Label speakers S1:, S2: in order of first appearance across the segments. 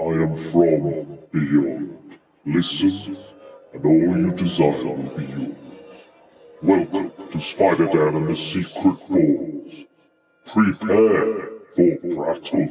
S1: I am from beyond. Listen, and all you desire will be yours. Welcome to Spider-Dan and the Secret Bores. Prepare for battle.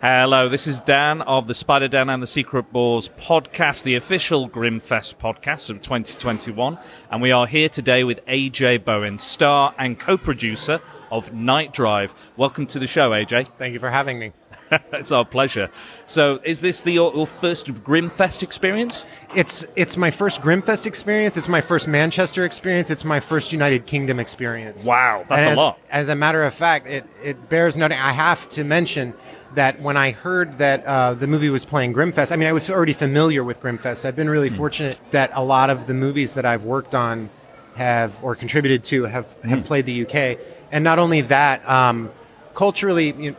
S2: Hello, this is Dan of the Spider Dan and the Secret Bores podcast, the official Grimmfest podcast of 2021. And we are here today with AJ Bowen, star and co producer of Night Drive. Welcome to the show, AJ.
S3: Thank you for having me.
S2: it's our pleasure. So, is this the, your, your first Grimmfest experience?
S3: It's it's my first Grimmfest experience. It's my first Manchester experience. It's my first United Kingdom experience.
S2: Wow, that's
S3: And
S2: a
S3: as,
S2: lot.
S3: As a matter of fact, it, it bears noting. I have to mention that when I heard that uh, the movie was playing Grimmfest, I mean, I was already familiar with Grimmfest. I've been
S2: Hmm.
S3: really fortunate that a lot of the movies that I've worked on have or contributed to have
S2: Hmm.
S3: have played the UK, and not only that, um, culturally. You know,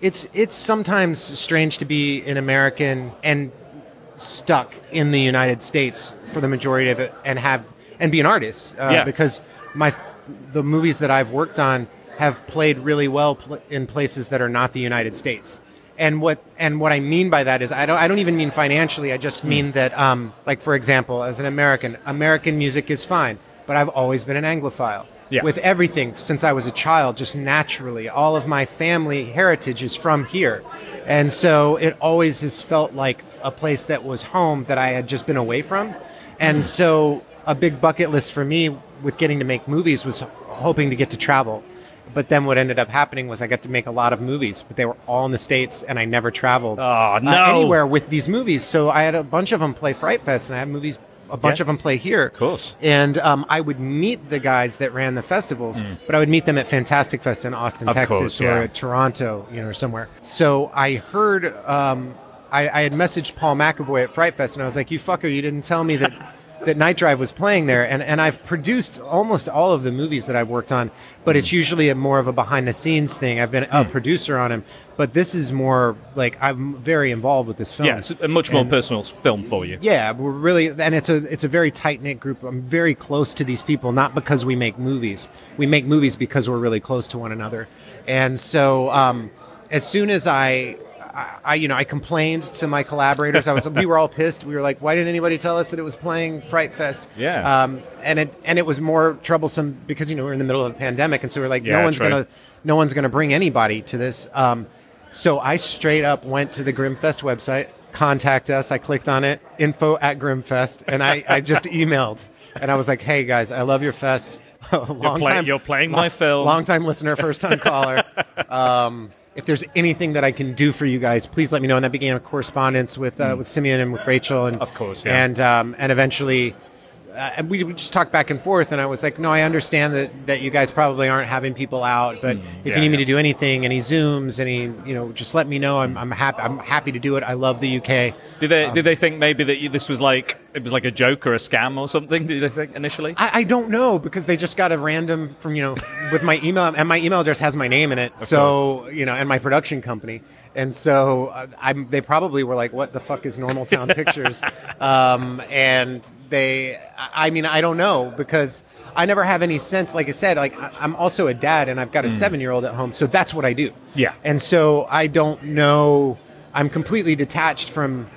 S3: it's it's sometimes strange to be an American and stuck in the United States for the majority of it and have and be an artist uh,
S2: Yeah.
S3: because my the movies that I've worked on have played really well pl- in places that are not the United States. And what and what I mean by that is I don't I don't even mean financially. I just mean that um, like for example, as an American, American music is fine, but I've always been an Anglophile.
S2: Yeah.
S3: With everything since I was a child, just naturally, all of my family heritage is from here, and so it always has felt like a place that was home that I had just been away from, and so a big bucket list for me with getting to make movies was hoping to get to travel. But then what ended up happening was I got to make a lot of movies, but they were all in the states, and I never traveled
S2: Oh,
S3: uh, anywhere with these movies. So I had a bunch of them play Fright Fest, and I had movies, a bunch
S2: Yeah.
S3: of them play here. Of
S2: course.
S3: And um, I would meet the guys that ran the festivals, but I would meet them at Fantastic Fest in Austin,
S2: Mm. Of
S3: Texas,
S2: course,
S3: or at Toronto, you know, or somewhere. So I heard, um, I, I had messaged Paul McEvoy at Fright Fest, and I was like, "You fucker, you didn't tell me that." That Night Drive was playing there, and, and I've produced almost all of the movies that I've worked on, but it's usually a more of a behind the scenes thing. I've been a producer on them, but this is more like I'm very involved with this film.
S2: Yeah, it's a much more
S3: And-
S2: personal film for you.
S3: yeah, we're really, and it's a it's a very tight knit group. I'm very close to these people, not because we make movies. We make movies because we're really close to one another. And so, um, as soon as I, I, I, you know, I complained to my collaborators. I was, we were all pissed. We were like, why didn't anybody tell us that it was playing Fright Fest?
S2: Yeah.
S3: Um, and it and it was more troublesome because you know we're in the middle of a pandemic, and so we're like,
S2: Yeah,
S3: no one's
S2: true.
S3: gonna, no one's gonna bring anybody to this. Um, so I straight up went to the Grimmfest website, contact us. I clicked on it, info at Grimmfest, and I, I just emailed. And I was like, hey guys, I love your fest. long
S2: play-
S3: time,
S2: you're playing my film.
S3: Long time listener, first time caller. um, if there's anything that I can do for you guys, please let me know. And that began a correspondence with uh, with Simeon and with Rachel, and
S2: Hmm. Of course, yeah.
S3: and um, and eventually and we, just talked back and forth, and I was like, "No, I understand that, that you guys probably aren't having people out, but if
S2: Hmm. yeah,
S3: you need me to do anything, any zooms, any you know, just let me know. I'm, I'm happy. I'm happy to do it. I love the UK.
S2: Did they
S3: Um,
S2: did they think maybe that you, this was like it was like a joke or a scam or something? Did they think initially?
S3: I, I don't know because they just got a random from you know with my email, and my email address has my name in it. so you know, and my production company, and so uh, I'm. They probably were like, "What the fuck is Normal Town Pictures?" um, and they, I mean, I don't know because I never have any sense. Like I said, like I'm also a dad, and I've got a seven year old at home, so that's what I do.
S2: Yeah.
S3: and so I don't know. I'm completely detached from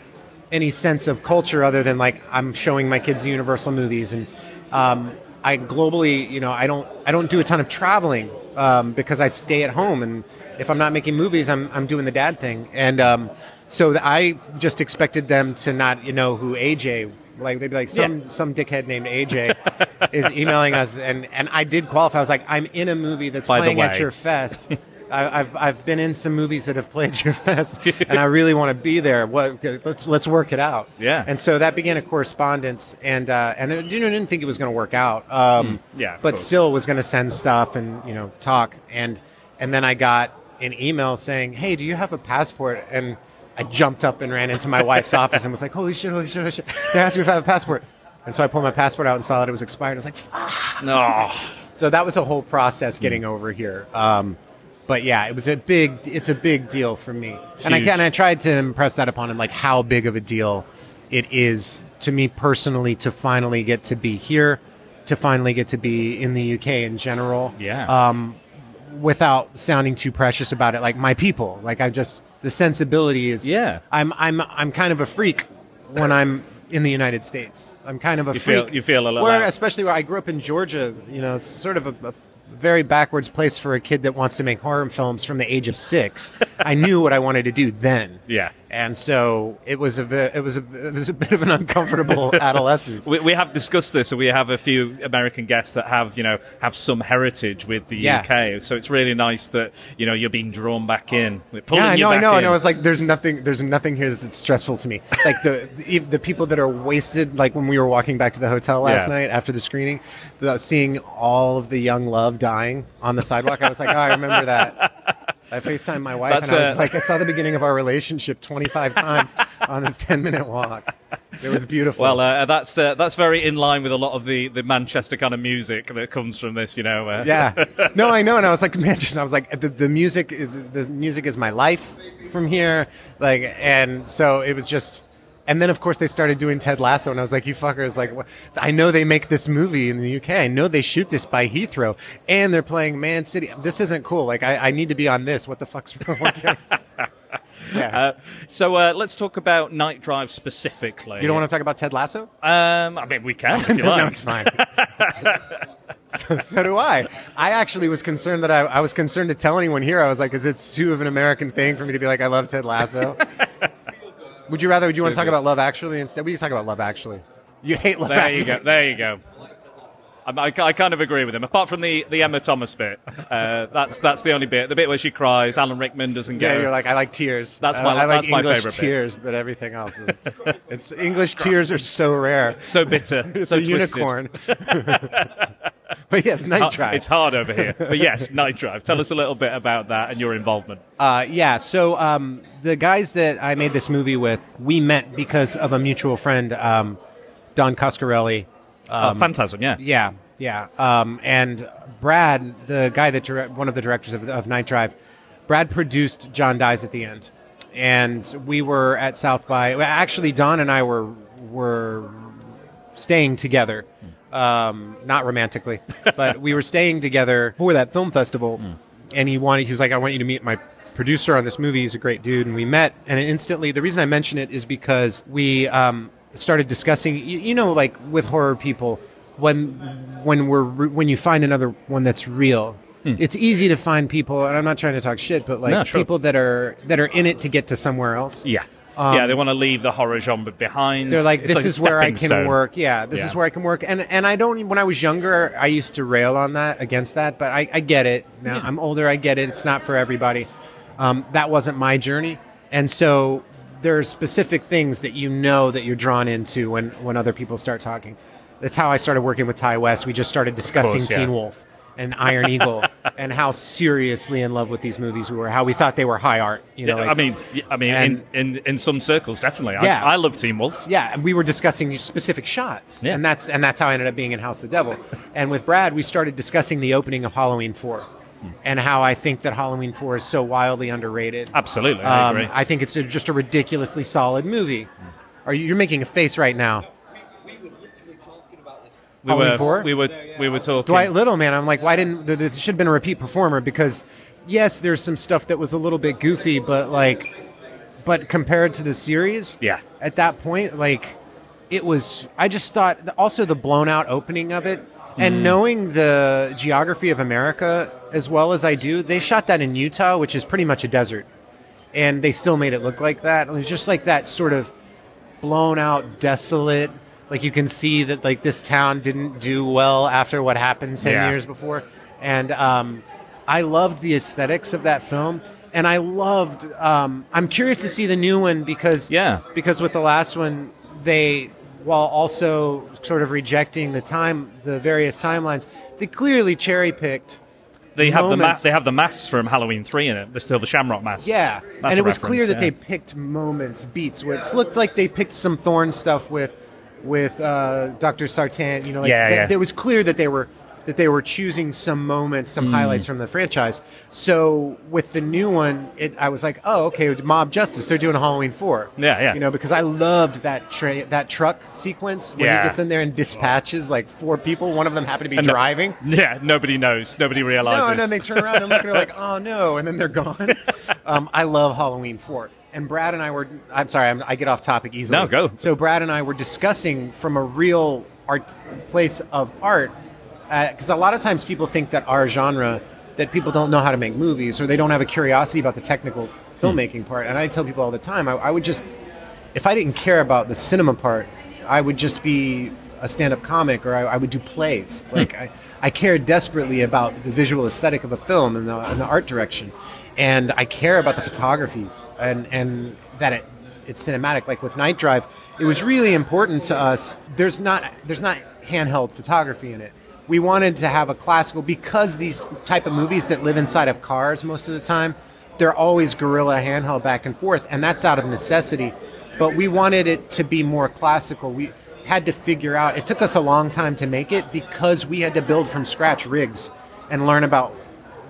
S3: any sense of culture other than like I'm showing my kids the Universal movies and um, I globally, you know, I don't I don't do a ton of traveling um, because I stay at home and if I'm not making movies, I'm I'm doing the dad thing and um, so th- I just expected them to not you know who AJ like they'd be like some
S2: Yeah.
S3: some dickhead named AJ is emailing us and and I did qualify. I was like I'm in a movie that's
S2: By
S3: playing at your fest. I, I've I've been in some movies that have played your fest, and I really want to be there. What? Let's let's work it out.
S2: Yeah.
S3: And so that began a correspondence, and uh, and I didn't, think it was going to work out. Um,
S2: Hmm. yeah,
S3: But
S2: course.
S3: still was going to send stuff and you know talk, and and then I got an email saying, "Hey, do you have a passport?" And I jumped up and ran into my wife's office and was like, "Holy shit! Holy shit! Holy shit!" They asked me if I have a passport, and so I pulled my passport out and saw that it was expired. I was like, "Fuck."
S2: No.
S3: So that was a whole process getting over here. Um, but yeah, it was a big. It's a big deal for me, and I
S2: Huge.
S3: can. I tried to impress that upon him, like how big of a deal it is to me personally to finally get to be here, to finally get to be in the UK in general.
S2: Yeah.
S3: Um, without sounding too precious about it, like my people. Like I just the sensibility is.
S2: Yeah.
S3: I'm I'm I'm kind of a freak when I'm in the United States. I'm kind of a
S2: You
S3: freak.
S2: feel- you feel a lot.
S3: where, especially where I grew up in Georgia. You know, it's sort of a, a very backwards place for a kid that wants to make horror films from the age of six. I knew what I wanted to do then.
S2: Yeah.
S3: And so it was a ve- it was a it was a bit of an uncomfortable adolescence.
S2: We, we have discussed this, and we have a few American guests that have, you know, have some heritage with the
S3: Yeah.
S2: UK. So it's really nice that you know you're being drawn back in. Pulling
S3: Yeah, I
S2: you
S3: know, I know,
S2: in.
S3: and I was like, "There's nothing, there's nothing here that's stressful to me." Like the the, the people that are wasted, like when we were walking back to the hotel last
S2: Yeah.
S3: night after the screening, the, seeing all of the young love dying on the sidewalk, I was like, "Oh, I remember that." I FaceTimed my wife,
S2: That's,
S3: and I was
S2: uh,
S3: like, "I saw the beginning of our relationship 25 times on this 10 minute walk. It was beautiful."
S2: Well, uh, that's uh, that's very in line with a lot of the, the Manchester kind of music that comes from this. You know, uh,
S3: yeah no i know and i was like Manchester. i was like the, the music is the music is my life from here like and so it was just and then of course they started doing ted lasso and i was like you fuckers like what? i know they make this movie in the uk i know they shoot this by heathrow and they're playing man city. This isn't cool. Like i, I need to be on this. What the fuck's wrong yeah.
S2: Uh, so uh, let's talk about Night Drive specifically.
S3: you don't want to talk about ted lasso?
S2: Um, I mean, we can if you like.
S3: no it's fine. So, so do i. I actually was concerned that I, I was concerned to tell anyone here. I was like is it too of an american thing for me to be like i love ted lasso would you rather would you want to talk about love actually instead we can talk about love actually you hate love
S2: There
S3: actually
S2: you go. There you go. I, I, I kind of agree with him. Apart from the, the Emma Thompson bit, uh, that's that's the only bit. The bit where she cries, Alan Rickman doesn't
S3: get.
S2: yeah
S3: you're like i like tears
S2: That's
S3: I-
S2: my-
S3: I, like
S2: that's my
S3: english
S2: favorite bit.
S3: tears but everything else is it's english tears are so rare
S2: so bitter,
S3: it's
S2: so
S3: a
S2: twisted.
S3: unicorn but yes night
S2: Uh,
S3: drive
S2: It's hard over here, but yes, Night Drive. Tell us a little bit about that and your involvement.
S3: Uh, yeah. So um, the guys that I made this movie with, we met because of a mutual friend, um, Don Coscarelli.
S2: Oh, Phantasm, yeah.
S3: Yeah, yeah. Um, and Brad, the guy that one of the directors of, of Night Drive, Brad produced John Dies at the End, and we were at South by. Actually, Don and I were were staying together. Um, not romantically, but we were staying together for that film festival. And he wanted, he was like, I want you to meet my producer on this movie. He's a great dude. And we met. And instantly, the reason I mention it is because we um, started discussing, you, you know, like with horror people, when when we're when you find another one that's real. It's easy to find people, and I'm not trying to talk shit, but like
S2: No, sure.
S3: people that are that are in it to get to somewhere else.
S2: Yeah. yeah, they want to leave the horror genre behind.
S3: Um, They're like,
S2: It's
S3: this
S2: a
S3: is where I
S2: stepping
S3: can
S2: stone.
S3: work. Yeah, this
S2: Yeah.
S3: is where I can work. And and I don't. When I was younger, I used to rail on that against that, but I, I get it now. I'm older. I get it. It's not for everybody. Um, that wasn't my journey, and so there's specific things that you know that you're drawn into when when other people start talking. That's how I started working with Ti West. We just started discussing
S2: course, yeah.
S3: Teen Wolf and Iron Eagle and how seriously in love with these movies we were. How we thought they were high art. You know,
S2: Yeah,
S3: like-
S2: I mean, I mean,
S3: and-
S2: in, in, in some circles, definitely.
S3: Yeah.
S2: I, I love Teen Wolf.
S3: yeah, and we were discussing specific shots,
S2: Yeah.
S3: and that's and that's how I ended up being in House of the Devil. and with Brad, we started discussing the opening of Halloween Four, and how I think that Halloween Four is so wildly underrated.
S2: Absolutely, I
S3: Um,
S2: agree.
S3: I think it's a, just a ridiculously solid movie. Are you, you're making a face right now?
S4: We were literally talking about this.
S2: we
S3: Halloween
S2: were,
S3: four?
S2: we were, we were talking.
S3: Dwight Little, man, I'm like, why didn't there, there should have been a repeat performer? Because yes, there's some stuff that was a little bit goofy, but like, but compared to the series,
S2: Yeah.
S3: at that point, like, it was. I just thought also the blown out opening of it. And knowing the geography of America as well as I do, they shot that in Utah, which is pretty much a desert, and they still made it look like that. It was just like that sort of blown out, desolate. Like you can see that like this town didn't do well after what happened ten
S2: Yeah.
S3: years before, and um, I loved the aesthetics of that film, and I loved. Um, I'm curious to see the new one because
S2: Yeah.
S3: because with the last one they while also sort of rejecting the time the various timelines they clearly cherry picked
S2: They have the
S3: moments-
S2: They have the masks from Halloween three in it. The still the Shamrock mask.
S3: Yeah,
S2: That's
S3: and it was clear that
S2: yeah.
S3: they picked moments, beats. Where it looked like they picked some Thorn stuff with with uh, Doctor Sartain. You know, like
S2: Yeah,
S3: that-
S2: yeah.
S3: It was clear that they were that they were choosing some moments, some highlights from the franchise. So with the new one, it, I was like, oh, okay, Mob Justice, they're doing Halloween four.
S2: Yeah, yeah.
S3: You know, because I loved that tra- that truck sequence when
S2: Yeah.
S3: he gets in there and dispatches like four people. One of them happened to be
S2: And no-
S3: driving.
S2: Yeah, nobody knows. Nobody realizes.
S3: No, and then they turn around and look at her like, oh no, and then they're gone. um, I love Halloween 4. And Brad and I were, I'm sorry, I'm, I get off topic easily.
S2: No, go.
S3: So Brad and I were discussing from a real art place of art, because a lot of times people think that our genre, that people don't know how to make movies or they don't have a curiosity about the technical hmm. filmmaking part. And I tell people all the time, I, I would just, if I didn't care about the cinema part, I would just be a stand-up comic or I, I would do plays. Hmm. Like I, I care desperately about the visual aesthetic of a film and the, and the art direction, and I care about the photography and and that it it's cinematic. Like with Night Drive, it was really important to us. There's not there's not handheld photography in it. We wanted to have a classical because these type of movies that live inside of cars most of the time, they're always guerrilla handheld back and forth, and that's out of necessity. But we wanted it to be more classical. We had to figure out. It took us a long time to make it because we had to build from scratch rigs and learn about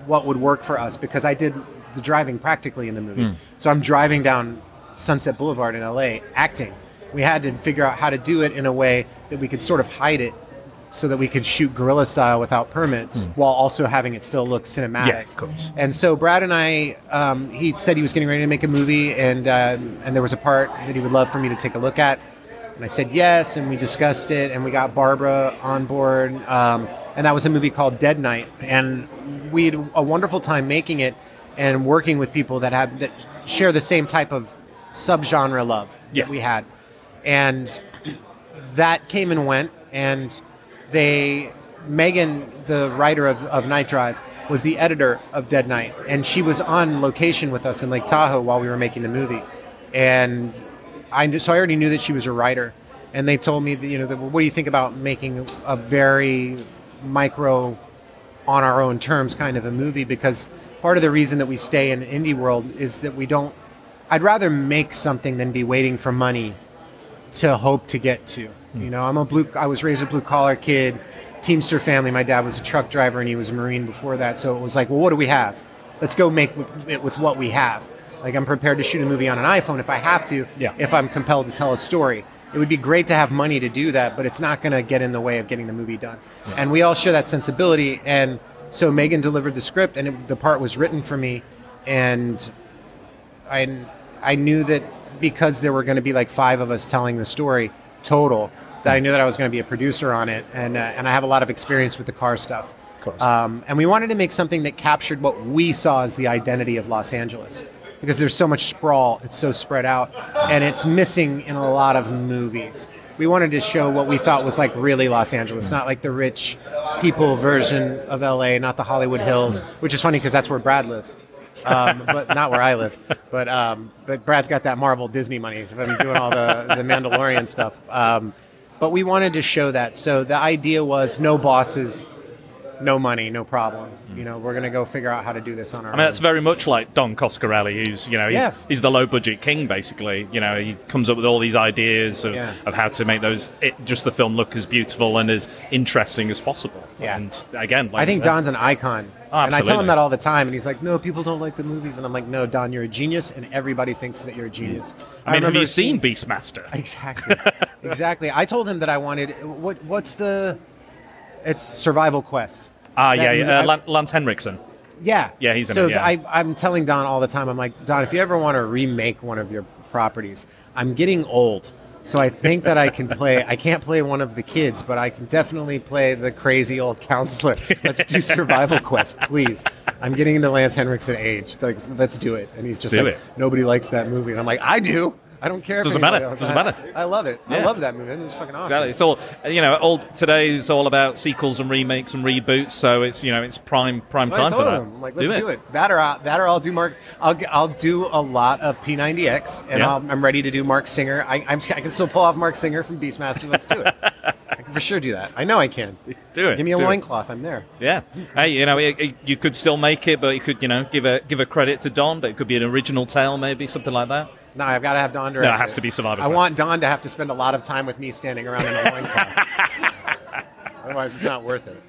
S3: what would work for us. Because I did the driving practically in the movie, hmm. so I'm driving down Sunset Boulevard in LA acting. We had to figure out how to do it in a way that we could sort of hide it so that we could shoot guerrilla style without permits while also having it still look cinematic.
S2: Yeah, of course.
S3: And so Brad and I, um, he said he was getting ready to make a movie, and um, and there was a part that he would love for me to take a look at, and I said yes, and we discussed it, and we got Barbara on board, um, and that was a movie called Dead Night, and we had a wonderful time making it and working with people that have that share the same type of subgenre love
S2: Yeah.
S3: that we had, and that came and went, and they Megan, the writer of, of Night Drive, was the editor of Dead Night, and she was on location with us in Lake Tahoe while we were making the movie, and I knew, so I already knew that she was a writer, and they told me that you know that, well, what do you think about making a very micro on our own terms kind of a movie because part of the reason that we stay in indie world is that we don't I'd rather make something than be waiting for money to hope to get to. You know, I'm a blue I was raised a blue collar kid, Teamster family. My dad was a truck driver and he was a Marine before that. So it was like, well, what do we have? Let's go make it with what we have. Like I'm prepared to shoot a movie on an iPhone if I have to,
S2: Yeah.
S3: if I'm compelled to tell a story. It would be great to have money to do that, but it's not going to get in the way of getting the movie done. And we all share that sensibility. And so Megan delivered the script, and it, the part was written for me. And I, I knew that because there were going to be like five of us telling the story total, that I knew that I was going to be a producer on it, and uh, and I have a lot of experience with the car stuff. Of
S2: course.
S3: Um, and we wanted to make something that captured what we saw as the identity of Los Angeles, because there's so much sprawl, it's so spread out, and it's missing in a lot of movies. We wanted to show what we thought was like really Los Angeles, not like the rich people version of LA, not the Hollywood Hills, which is funny because that's where Brad lives um, but not where I live. But um, but Brad's got that Marvel Disney money from doing all the the Mandalorian stuff. Um, but we wanted to show that. So the idea was no bosses, no money, no problem. You know, we're gonna go figure out how to do this on our
S2: I mean, that's very much like Don Coscarelli, who's you know he's,
S3: Yeah.
S2: he's the low budget king basically. You know, he comes up with all these ideas of,
S3: Yeah.
S2: of how to make those it, just the film look as beautiful and as interesting as possible.
S3: Yeah.
S2: And again, like
S3: I think Don's an icon.
S2: Oh,
S3: and I tell him that all the time, and he's like, "No, people don't like the movies." And I'm like, "No, Don, you're a genius, and everybody thinks that you're a genius." Mm.
S2: I mean, have you seen Beastmaster?
S3: Exactly. exactly. I told him that I wanted what what's the it's survival quest.
S2: Ah, yeah, yeah. Uh,
S3: I-
S2: Lance Henriksen.
S3: Yeah.
S2: Yeah, he's in
S3: so
S2: it, yeah.
S3: I, I'm telling Don all the time. I'm like, Don, if you ever want to remake one of your properties, I'm getting old. So I think that I can play. I can't play one of the kids, but I can definitely play the crazy old counselor. Let's do Survival Quest, please. I'm getting into Lance Henriksen age. Like, let's do it. And he's just
S2: Do
S3: like,
S2: it.
S3: nobody likes that movie, and I'm like, I do. I don't care. if
S2: Doesn't matter.
S3: else-
S2: Doesn't
S3: I-
S2: matter.
S3: I love it. I love that movie. It's fucking awesome.
S2: Exactly. It's all you know. All today is all about sequels and remakes and reboots. So it's you know it's prime prime
S3: That's I
S2: time for that.
S3: him. Like, let's do it. That or I, that or I'll do Mark. I'll I'll do a lot of P90X, and
S2: Yeah.
S3: I'll, I'm ready to do Marc Singer. I, I'm, I can still pull off Marc Singer from Beastmaster. Let's do it. I can for sure do that. I know I can.
S2: Do it.
S3: Give me a
S2: Do it.
S3: loincloth. I'm there.
S2: Yeah. Hey, you know, it, it- you could still make it, but you could, you know, give a give a credit to Don. But it could be an original tale, maybe something like that.
S3: No, I've got to have Don direct.
S2: No, it has to be Survivor
S3: I
S2: Quest.
S3: want Don to have to spend a lot of time with me standing around in a loincloth. Otherwise, Otherwise, it's not worth it.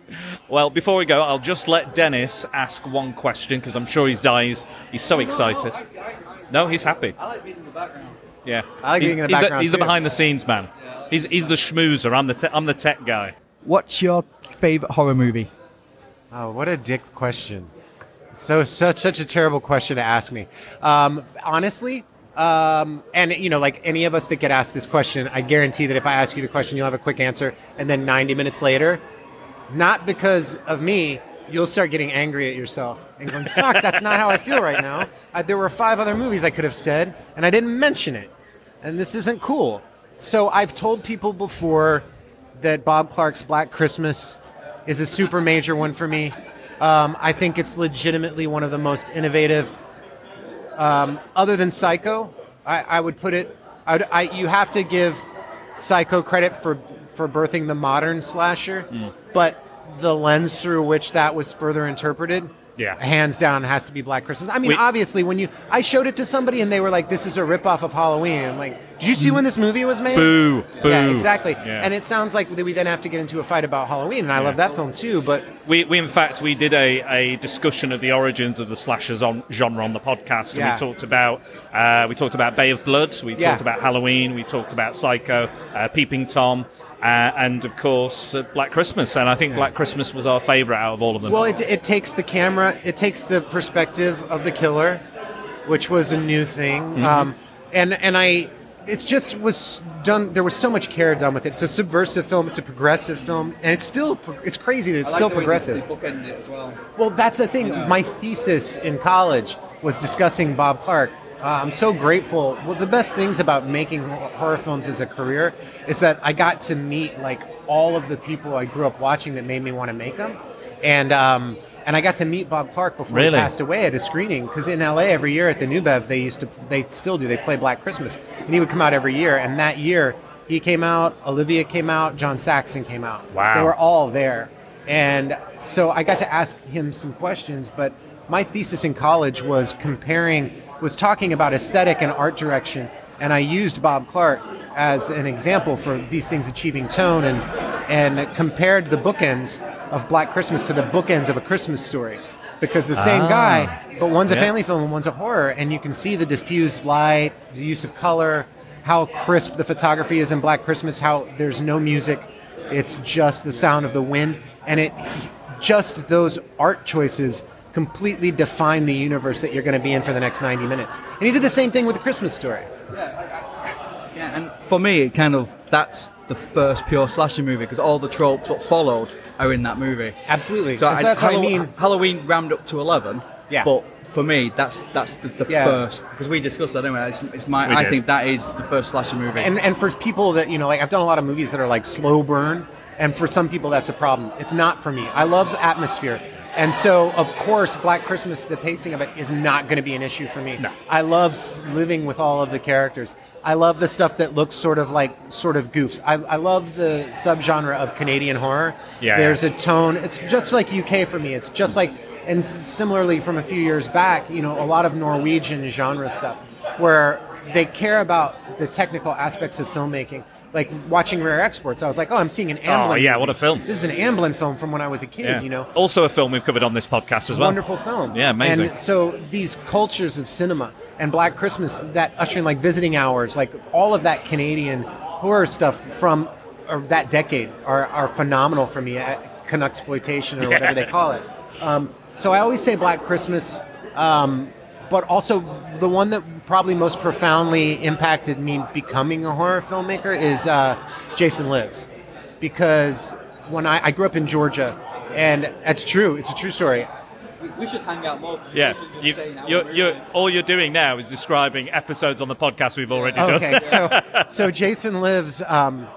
S2: Well, before we go, I'll just let Dennis ask one question because I'm sure he's he's he's so excited.
S4: No, I, I, I,
S2: No, he's happy.
S4: I like being in the background.
S2: Yeah,
S3: I like
S2: he's,
S3: being in the
S2: he's
S3: background,
S2: he's the behind the scenes man. He's he's the schmoozer. I'm the te- I'm the tech guy.
S5: What's your favorite horror movie?
S3: Oh, what a dick question. So such such a terrible question to ask me. Um, honestly, um, and you know, like any of us that get asked this question, I guarantee that if I ask you the question, you'll have a quick answer, and then 90 minutes later, not because of me, you'll start getting angry at yourself and going, "Fuck, that's not how I feel right now." Uh, there were five other movies I could have said, and I didn't mention it, and this isn't cool. So I've told people before that Bob Clark's Black Christmas is a super major one for me. Um, I think it's legitimately one of the most innovative. Um, other than Psycho, I, I would put it. I, would, I you have to give Psycho credit for for birthing the modern slasher, but the lens through which that was further interpreted,
S2: Yeah.
S3: hands down, has to be Black Christmas. I mean,
S2: We-
S3: obviously, when you I showed it to somebody and they were like, "This is a ripoff of Halloween," I'm like, "Did you see when this movie was made?"
S2: Boo, boo.
S3: Yeah, exactly.
S2: Yeah.
S3: And it sounds like that we then have to get into a fight about Halloween, and I love that film too. But
S2: We, we in fact we did a, a discussion of the origins of the slashers on genre on the podcast, and
S3: Yeah.
S2: we talked about uh, we talked about Bay of Blood, we
S3: Yeah.
S2: talked about Halloween, we talked about Psycho, uh, Peeping Tom, uh, and of course uh, Black Christmas. And I think Black Christmas was our favourite out of all of them.
S3: Well, it, it takes the camera, it takes the perspective of the killer, which was a new thing.
S2: Mm-hmm.
S3: Um, and and I, it's just was done. There was so much care done with it. It's a subversive film. It's a progressive film, and it's still it's crazy that it's
S4: I like
S3: still
S4: the way
S3: progressive.
S4: It as well.
S3: Well, that's the thing.
S4: know.
S3: My thesis in college was discussing Bob Clark. Uh, I'm so grateful. Well, the best things about making horror films as a career is that I got to meet like all of the people I grew up watching that made me want to make them, and um, and I got to meet Bob Clark before
S2: Really?
S3: he passed away at a screening because in LA every year at the New Bev they used to they still do they play Black Christmas and he would come out every year and that year he came out, Olivia came out, John Saxon came out.
S2: Wow.
S3: They were all there. And so I got to ask him some questions, but my thesis in college was comparing, was talking about aesthetic and art direction. And I used Bob Clark as an example for these things achieving tone and, and compared the bookends of Black Christmas to the bookends of a Christmas story. Because the same ah. guy, but one's a
S2: Yeah.
S3: family film and one's a horror, and you can see the diffused light, the use of color, how crisp the photography is in Black Christmas, how there's no music, it's just the sound of the wind, and it just those art choices completely define the universe that you're going to be in for the next 90 minutes. And he did the same thing with the Christmas story.
S5: Yeah, yeah, and for me, it kind of that's the first pure slasher movie because all the tropes that followed are in that movie.
S3: Absolutely.
S5: So I,
S3: that's what I mean.
S5: Halloween rammed up to eleven.
S3: Yeah.
S5: But for me, that's that's the, the
S3: Yeah.
S5: first because we discussed that anyway. It's, it's my
S2: We
S5: I
S2: did.
S5: think that is the first slasher movie.
S3: And and for people that you know, like I've done a lot of movies that are like slow burn, and for some people that's a problem. It's not for me. I love the atmosphere, and so of course, Black Christmas, the pacing of it is not going to be an issue for me.
S2: No.
S3: I love living with all of the characters. I love the stuff that looks sort of like sort of goofs. I, I love the subgenre of Canadian horror.
S2: Yeah.
S3: There's a tone. It's just like UK for me. It's just like, and similarly from a few years back, you know, a lot of Norwegian genre stuff where they care about the technical aspects of filmmaking. Like watching Rare Exports, I was like, oh, I'm seeing an Amblin.
S2: Oh, yeah, what a film.
S3: This is an Amblin film from when I was a kid.
S2: Yeah.
S3: You know,
S2: Also, a film we've covered on this podcast as well.
S3: wonderful film.
S2: Yeah, amazing.
S3: And so these cultures of cinema and Black Christmas, that ushering like visiting hours, like all of that Canadian horror stuff from that decade are, are phenomenal for me. Canuck exploitation or whatever they call it. Um, so I always say Black Christmas, um, but also the one that probably most profoundly impacted me becoming a horror filmmaker is uh, Jason Lives, because when I, I grew up in Georgia, and that's true, it's a true story.
S4: We, we should hang out more. 'cause
S2: Yeah,
S4: we
S2: you,
S4: say
S2: you're, you're, all you're doing now is describing episodes on the podcast we've already done.
S3: Okay, so so Jason lives. Um,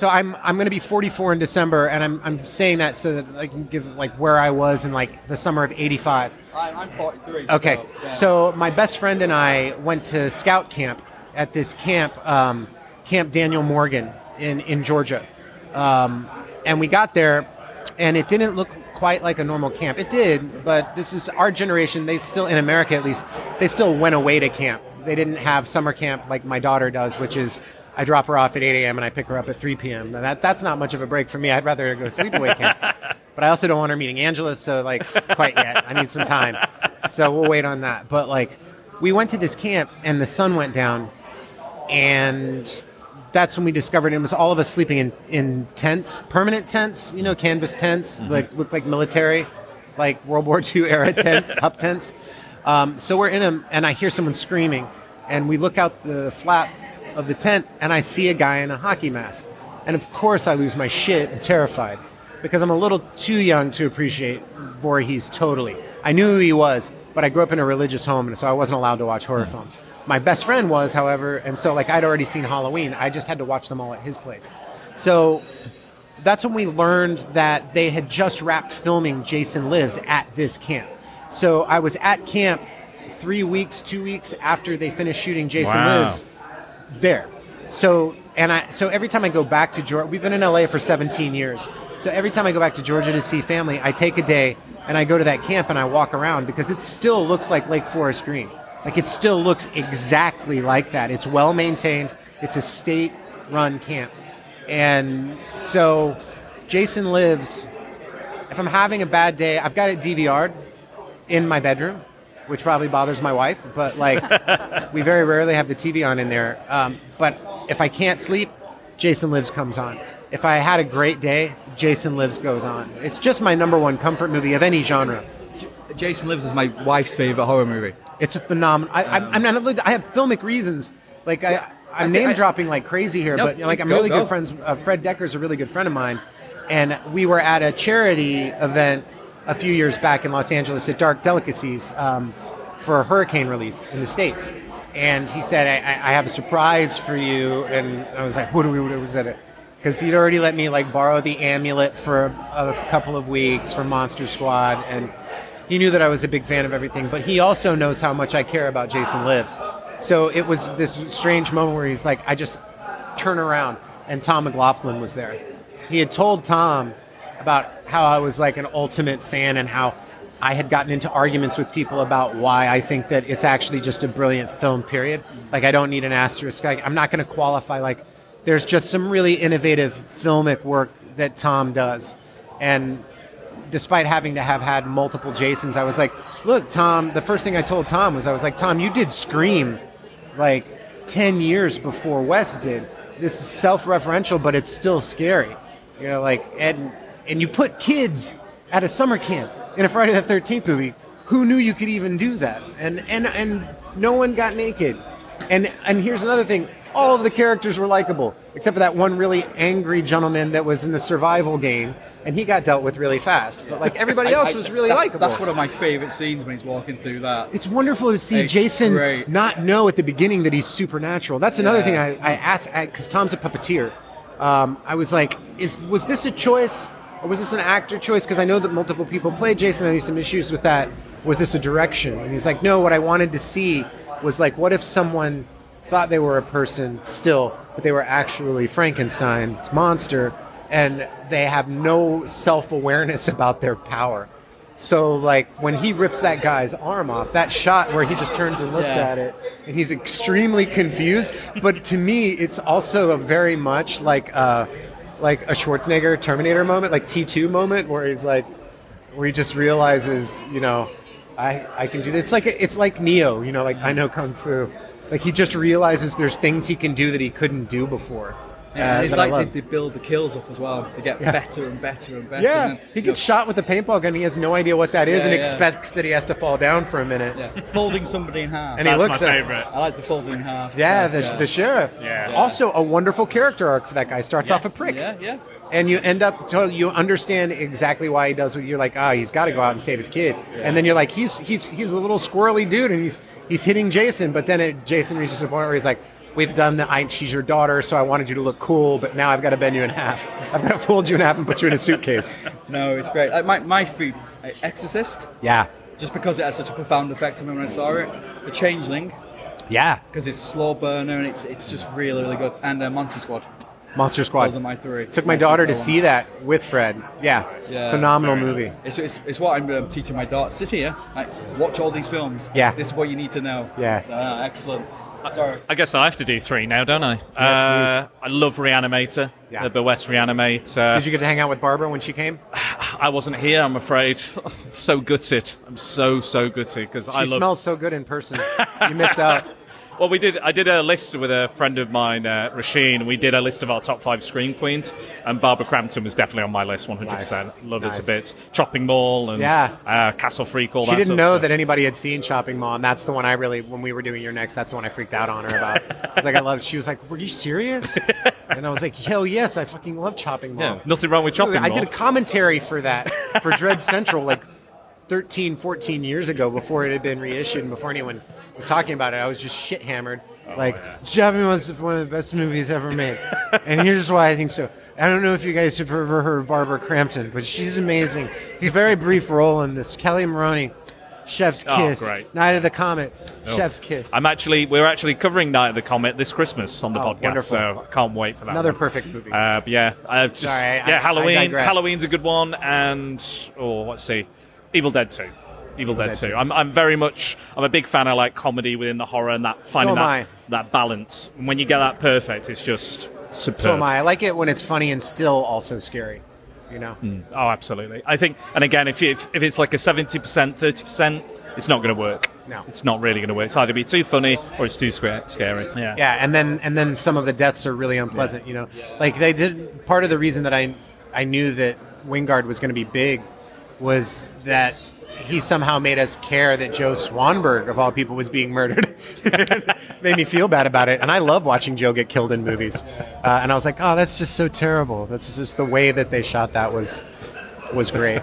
S3: so I'm I'm going to be 44 in December, and I'm I'm saying that so that I can give like where I was in like the summer of '85.
S4: I'm, I'm 43.
S3: Okay,
S4: So, yeah.
S3: so my best friend and I went to scout camp at this camp, um, Camp Daniel Morgan in in Georgia, um, and we got there, and it didn't look quite like a normal camp. It did, but this is our generation. They still in America at least they still went away to camp. They didn't have summer camp like my daughter does, which is. I drop her off at 8 a.m. and I pick her up at 3 p.m. Now that that's not much of a break for me. I'd rather go sleepaway camp. But I also don't want her meeting Angela, so like quite yet. I need some time. So we'll wait on that. But like we went to this camp and the sun went down and that's when we discovered it was all of us sleeping in, in tents, permanent tents, you know, canvas tents, like look like military, like World War II era tent, up tents. Um, so we're in them, and I hear someone screaming, and we look out the flap of the tent, and I see a guy in a hockey mask, and of course I lose my shit and terrified because I'm a little too young to appreciate Voorhees totally. I knew who he was, but I grew up in a religious home, and so I wasn't allowed to watch horror hmm. films. My best friend was, however, and so like I'd already seen Halloween. I just had to watch them all at his place. So that's when we learned that they had just wrapped filming Jason Lives at this camp. So I was at camp three weeks, two weeks after they finished shooting Jason
S2: Wow.
S3: Lives there. So and I so every time I go back to Georgia, we've been in LA for 17 years. So every time I go back to Georgia to see family, I take a day and I go to that camp and I walk around because it still looks like Lake Forest Green. Like it still looks exactly like that. It's well maintained. It's a state run camp. And so Jason lives if I'm having a bad day, I've got it DVR'd in my bedroom, which probably bothers my wife, but like we very rarely have the TV on in there. Um, but if I can't sleep, Jason Lives comes on. If I had a great day, Jason Lives goes on. It's just my number one comfort movie of any genre.
S5: Jason Lives is my wife's favorite horror movie.
S3: It's a phenomenal. I, I'm, I'm not. I have filmic reasons. Like I, I'm
S5: I thi-
S3: name
S5: I-
S3: dropping like crazy here,
S5: No,
S3: but like I'm
S5: go,
S3: really
S5: go.
S3: good friends. Uh, Fred Dekker's a really good friend of mine, and we were at a charity event a few years back in Los Angeles at Dark Delicacies um, for hurricane relief in the states. And he said, I, I have a surprise for you. And I was like, what do we, what was that? Because he'd already let me like borrow the amulet for a, a couple of weeks for Monster Squad. And he knew that I was a big fan of everything, but he also knows how much I care about Jason Lives. So it was this strange moment where he's like, I just turn around, and Tom McLoughlin was there. He had told Tom about how I was like an ultimate fan and how I had gotten into arguments with people about why I think that it's actually just a brilliant film, period. Like, I don't need an asterisk. Like, I'm not going to qualify. Like, there's just some really innovative filmic work that Tom does. And despite having to have had multiple Jasons, I was like, look, Tom, the first thing I told Tom was, I was like, Tom, you did Scream like 10 years before Wes did. This is self referential, but it's still scary. You know, like, and, and you put kids at a summer camp in a Friday the 13th movie. Who knew you could even do that? And, and, and no one got naked. And, and here's another thing all of the characters were likable, except for that one really angry gentleman that was in the survival game, and he got dealt with really fast. But like everybody else
S5: I- I-
S3: was really
S5: that's,
S3: likable.
S5: That's one of my favorite scenes when he's walking through that.
S3: It's wonderful to see
S5: It's
S3: Jason
S5: great.
S3: not know at the beginning that he's supernatural. That's another
S5: Yeah.
S3: thing I, I asked because Tom's a puppeteer. Um, I was like, "Is was this a choice or was this an actor choice?" Because I know that multiple people played Jason. I had some issues with that. Was this a direction? And he's like, "No. What I wanted to see was like, what if someone thought they were a person still, but they were actually Frankenstein's monster, and they have no self awareness about their power." So like when he rips that guy's arm off, that shot where he just turns and looks
S5: Yeah.
S3: at it, and he's extremely confused. But to me, it's also a very much like uh, like a Schwarzenegger Terminator moment, like T two moment, where he's like, where he just realizes, you know, I I can do this. It's like it's like Neo, you know, like I know kung fu. Like he just realizes there's things he can do that he couldn't do before.
S5: And
S3: uh,
S5: it's
S3: that
S5: like
S3: love.
S5: they, they build the kills up as well. They get
S3: Yeah.
S5: better and better and better.
S3: yeah,
S5: and then,
S3: he gets
S5: know,
S3: shot with a paintball gun. He has no idea what that is,
S5: Yeah,
S3: and
S5: yeah.
S3: expects that he has to fall down for a minute.
S5: yeah, folding somebody in half.
S3: And he looks
S2: my
S3: at-
S2: favorite.
S5: I like the folding in half.
S3: Yeah,
S5: Yes,
S3: the, the sheriff.
S2: Yeah.
S3: Also, a wonderful character arc for that guy. Starts off a prick,
S5: Yeah, yeah.
S3: and you end up so you understand exactly why he does what you're like. Ah, he's got to go out and save his kid. And then you're like, he's he's he's a little squirrely dude, and he's he's hitting Jason. But then it, Jason reaches a point where he's like, "We've done the. I, she's your daughter, so I wanted you to look cool, but now I've got to bend you in half. I've got to fold you in half and put you in a suitcase."
S5: No, it's great. Like my my food, uh, Exorcist,
S3: Yeah,
S5: just because it had such a profound effect on me when I saw it. The Changeling,
S3: yeah.
S5: because it's slow burner and it's it's just really really good. And uh, Monster Squad.
S3: Monster Squad.
S5: Those are my three.
S3: Took my
S5: My
S3: daughter to see that with Fred. Yeah,
S5: Yeah.
S3: phenomenal movie.
S2: nice.
S5: It's, it's, it's what I'm um, teaching my daughter. Sit here, like, watch all these films.
S3: Yeah.
S5: This is what you need to know.
S3: Yeah.
S5: Uh, excellent.
S4: Sorry.
S2: I guess I have to do three now, don't I? uh, I love Reanimator,
S3: Yeah.
S2: the West Reanimator.
S3: Did you get to hang out with Barbara when she came?
S2: I wasn't here, I'm afraid. I'm so gutted. I'm so so gutted because
S3: She
S2: I love.
S3: smells so good in person. you missed out.
S2: Well, we did. I did a list with a friend of mine, uh, Rasheen. We did a list of our top five scream queens, and Barbara Crampton was definitely on my list, 100. percent
S3: Nice.
S2: Love it
S3: Nice.
S2: to bits. Chopping Mall and
S3: Yeah.
S2: uh, Castle Freak. All
S3: She
S2: that
S3: didn't know
S2: stuff.
S3: that anybody had seen Chopping Mall, and that's the one I really, when we were doing your next, that's the one I freaked out on her about. I was like, I love. She was like, "Were you serious?" And I was like, "Hell yes, I fucking love Chopping Mall."
S2: Yeah, nothing wrong with Chopping Mall.
S3: I
S2: Mall.
S3: did a commentary for that for Dread Central like 13, 14 years ago before it had been reissued and before anyone was talking about it. I was just shit hammered.
S2: Oh,
S3: like, Chopping Mall is one of the best movies ever made. and here's why I think so. I don't know if you guys have ever heard of Barbara Crampton, but she's amazing. It's a very brief role in this. Kelli Maroney, Chef's Kiss,
S2: Oh,
S3: Kiss,
S2: great.
S3: Night of the Comet, Chef's Kiss.
S2: I'm actually we're actually covering Night of the Comet this Christmas on the
S3: Oh,
S2: podcast,
S3: wonderful.
S2: so I can't wait for that.
S3: Another
S2: one.
S3: perfect movie.
S2: Uh, yeah, uh, just
S3: Sorry, I-
S2: yeah,
S3: I- I
S2: Halloween.
S3: digress.
S2: Halloween's a good one, and oh, let's see, Evil Dead Two. Evil Dead,
S3: Dead
S2: 2.
S3: 2.
S2: I'm, I'm very much I'm a big fan of like comedy within the horror and that finding
S3: am
S2: that
S3: I.
S2: that balance. And when you get that perfect, it's just superb.
S3: so am I. I like it when it's funny and still also scary. You know? Hmm.
S2: Oh, absolutely. I think, and again, if you, if, if it's like a seventy percent, thirty percent, it's not going to work.
S3: No.
S2: it's not really going to work. It's either be too funny or it's too scary. Yeah.
S3: Yeah, and then and then some of the deaths are really unpleasant. You know, like they did. Part of the reason that I I knew that Wingard was going to be big was that he somehow made us care that Joe Swanberg of all people was being murdered. made me feel bad about it, and I love watching Joe get killed in movies. Uh, and I was like, oh, that's just so terrible. That's just the way that they shot that was was great.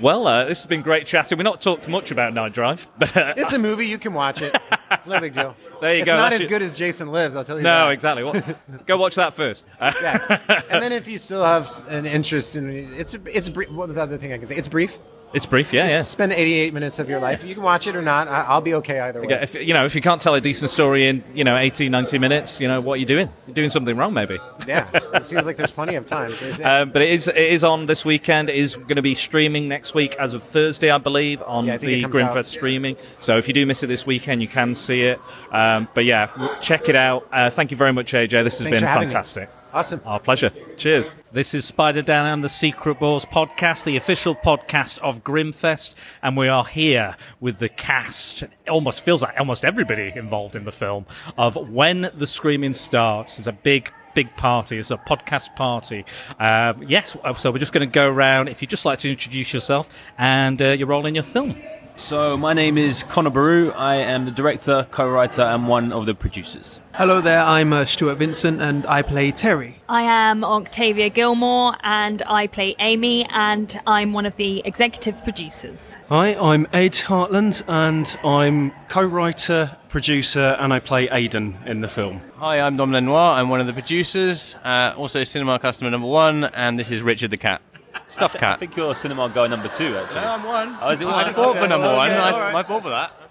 S2: Well, uh, this has been great chatting. We've not talked much about Night Drive, but uh,
S3: It's a movie you can watch it. It's no big deal.
S2: There you
S3: it's
S2: go,
S3: not
S2: that's
S3: as
S2: your-
S3: good as Jason Lives. I'll tell you.
S2: no,
S3: that.
S2: exactly. Well, go watch that first.
S3: Yeah, and then if you still have an interest in it's it's. Well, the other thing I can say, it's brief.
S2: It's brief, yeah, yeah.
S3: Spend 88 minutes of your life. You can watch it or not. I, I'll be okay either way.
S2: Yeah, If, you know, if you can't tell a decent story in, you know, 80, 90 minutes, you know, what are you doing? You're doing something wrong, maybe.
S3: Yeah, it seems like there's plenty of time. Is it-
S2: Um, but it is it is on this weekend. It is going to be streaming next week as of Thursday, I believe, on
S3: Yeah, I think it
S2: the
S3: comes out.
S2: Grimmfest streaming. So if you do miss it this weekend, you can see it. Um, but yeah, w- check it out. Uh, thank you very much, AJ. This has
S3: Thanks
S2: been
S3: for having me.
S2: fantastic.
S3: Awesome.
S2: Our pleasure. Cheers. This is Spider Dan and the Secret Bores podcast, the official podcast of Grimmfest, and we are here with the cast. It almost feels like almost everybody involved in the film of When the Screaming Starts. It's a big big party. It's a podcast party. Um, yes, so we're just going to go around. If you'd just like to introduce yourself and uh, your role in your film.
S6: So my name is Conor Boru. I am the director, co-writer, and one of the producers.
S7: Hello there, I'm uh, Stuart Vincent and I play Terry.
S8: I am Octavia Gilmore and I play Amy and I'm one of the executive producers.
S9: Hi, I'm Ed Hartland and I'm co writer, producer, and I play Aidan in the film.
S6: Hi, I'm Dom Lenoir. I'm one of the producers, uh, also cinema customer number one, and this is Richard the cat. Stuffed
S10: I
S6: cat.
S10: I think you're cinema guy number two, actually.
S6: No, I'm one.
S10: Oh, is it oh, one?
S6: I
S10: one?
S6: fought for number
S10: Okay,
S6: one. I,
S10: all right.
S6: I fought for that.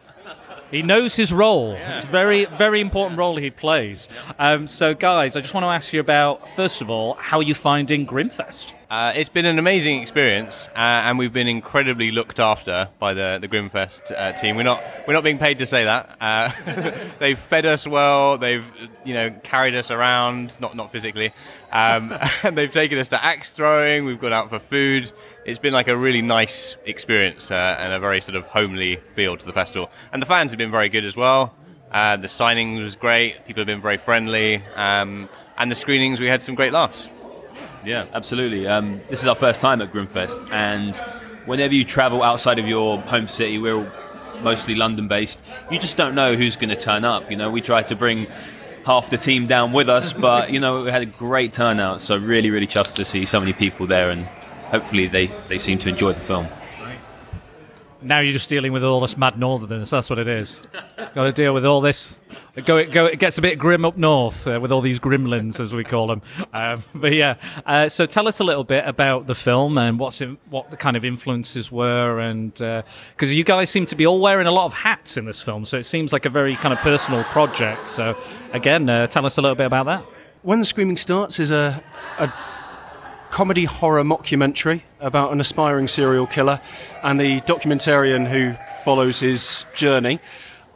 S2: He knows his role. It's a very, very important role he plays. Um, so, guys, I just want to ask you about, first of all, how are you finding Grimmfest?
S6: Uh, it's been an amazing experience, uh, and we've been incredibly looked after by the the Grimmfest uh, team. We're not we're not being paid to say that. Uh, they've fed us well. They've you know carried us around, not not physically, um, and they've taken us to axe throwing. We've gone out for food. It's been like a really nice experience uh, and a very sort of homely feel to the festival. And the fans have been very good as well. Uh, the signing was great. People have been very friendly, um, and the screenings we had some great laughs.
S10: Yeah, absolutely. Um, this is our first time at Grimmfest, and whenever you travel outside of your home city, we're mostly London based, you just don't know who's going to turn up. You know, we tried to bring half the team down with us, but, you know, we had a great turnout, so really, really chuffed to see so many people there, and hopefully they, they seem to enjoy the film.
S2: Now you're just dealing with all this mad northerners. That's what it is. Got to deal with all this. Go, go. It gets a bit grim up north uh, with all these Grimmlins, as we call them. Um, but yeah. Uh, so tell us a little bit about the film and what's in, what the kind of influences were, and because you guys seem to be all wearing a lot of hats in this film, so it seems like a very kind of personal project. So again, uh, tell us a little bit about that.
S9: When the Screaming Starts is a, a comedy horror mockumentary about an aspiring serial killer and the documentarian who follows his journey.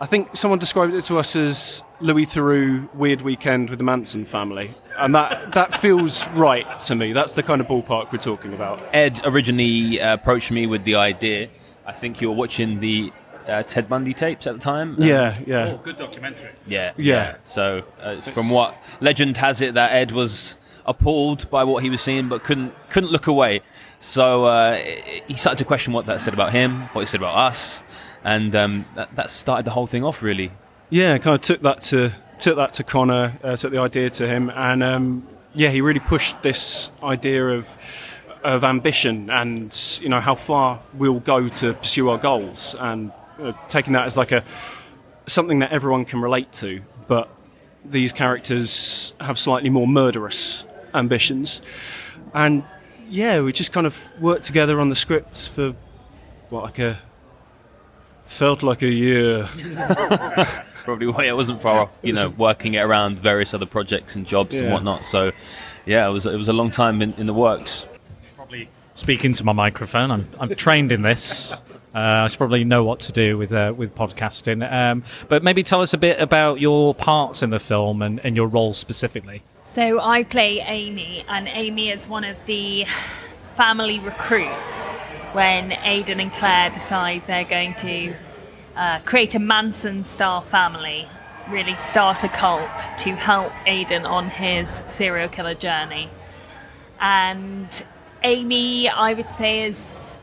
S9: I think someone described it to us as Louis Theroux Weird Weekend with the Manson family, and that that feels right to me. That's the kind of ballpark we're talking about.
S10: Ed originally uh, approached me with the idea. I think you were watching the uh, Ted Bundy tapes at the time.
S9: Yeah, yeah.
S2: Oh, good documentary.
S10: Yeah,
S9: Yeah.
S10: So, uh, from what legend has it, that Ed was appalled by what he was seeing, but couldn't couldn't look away. So uh, he started to question what that said about him, what it said about us, and um, that, that started the whole thing off. Really.
S9: Yeah, kind of took that to took that to Conor, uh, took the idea to him, and um, yeah, he really pushed this idea of of ambition and you know how far we'll go to pursue our goals, and uh, taking that as like a something that everyone can relate to, but these characters have slightly more murderous ambitions, and yeah, we just kind of worked together on the scripts for what like a felt like a year.
S10: Probably why it wasn't far off. You know, working it around various other projects and jobs and whatnot. So, yeah, it was it was a long time in, in the works.
S2: Probably speaking to my microphone. I'm, I'm trained in this. Uh, I should probably know what to do with uh, with podcasting. Um, but maybe tell us a bit about your parts in the film and, and your role specifically.
S8: So I play Amy, and Amy is one of the family recruits when Aidan and Claire decide they're going to uh, create a Manson style family, really start a cult to help Aidan on his serial killer journey. And Amy, I would say, is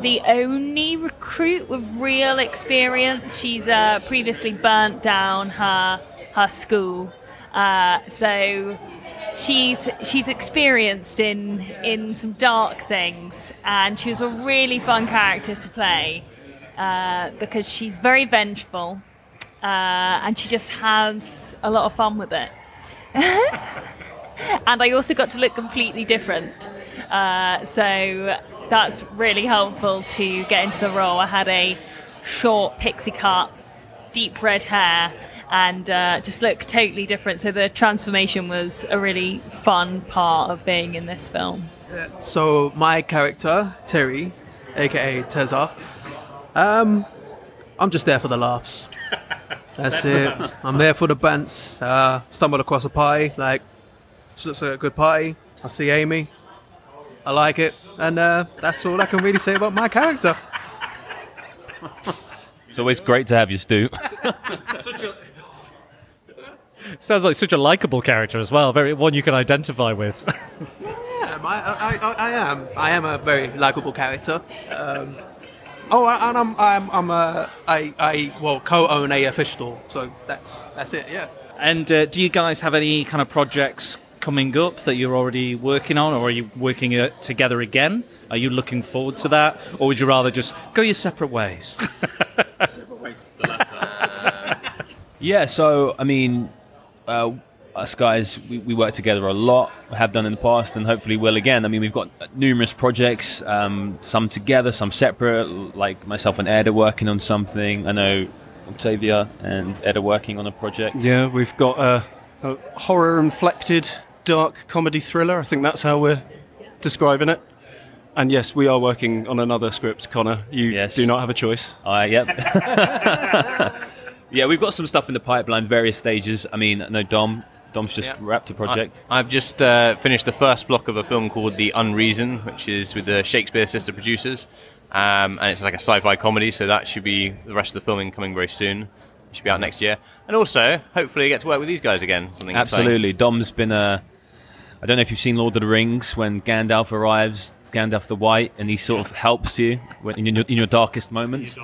S8: the only recruit with real experience. She's uh, previously burnt down her her school, uh, so she's she's experienced in in some dark things, and she was a really fun character to play uh, because she's very vengeful, uh, and she just has a lot of fun with it. and I also got to look completely different. Uh, so that's really helpful to get into the role. I had a short pixie cut, deep red hair, and uh, just look totally different. So the transformation was a really fun part of being in this film.
S7: So my character Terry, aka Teza, um, I'm just there for the laughs. That's it. I'm there for the bants. Uh, stumbled across a pie. like, this looks like a good pie. I see Amy. I like it, and uh, that's all I can really say about my character.
S10: It's always great to have you, Stu.
S2: Sounds like such a likable character as well. Very one you can identify with.
S7: Yeah, I, I, I, I am. I am a very likable character. Um, oh, and I'm, I'm, I'm a, I, I, well, co-own a fish store, so that's, that's it. Yeah.
S2: and uh, do you guys have any kind of projects coming up that you're already working on, or are you working uh, together again? Are you looking forward to that, or would you rather just go your separate ways? Separate ways. The latter.
S10: yeah, so I mean, uh, us guys, we, we work together a lot, have done in the past, and hopefully will again. I mean, we've got numerous projects, um, some together, some separate. Like myself and Ed are working on something. I know Octavia and Ed are working on a project.
S9: Yeah, we've got a, a horror inflected dark comedy thriller. I think that's how we're describing it. And yes, we are working on another script, Conor. You
S10: Yes.
S9: do not have a choice.
S10: Uh, yep. yeah, we've got some stuff in the pipeline, various stages. I mean, no, Dom. Dom's just
S6: Yeah.
S10: wrapped a project.
S6: I, have just uh, finished the first block of a film called The Unreason, which is with the Shakespeare sister producers. Um, and it's like a sci fi comedy, so that should be the rest of the filming coming very soon. It should be out next year. And also, hopefully, get to work with these guys again. Something exciting.
S10: Absolutely. Dom's been a. I don't know if you've seen Lord of the Rings when Gandalf arrives, Gandalf the White, and he sort of helps you when, in, your, in your darkest moments.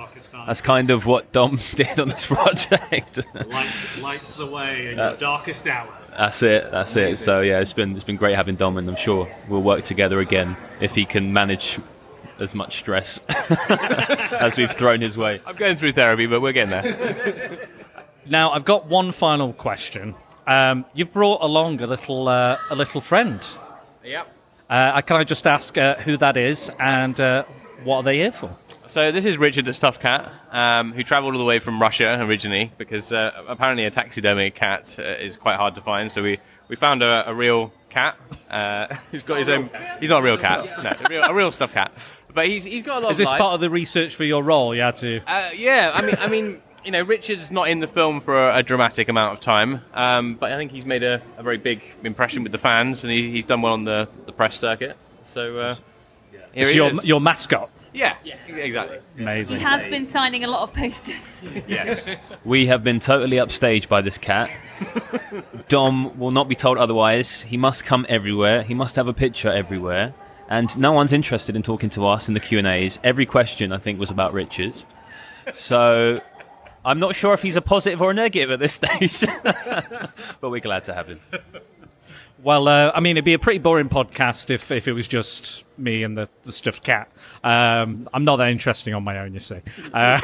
S10: That's kind of what Dom did on this project.
S2: lights, lights the way in
S10: Uh,
S2: your darkest hour.
S10: that's it. That's it. So yeah, it's been it's been great having Dom, and I'm sure we'll work together again if he can manage as much stress as we've thrown his way.
S6: I'm going through therapy, but we're getting there.
S2: Now, I've got one final question. Um, you've brought along a little uh, a little friend.
S6: yep.
S2: Uh, can I just ask uh, who that is and uh, what are they here for?
S6: So this is Richard the stuffed cat, um, who travelled all the way from Russia originally because uh, apparently a taxidermy cat uh, is quite hard to find. So we, we found a, a real cat uh, who's got his own. He's not a real cat, no, a real, a real stuffed cat. But he's he's got a lot
S2: Is
S6: of
S2: this
S6: life.
S2: part of the research for your role? You had to.
S6: Uh, yeah, I mean, I mean, you know, Richard's not in the film for a, a dramatic amount of time, um, but I think he's made a, a very big impression with the fans, and he, he's done well on the, the press circuit. So uh, here
S2: It's
S6: he
S2: your,
S6: is.
S2: your mascot.
S6: yeah, exactly.
S2: Amazing.
S8: He has been signing a lot of posters.
S6: Yes.
S10: We have been totally upstaged by this cat. Dom will not be told otherwise. He must come everywhere. He must have a picture everywhere. And no one's interested in talking to us in the Q and A's. Every question I think was about Richard. So I'm not sure if he's a positive or a negative at this stage, but we're glad to have him.
S2: Well, uh, I mean, it'd be a pretty boring podcast if, if it was just me and the, the stuffed cat. Um, I'm not that interesting on my own, you see. Uh,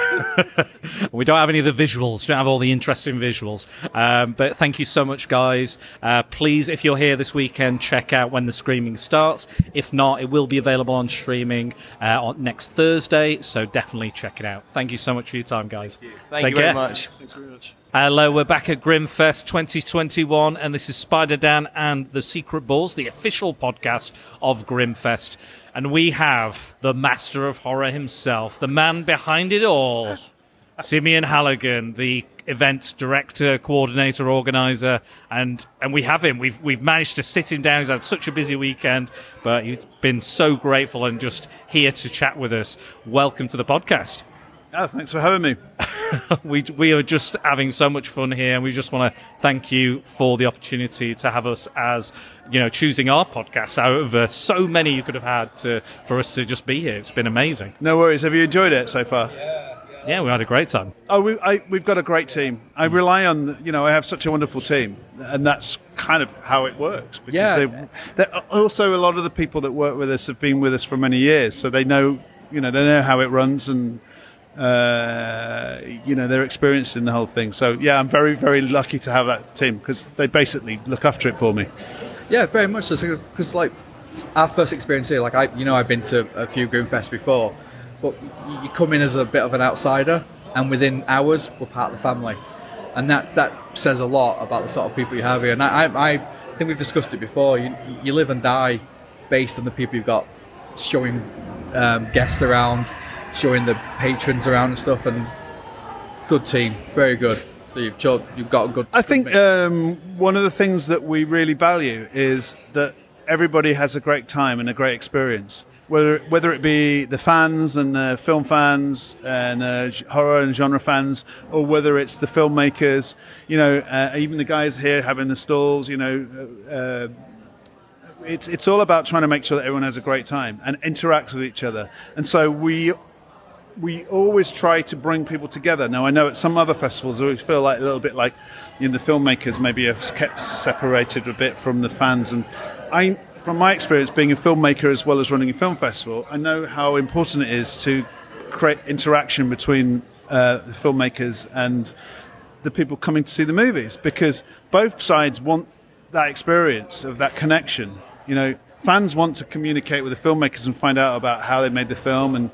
S2: we don't have any of the visuals, don't have all the interesting visuals. Um, but thank you so much, guys. Uh, please, if you're here this weekend, check out when the screaming starts. If not, it will be available on streaming uh, on next Thursday, so definitely check it out. Thank you so much for your time, guys.
S6: Thank
S2: Take
S6: you very
S2: care.
S6: much.
S2: Hello, we're back at Grimmfest 2021, and this is Spider Dan and the Secret Bores, the official podcast of Grimmfest. And we have the master of horror himself, the man behind it all, Simeon Halligan, the event director, coordinator, organizer, and and we have him. We've we've managed to sit him down. He's had such a busy weekend, but he's been so grateful and just here to chat with us. Welcome to the podcast
S11: Oh, thanks for having me.
S2: we we are just having so much fun here, and we just want to thank you for the opportunity to have us as you know choosing our podcast out of uh, so many you could have had to for us to just be here. It's been amazing.
S11: No worries. Have you enjoyed it so far?
S2: Yeah, yeah. we had a great time.
S11: Oh, we, I, we've got a great team. I rely on, you know, I have such a wonderful team, and that's kind of how it works. Because
S5: Yeah.
S11: they, also a lot of the people that work with us have been with us for many years, so they know, you know, they know how it runs, and uh, you know, they're experienced in the whole thing. So yeah, I'm very, very lucky to have that team because they basically look after it for me.
S5: Yeah, very much so. Because like our first experience here, like I, you know, I've been to a few Grimmfest before, but you you come in as a bit of an outsider, and within hours we're part of the family, and that that says a lot about the sort of people you have here. And I, I, I think we've discussed it before. You, you live and die based on the people you've got showing um, guests around, showing the patrons around and stuff, and good team, very good. So you've cho- you've got a good.
S11: I think um, one of the things that we really value is that everybody has a great time and a great experience. Whether whether it be the fans and the film fans and uh, horror and genre fans, or whether it's the filmmakers, you know, uh, even the guys here having the stalls, you know, uh, it's it's all about trying to make sure that everyone has a great time and interacts with each other. And so we we always try to bring people together. Now I know at some other festivals we feel like a little bit like you know, the filmmakers maybe have kept separated a bit from the fans. And I, from my experience being a filmmaker as well as running a film festival, I know how important it is to create interaction between uh, the filmmakers and the people coming to see the movies because both sides want that experience of that connection. You know, fans want to communicate with the filmmakers and find out about how they made the film, and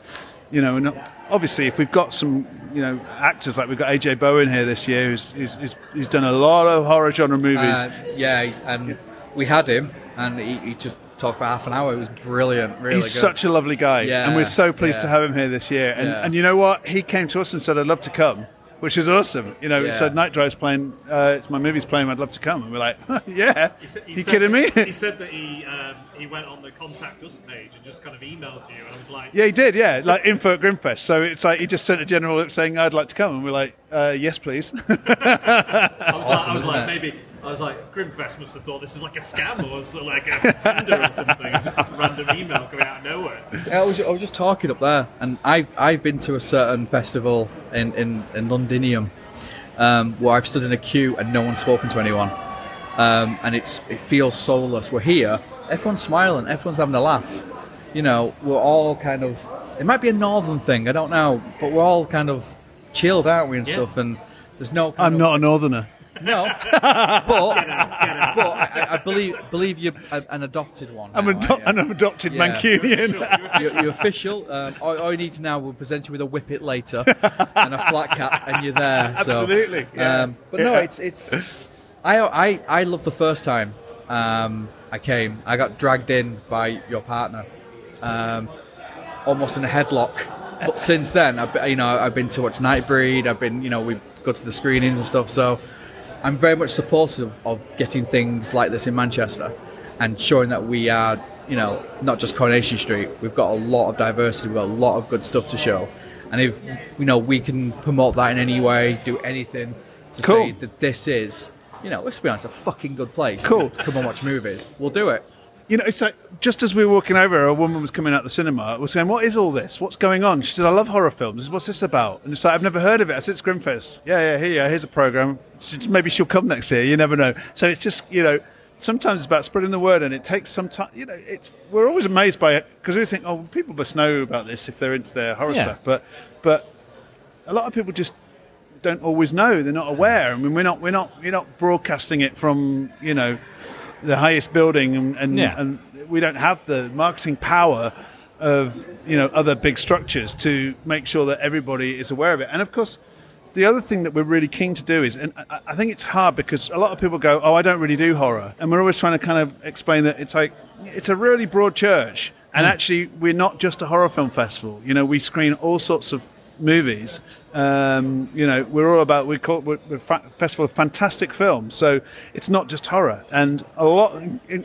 S11: you know, and obviously if we've got some, you know, actors like we've got AJ Bowen here this year, who's, who's, who's, who's done a lot of horror genre movies.
S5: Uh, yeah, and we had him, and he, he just talked for half an hour. It was brilliant, really
S11: He's
S5: good.
S11: such a lovely guy,
S5: Yeah,
S11: and we're so pleased
S5: yeah.
S11: to have him here this year. And,
S5: Yeah.
S11: and you know what? He came to us and said, "I'd love to come," which is awesome. You know, he
S5: Yeah.
S11: said, "Nightdrive's playing. Uh, it's my movie's playing. I'd love to come." And we're like, "Yeah, you
S2: said
S11: kidding me?"
S2: He said that he um, he went on the contact us page and just kind of emailed you, and I was like,
S11: Yeah, he did. Yeah, like info at Grimmfest. So it's like he just sent a general saying, "I'd like to come," and we're like, uh, "Yes, please."
S2: I was like, I was like maybe. I was like, Grimmfest must have thought this is like a scam or so like a Tinder or something. Just this random email coming out of nowhere.
S5: Yeah, I was, I was just talking up there, and I've, I've been to a certain festival in, in, in Londinium um, where I've stood in a queue and no one's spoken to anyone. Um, and it's it feels soulless. We're here, everyone's smiling, everyone's having a laugh. You know, we're all kind of. It might be a northern thing, I don't know, but we're all kind of chilled, aren't we, and
S2: Yeah.
S5: stuff. And there's no. kind
S11: I'm
S5: of-
S11: not a northerner.
S5: No, but, but I, I believe believe you're a- an adopted one.
S11: I'm,
S5: now,
S11: ado-
S5: aren't you?
S11: an adopted
S5: Yeah.
S11: Mancunian.
S5: you're, you're official. Um, all, all you need to now will present you with a whippet later and a flat cap, and you're there. So,
S11: Absolutely, yeah.
S5: Um, but no,
S11: Yeah.
S5: it's it's. I I I love the first time um, I came. I got dragged in by your partner, um, almost in a headlock, but since then, I've, been- you know, I've been to watch Nightbreed. I've been, you know, we go to the screenings and stuff. So I'm very much supportive of getting things like this in Manchester and showing that we are, you know, not just Coronation Street. We've got a lot of diversity. We've got a lot of good stuff to show. And if you know we can promote that in any way, do anything to
S11: Cool.
S5: say that this is, you know, let's be honest, a fucking good place.
S11: Cool.
S5: To come and watch movies. We'll do it.
S11: You know, it's like just as we were walking over, a woman was coming out the cinema. Was saying, "What is all this? What's going on?" She said, "I love horror films. What's this about?" And it's like, "I've never heard of it." I said, "It's Grimmfest." Yeah, yeah. Here, yeah. Here's a program. Maybe she'll come next year. You never know. So it's just, you know, sometimes it's about spreading the word, and it takes some time. You know, it's we're always amazed by it because we think, "Oh, people must know about this if they're into their horror
S2: Yeah.
S11: stuff." But, but a lot of people just don't always know. They're not aware. I mean, we're not we're not we're not broadcasting it from you know the highest building, and and,
S2: Yeah.
S11: and we don't have the marketing power of you know other big structures to make sure that everybody is aware of it. And of course, the other thing that we're really keen to do is, and I, I think it's hard because a lot of people go, "Oh, I don't really do horror," and we're always trying to kind of explain that it's like it's a really broad church, and actually we're not just a horror film festival. You know, we screen all sorts of movies. Um, you know, we're all about we call we're, we're a fa- festival of fantastic films, so it's not just horror. And a lot,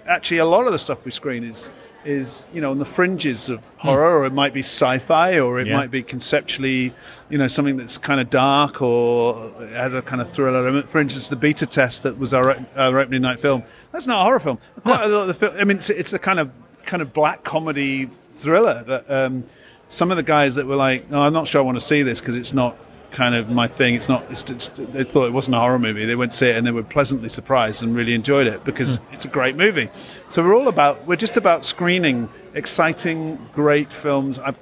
S11: actually, a lot of the stuff we screen is is you know on the fringes of horror, or it might be sci-fi, or it
S2: Yeah.
S11: might be conceptually, you know, something that's kind of dark or has a kind of thriller element. For instance, the beta test that was our, our opening night film. That's not a horror film. Quite a lot of the film. I mean, it's, it's a kind of kind of black comedy thriller that. Um, some of the guys that were like, "No, I'm not sure I want to see this because it's not kind of my thing. It's not." It's, it's, they thought it wasn't a horror movie. They went to see it and they were pleasantly surprised and really enjoyed it because hmm. it's a great movie. So we're all about. We're just about screening exciting, great films. I've,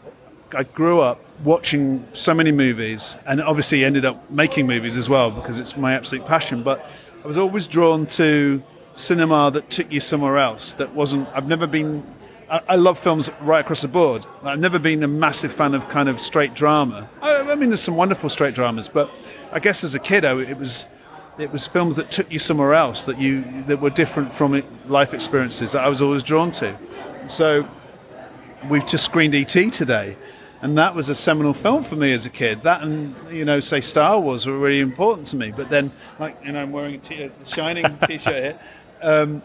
S11: I grew up watching so many movies and obviously ended up making movies as well because it's my absolute passion. But I was always drawn to cinema that took you somewhere else. That wasn't. I've never been. I, I love films right across the board. I've never been a massive fan of kind of straight drama. I, I mean, there's some wonderful straight dramas, but I guess as a kid, it was it was films that took you somewhere else that you that were different from life experiences that I was always drawn to. So we've just screened ET today, and that was a seminal film for me as a kid. That and you know, say Star Wars were really important to me. But then, like, and I'm wearing a t- a shining T-shirt here. Um,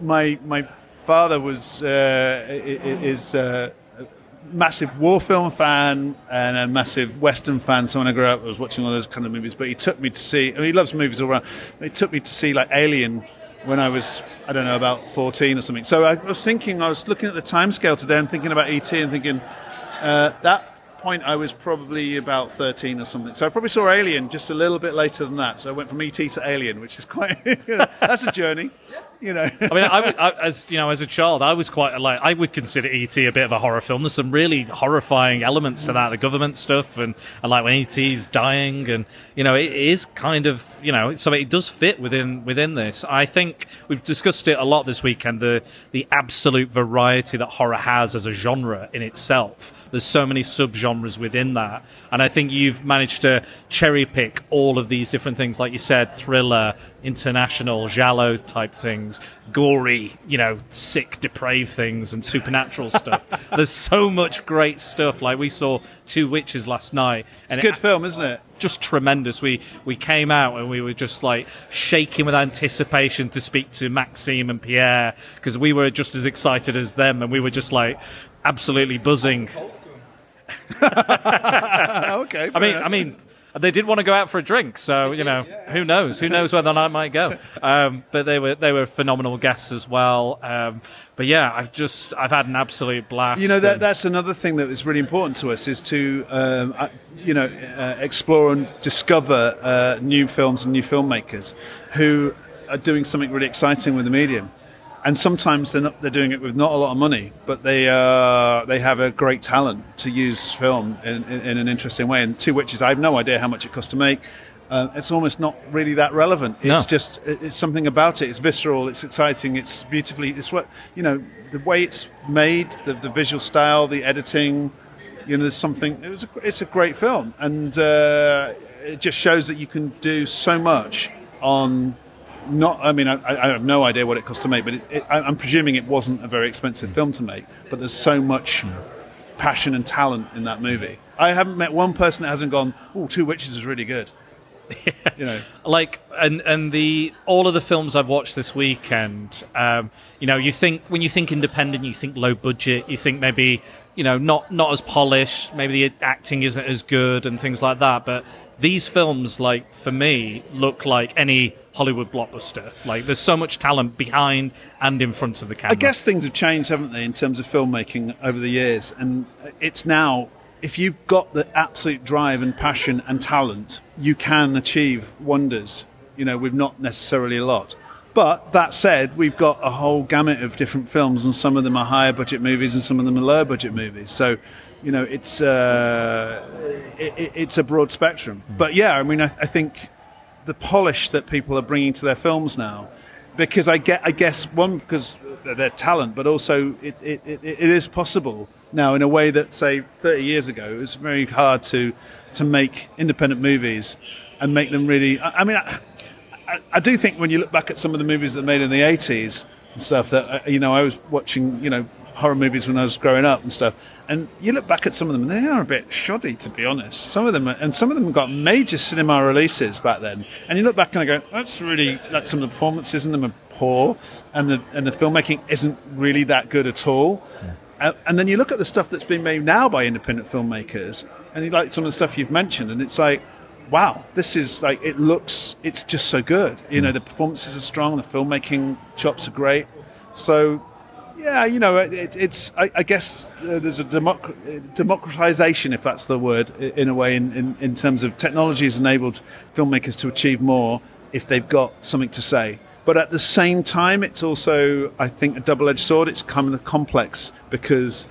S11: my my father was uh, is. A Massive war film fan and a massive Western fan. So when I grew up, I was watching all those kind of movies. But he took me to see. I mean, he loves movies all around. He took me to see like Alien when I was, I don't know, about 14 or something. So I was thinking, I was looking at the timescale today and thinking about ET and thinking, uh, that point I was probably about 13 or something. So I probably saw Alien just a little bit later than that. So I went from ET to Alien, which is quite, that's a journey, you know.
S2: I mean, I, I, as you know, as a child, I was quite like I would consider ET a bit of a horror film. There's some really horrifying elements to that, the government stuff, and, and like when ET's dying, and you know, it is kind of you know, so it does fit within within this. I think we've discussed it a lot this weekend. The the absolute variety that horror has as a genre in itself. There's so many subgenres within that, and I think you've managed to cherry pick all of these different things, like you said, thriller, international, giallo type things, gory, you know, sick, depraved things, and supernatural stuff. There's so much great stuff. Like we saw Two Witches last night,
S11: It's a good film, isn't it?
S2: just tremendous. We we came out and we were just like shaking with anticipation to speak to Maxime and Pierre because we were just as excited as them, and we were just like absolutely buzzing.
S11: okay.
S2: I mean, I mean, they did want to go out for a drink, so you know, who knows? Who knows where the night might go? Um, but they were they were phenomenal guests as well. Um, but yeah, I've just I've had an absolute blast.
S11: You know that
S2: and-
S11: that's another thing that is really important to us is to um, uh, you know uh, explore and discover uh, new films and new filmmakers who are doing something really exciting with the medium. And sometimes they're not, they're doing it with not a lot of money, but they uh, they have a great talent to use film in, in, in an interesting way. And Two Witches, I have no idea how much it costs to make. Uh, it's almost not really that relevant. It's
S2: No.
S11: just it's something about it. It's visceral. It's exciting. It's beautifully. It's what you know. The way it's made, the, the visual style, the editing. You know, there's something. It was. A, it's a great film, and uh, it just shows that you can do so much on. Not. I mean, I, I have no idea what it cost to make, but it, it, I- I'm presuming it wasn't a very expensive film to make. But there's so much passion and talent in that movie. I haven't met one person that hasn't gone, "Oh, Two Witches is really good." you know,
S2: like and and the all of the films I've watched this weekend, um, you know, you think when you think independent, you think low budget, you think maybe you know not not as polished, maybe the acting isn't as good and things like that. But these films, like for me, look like any Hollywood blockbuster. Like there's so much talent behind and in front of the camera.
S11: I guess things have changed, haven't they, in terms of filmmaking over the years, and it's now if you've got the absolute drive and passion and talent, you can achieve wonders, you know, with not necessarily a lot. But that said, we've got a whole gamut of different films, and some of them are higher budget movies, and some of them are lower budget movies. So, you know, it's uh, it, it's a broad spectrum. But yeah, I mean, I, I think the polish that people are bringing to their films now, because I get, I guess, one because their talent, but also it, it, it, it is possible now in a way that say 30 years ago it was very hard to to make independent movies and make them really i, I mean I, I, I, do think when you look back at some of the movies that were made in the 80s and stuff that uh, you know i was watching you know horror movies when i was growing up and stuff and you look back at some of them and they are a bit shoddy to be honest. Some of them are, and some of them got major cinema releases back then. And you look back and I go that's really like some of the performances in them are poor and the and the filmmaking isn't really that good at all. And then you look at the stuff that's been made now by independent filmmakers, and you like some of the stuff you've mentioned, and it's like, wow, this is like it looks, it's just so good. You hmm. know, the performances are strong, the filmmaking chops are great. So, yeah, you know, it, it's I, I guess uh, there's a democ- democratization, if that's the word, in a way, in, in, in terms of technology has enabled filmmakers to achieve more if they've got something to say. But at the same time, it's also, I think, a double edged sword. It's kind of complex because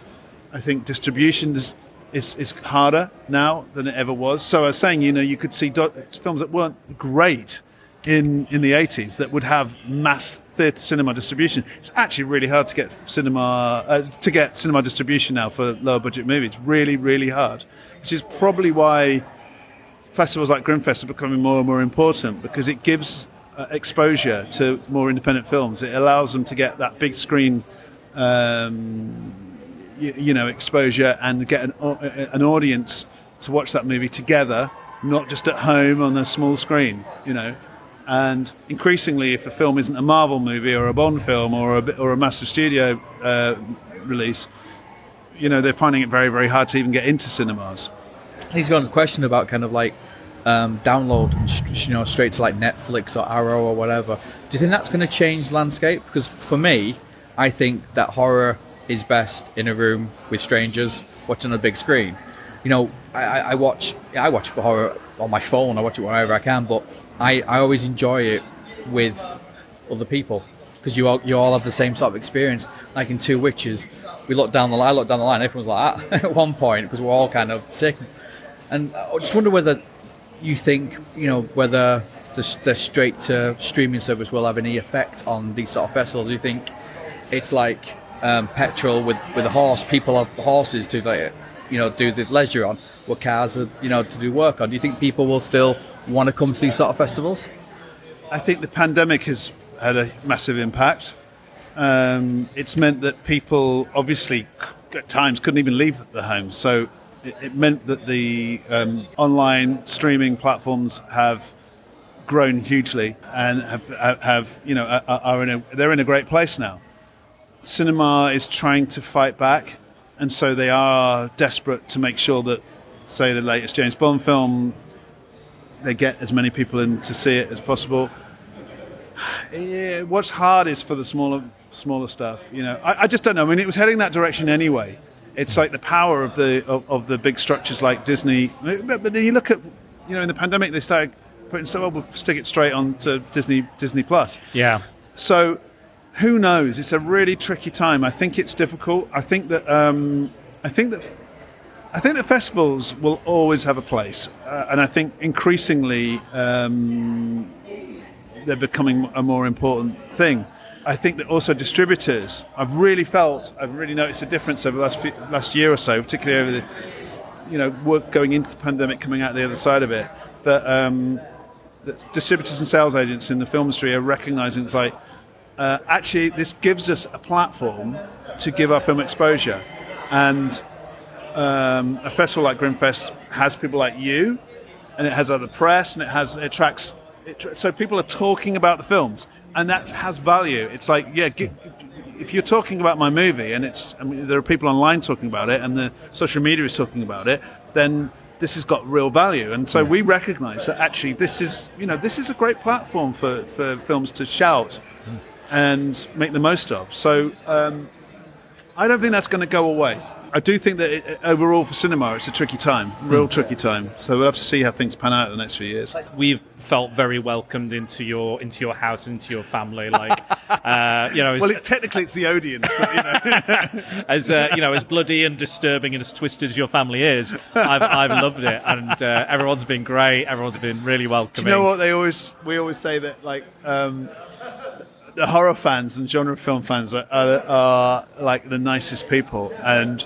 S11: I think distribution is, is, is, harder now than it ever was. So I was saying, you know, you could see do- films that weren't great in, in the 80s that would have mass theatre cinema distribution. It's actually really hard to get cinema uh, to get cinema distribution now for lower budget movies. It's really, really hard, which is probably why festivals like Grimmfest are becoming more and more important because it gives uh, exposure to more independent films. It allows them to get that big screen, um, you, know, exposure and get an, an audience to watch that movie together, not just at home on the small screen. You know, and increasingly, if a film isn't a Marvel movie or a Bond film or a or a massive studio uh, release, you know, they're finding it very very hard to even get into cinemas.
S5: He's got a question about kind of like um, download, you know, straight to like Netflix or Arrow or whatever. Do you think that's going to change landscape? Because for me, I think that horror is best in a room with strangers watching a big screen. You know, I, I watch I watch horror on my phone. I watch it wherever I can, but I, I always enjoy it with other people because you all you all have the same sort of experience. Like in Two Witches, we looked down the line, looked down the line. Everyone's like that at one point because we're all kind of taking. And I just wonder whether you think you know whether the, the straight to streaming service will have any effect on these sort of festivals? Do you think it's like um, petrol with with a horse? People have horses to like you know do the leisure on, what cars are you know to do work on. Do you think people will still want to come to these sort of festivals?
S11: I think the pandemic has had a massive impact. Um, it's meant that people obviously at times couldn't even leave the home, so it, it meant that the um, online streaming platforms have grown hugely and have, have you know are in a, they're in a great place now. Cinema is trying to fight back, and so they are desperate to make sure that, say, the latest James Bond film, they get as many people in to see it as possible. Yeah, what's hard is for the smaller smaller stuff. You know, I, I just don't know. I mean, it was heading that direction anyway it's like the power of the of, of, the big structures like Disney. But, but then you look at, you know, in the pandemic they started putting so well, we'll stick it straight on to Disney Disney Plus.
S2: Yeah.
S11: So who knows? It's a really tricky time. I think it's difficult. I think that um, I think that I think that festivals will always have a place, uh, and I think increasingly um, they're becoming a more important thing. I think that also distributors, I've really felt, I've really noticed a difference over the last, few, last year or so, particularly over the, you know, work going into the pandemic, coming out the other side of it, that, um, that distributors and sales agents in the film industry are recognizing it's like, uh, actually, this gives us a platform to give our film exposure. And um, a festival like Grimmfest has people like you, and it has other press, and it has it attracts. It, so people are talking about the films, and that has value. It's like yeah, get, if you're talking about my movie, and it's I mean there are people online talking about it, and the social media is talking about it, then this has got real value. And so we recognise that actually this is you know this is a great platform for for films to shout and make the most of. So. Um, I don't think that's going to go away. I do think that it, overall for cinema, it's a tricky time, real tricky time. So we'll have to see how things pan out in the next few years.
S2: We've felt very welcomed into your into your house, into your family. Like, uh, you know, as,
S11: Well, it, technically it's the audience, but you know.
S2: as uh, you know, as bloody and disturbing and as twisted as your family is, I've, I've loved it, and uh, everyone's been great. Everyone's been really
S11: Do
S2: welcoming.
S11: you know what they always? We always say that like um, the horror fans and genre film fans are, are, are like the nicest people, and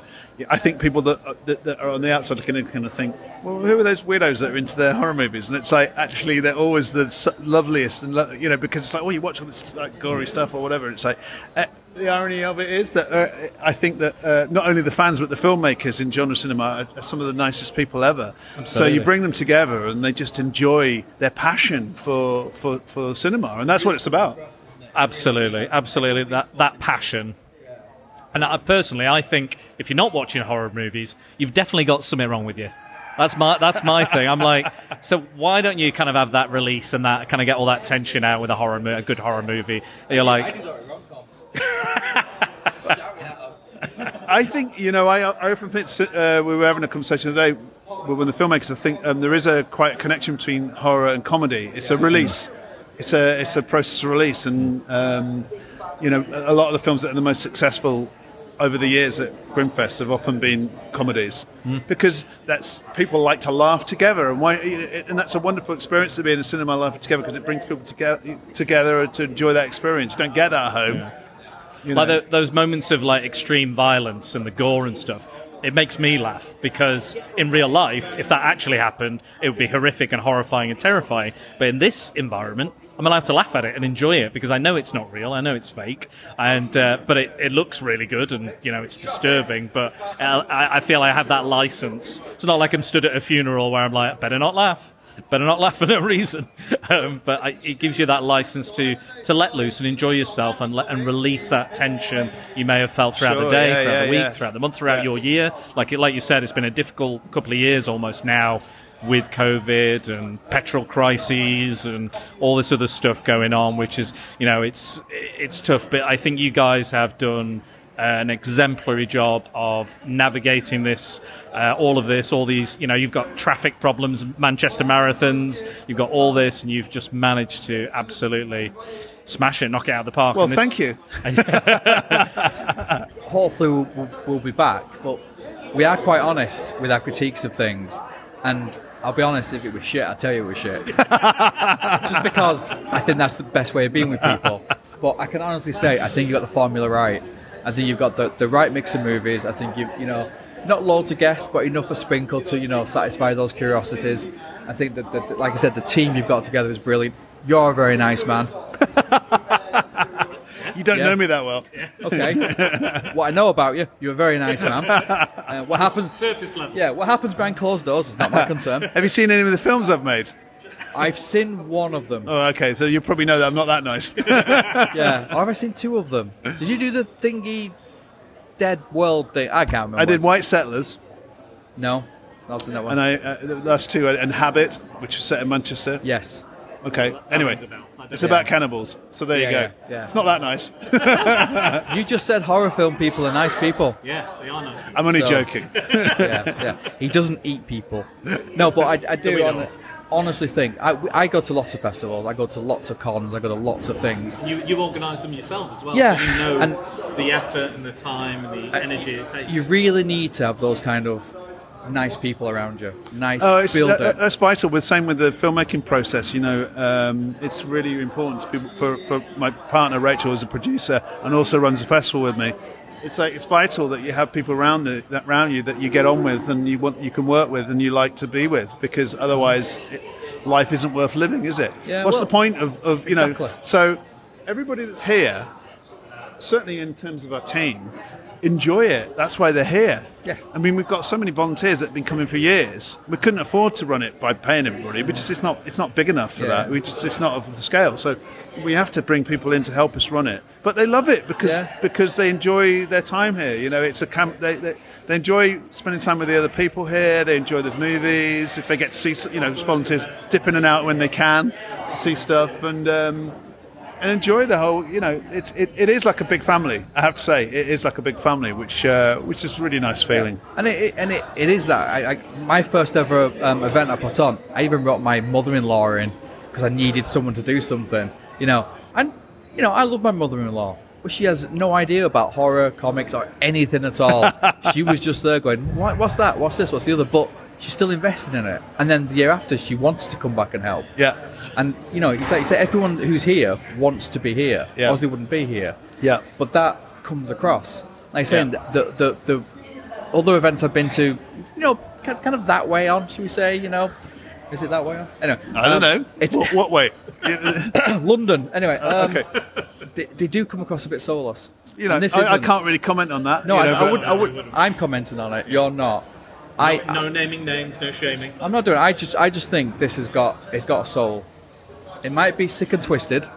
S11: I think people that, that, that are on the outside looking in kind of think, well, who are those weirdos that are into their horror movies? And it's like actually they're always the loveliest, and lo- you know because it's like, oh, you watch all this like gory stuff or whatever. It's like. Uh, the irony of it is that uh, I think that uh, not only the fans but the filmmakers in genre cinema are, are some of the nicest people ever. So you bring them together and they just enjoy their passion for, for, for cinema, and that's what it's about.
S2: Absolutely, absolutely. That that passion. And I, personally, I think if you're not watching horror movies, you've definitely got something wrong with you. That's my that's my thing. I'm like, so why don't you kind of have that release and that kind of get all that tension out with a horror, mo- a good horror movie? You're like,
S11: I think you know. I, I often think uh, we were having a conversation today with the filmmakers. I think um, there is a quite a connection between horror and comedy. It's a release. It's a it's a process of release, and um, you know a lot of the films that are the most successful over the years at Grimmfest have often been comedies because that's people like to laugh together, and why and that's a wonderful experience to be in a cinema laughing together because it brings people together together to enjoy that experience. You don't get that at home. You know.
S2: like tho- those moments of like extreme violence and the gore and stuff. It makes me laugh because in real life, if that actually happened, it would be horrific and horrifying and terrifying. But in this environment, I'm allowed to laugh at it and enjoy it because I know it's not real. I know it's fake, and uh, but it, it looks really good, and you know it's disturbing. But uh, I, I feel I have that license. It's not like I'm stood at a funeral where I'm like, better not laugh. Better not laugh for no reason, um, but I, it gives you that license to, to let loose and enjoy yourself and let, and release that tension you may have felt throughout the day,
S11: yeah,
S2: throughout
S11: yeah,
S2: the week,
S11: yeah.
S2: throughout the month, throughout your year. Like it, like you said, it's been a difficult couple of years almost now with COVID and petrol crises and all this other stuff going on, which is you know it's it's tough. But I think you guys have done an exemplary job of navigating this, uh, all of this, all these. You know, you've got traffic problems, Manchester marathons. You've got all this, and you've just managed to absolutely smash it, knock it out of the park.
S11: Well,
S2: this-
S11: thank you.
S5: hopefully we'll, we'll, we'll be back. But we are quite honest with our critiques of things, and I'll be honest, if it was shit, I'd tell you it was shit. Just because I think that's the best way of being with people. But I can honestly say, I think you got the formula right. I think you've got the, the right mix of movies. I think you you know not loads of guests, but enough a sprinkle to you know satisfy those curiosities. I think that, that like I said, the team you've got together is brilliant. You're a very nice man.
S11: You don't
S5: Yeah.
S11: know me that well.
S5: Okay. what I know about you, you're a very nice man. Uh, what happens?
S2: Surface level.
S5: Yeah. What happens behind closed doors is not my concern.
S11: Have you seen any of the films I've made?
S5: I've seen one of them.
S11: Oh, okay. So you probably know that I'm not that nice.
S5: Yeah. Or have I seen two of them? Did you do the thingy, dead world thing? I can't remember.
S11: I did White Settlers,
S5: No. I was in that one.
S11: and I uh, the last two, and Habit, which is set in Manchester.
S5: yes.
S11: Okay. Anyway, it's
S5: Yeah.
S11: about cannibals. So there
S5: Yeah,
S11: you go.
S5: yeah, yeah.
S11: It's not that nice.
S5: You just said horror film people are nice people.
S2: Yeah, they are nice.
S11: I'm only
S5: So-
S11: joking.
S5: yeah, yeah. He doesn't eat people. No, but I, I do
S2: we
S5: hon-
S2: know.
S5: honestly think I, I go to lots of festivals. I go to lots of cons. I go to lots of things.
S2: You you organise them yourself as well.
S5: Yeah,
S2: so you know
S5: and-
S2: the effort and the time and the energy it takes.
S5: You really need to have those kind of nice people around you. Nice
S11: Oh, it's,
S5: builder.
S11: that's vital. With same with the filmmaking process, you know, um, it's really important to people, for for my partner Rachel as a producer and also runs the festival with me. It's like it's vital that you have people around the, that around you that you get on with and you want you can work with and you like to be with because otherwise it, life isn't worth living, is it?
S5: Yeah,
S11: What's
S5: well,
S11: the point of, of you know? So everybody that's here, certainly in terms of our team, enjoy it. That's why they're here.
S5: Yeah.
S11: I mean, we've got so many volunteers that have been coming for years. We couldn't afford to run it by paying everybody. We just it's not it's not big enough for
S5: Yeah.
S11: that. We just it's not of the scale. So we have to bring people in to help us run it. But they love it because
S5: Yeah.
S11: because they enjoy their time here. You know, it's a camp. They, they they enjoy spending time with the other people here. They enjoy the movies. If they get to see, you know, just volunteers dip in and out when they can to see stuff and. Um, and enjoy the whole. You know, it's it, it is like a big family. I have to say, it is like a big family, which uh, which is a really nice feeling.
S5: And it, it- and it, it is that. I, I, my first ever um, event I put on, I even brought my mother-in-law in because I needed someone to do something. You know, and you know, I love my mother-in-law, but she has no idea about horror, comics, or anything at all. she was just there going, what, "What's that? What's this? What's the other?" But she's still invested in it. And then the year after, she wanted to come back and help.
S11: Yeah.
S5: And you know, you say, you say everyone who's here wants to be here,
S11: Yeah.
S5: or they wouldn't be here.
S11: Yeah.
S5: But that comes across. Like saying
S11: Yeah.
S5: the, the the other events I've been to, you know, kind of that way on, should we say? You know, is it that way on? Anyway,
S11: I don't
S5: um,
S11: know.
S5: It's
S11: what, what way?
S5: London. Anyway, um,
S11: okay.
S5: they, they do come across a bit soulless.
S11: You know,
S5: this
S11: I, I can't really comment on that.
S5: No,
S11: you
S5: I,
S11: know,
S5: I would. I would. I'm commenting on it. You're not. I.
S2: no naming names, no shaming.
S5: I'm not doing. It. I just. I just think this has got. It's got a soul. It might be sick and twisted,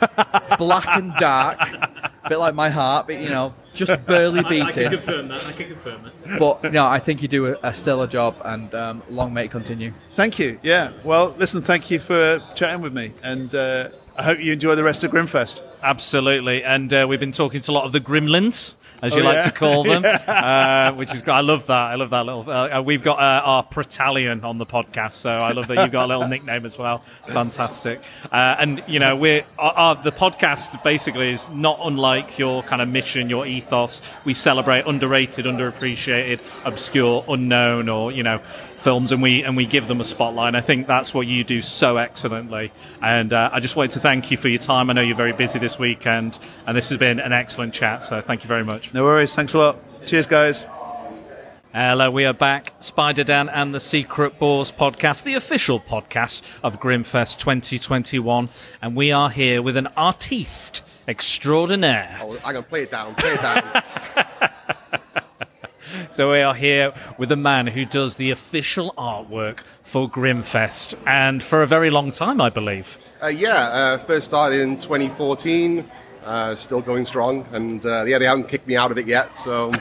S5: black and dark, a bit like my heart, but you know, just barely
S2: I, I can confirm that. I can confirm that.
S5: but no, I think you do a, a stellar job, and um, long may it continue.
S11: Thank you. Yeah. Well, listen, thank you for chatting with me, and uh, I hope you enjoy the rest of Grimmfest.
S2: Absolutely, and uh, we've been talking to a lot of the Grimmlins, as you
S11: Oh,
S2: like
S11: yeah?
S2: to call them, uh, which is I love that. I love that little. Uh, uh, we've got uh, our Pretalion on the podcast, so I love that you've got a little nickname as well. Fantastic, uh, and you know we're our, our, the podcast basically is not unlike your kind of mission, your ethos. We celebrate underrated, underappreciated, obscure, unknown, or you know films and we and we give them a spotlight. I think that's what you do so excellently. And uh, I just wanted to thank you for your time. I know you're very busy this weekend, and this has been an excellent chat. So thank you very much.
S11: No worries. Thanks a lot. Cheers, guys.
S2: Hello, we are back. Spider Dan and the Secret Bores podcast, the official podcast of Grimmfest 2021, and we are here with an artiste extraordinaire.
S12: Oh, I'm gonna play it down. Play it down.
S2: So we are here with a man who does the official artwork for Grimmfest, and for a very long time, I believe.
S12: uh, yeah, uh, first started in 2014. Uh, still going strong, and uh, yeah, they haven't kicked me out of it yet. So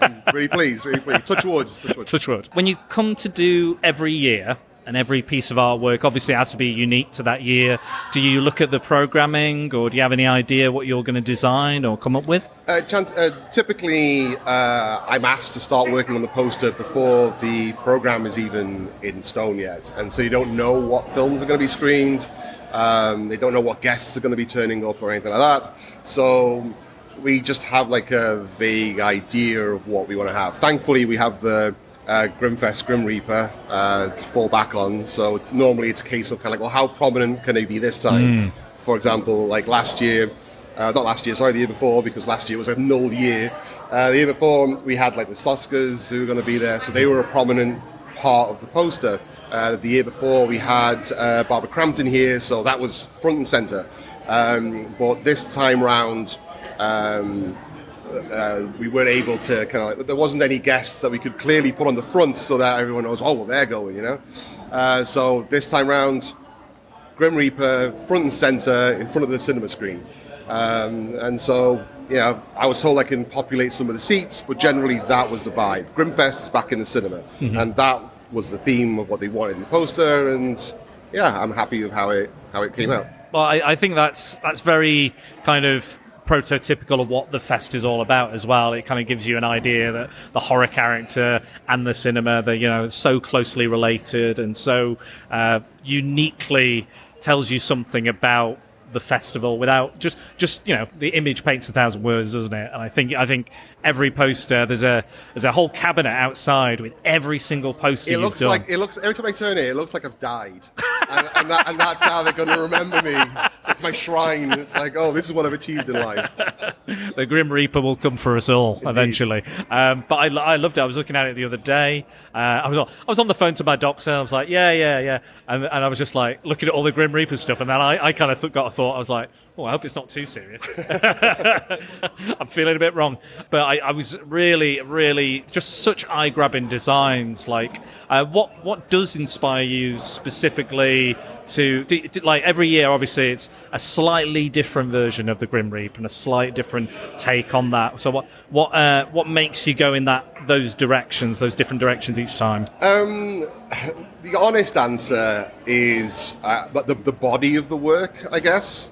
S12: I'm really pleased, really pleased. Touch wood, touch wood.
S2: Touch wood. When you come to do every year, and every piece of artwork obviously has to be unique to that year. Do you look at the programming, or do you have any idea what you're going to design or come up with?
S12: Uh, chance, uh, typically, uh, I'm asked to start working on the poster before the program is even in stone yet, and so you don't know what films are going to be screened. Um, they don't know what guests are going to be turning up or anything like that. So we just have like a vague idea of what we want to have. Thankfully, we have the uh, Grimmfest Grim Reaper uh, to fall back on. So normally it's a case of kind of like, well, how prominent can they be this time?
S13: Mm.
S12: For example, like last year, uh, not last year, sorry, the year before, because last year was a null year. Uh, the year before, we had like the Soskas who were going to be there, so they were a prominent part of the poster. Uh, the year before, we had uh, Barbara Crampton here, so that was front and center. Um, but this time round, um, uh, we weren't able to kind of like, there wasn't any guests that we could clearly put on the front so that everyone knows, oh, well, they're going, you know? Uh, so this time round, Grim Reaper front and center in front of the cinema screen. Um, and so, you know, I was told I can populate some of the seats, but generally that was the vibe. Grimmfest is back in the cinema,
S2: Mhm.
S12: and that was the theme of what they wanted in the poster. And yeah, I'm happy with how it how it came out.
S2: Well, I, I think that's that's very kind of prototypical of what the fest is all about as well. It kind of gives you an idea that the horror character and the cinema, they're you know so closely related and so uh, uniquely tells you something about the festival without just just you know the image paints a thousand words doesn't it and i think i think every poster there's a there's a whole cabinet outside with every single poster
S12: It looks
S2: done
S12: like it looks every time I turn it, it looks like I've died, and, and, that, and that's how they're going to remember me So it's my shrine. It's like, oh, this is what I've achieved in life.
S2: the Grim Reaper will come for us all eventually. Um, but I, I loved it. I was looking at it the other day. Uh, I was on, I was on the phone to my doctor. I was like, yeah, yeah, yeah, and, and I was just like looking at all the Grim Reaper stuff, and then I, I kind of got a thought. I was like, oh, I hope it's not too serious. I'm feeling a bit wrong, but I, I was really, really just such eye-grabbing designs. Like, uh, what what does inspire you specifically to do, do- like every year? Obviously, it's a slightly different version of the Grim Reaper and a slight different take on that. So, what what uh, what makes you go in that those directions, those different directions each time?
S12: Um, the honest answer is uh, the, the body of the work, I guess.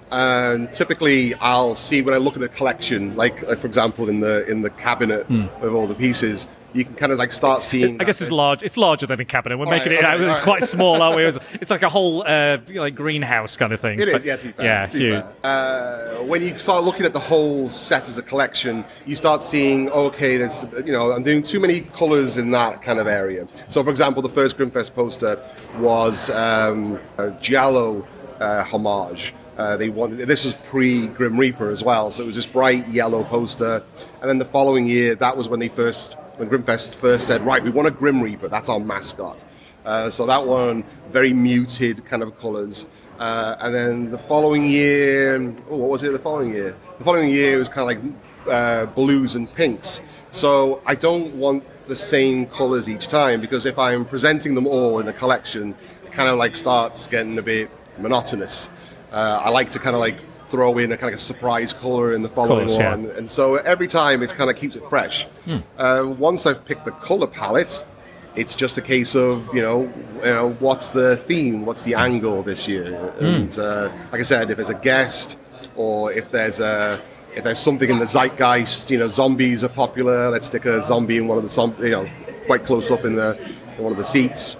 S12: And typically, I'll see when I look at a collection, like, like for example, in the in the cabinet
S2: Hmm.
S12: of all the pieces, you can kind of like start seeing.
S2: I guess it's large. It's larger than a cabinet. We're
S12: All
S2: making
S12: right,
S2: it.
S12: okay,
S2: out it's
S12: right.
S2: quite small, aren't we? It's, like a whole uh, like greenhouse kind of thing.
S12: It is, yeah, to be fair.
S2: Yeah,
S12: to fair. Uh, when you start looking at the whole set as a collection, you start seeing, okay, there's, you know, I'm doing too many colours in that kind of area. So, for example, the first Grimmfest poster was um, a Giallo uh, homage. Uh, they wanted this was pre Grim Reaper as well, so it was this bright yellow poster. And then the following year, that was when they first, when Grimmfest first said, right, we want a Grim Reaper. That's our mascot. Uh, so that one, very muted kind of colours. Uh, and then the following year, oh, what was it? The following year, the following year was kind of like uh, blues and pinks. So I don't want the same colours each time because if I'm presenting them all in a collection, it kind of like starts getting a bit monotonous. Uh, I like to kind of like throw in a kind of a surprise colour in the following
S2: yeah.
S12: one, and so every time it kind of keeps it fresh.
S2: Hmm.
S12: Uh, once I've picked the colour palette, it's just a case of you know, you know what's the theme, what's the angle this year,
S2: Hmm.
S12: and uh, like I said, if there's a guest or if there's a if there's something in the zeitgeist, you know, zombies are popular. Let's stick a zombie in one of the you know, quite close up in the in one of the seats.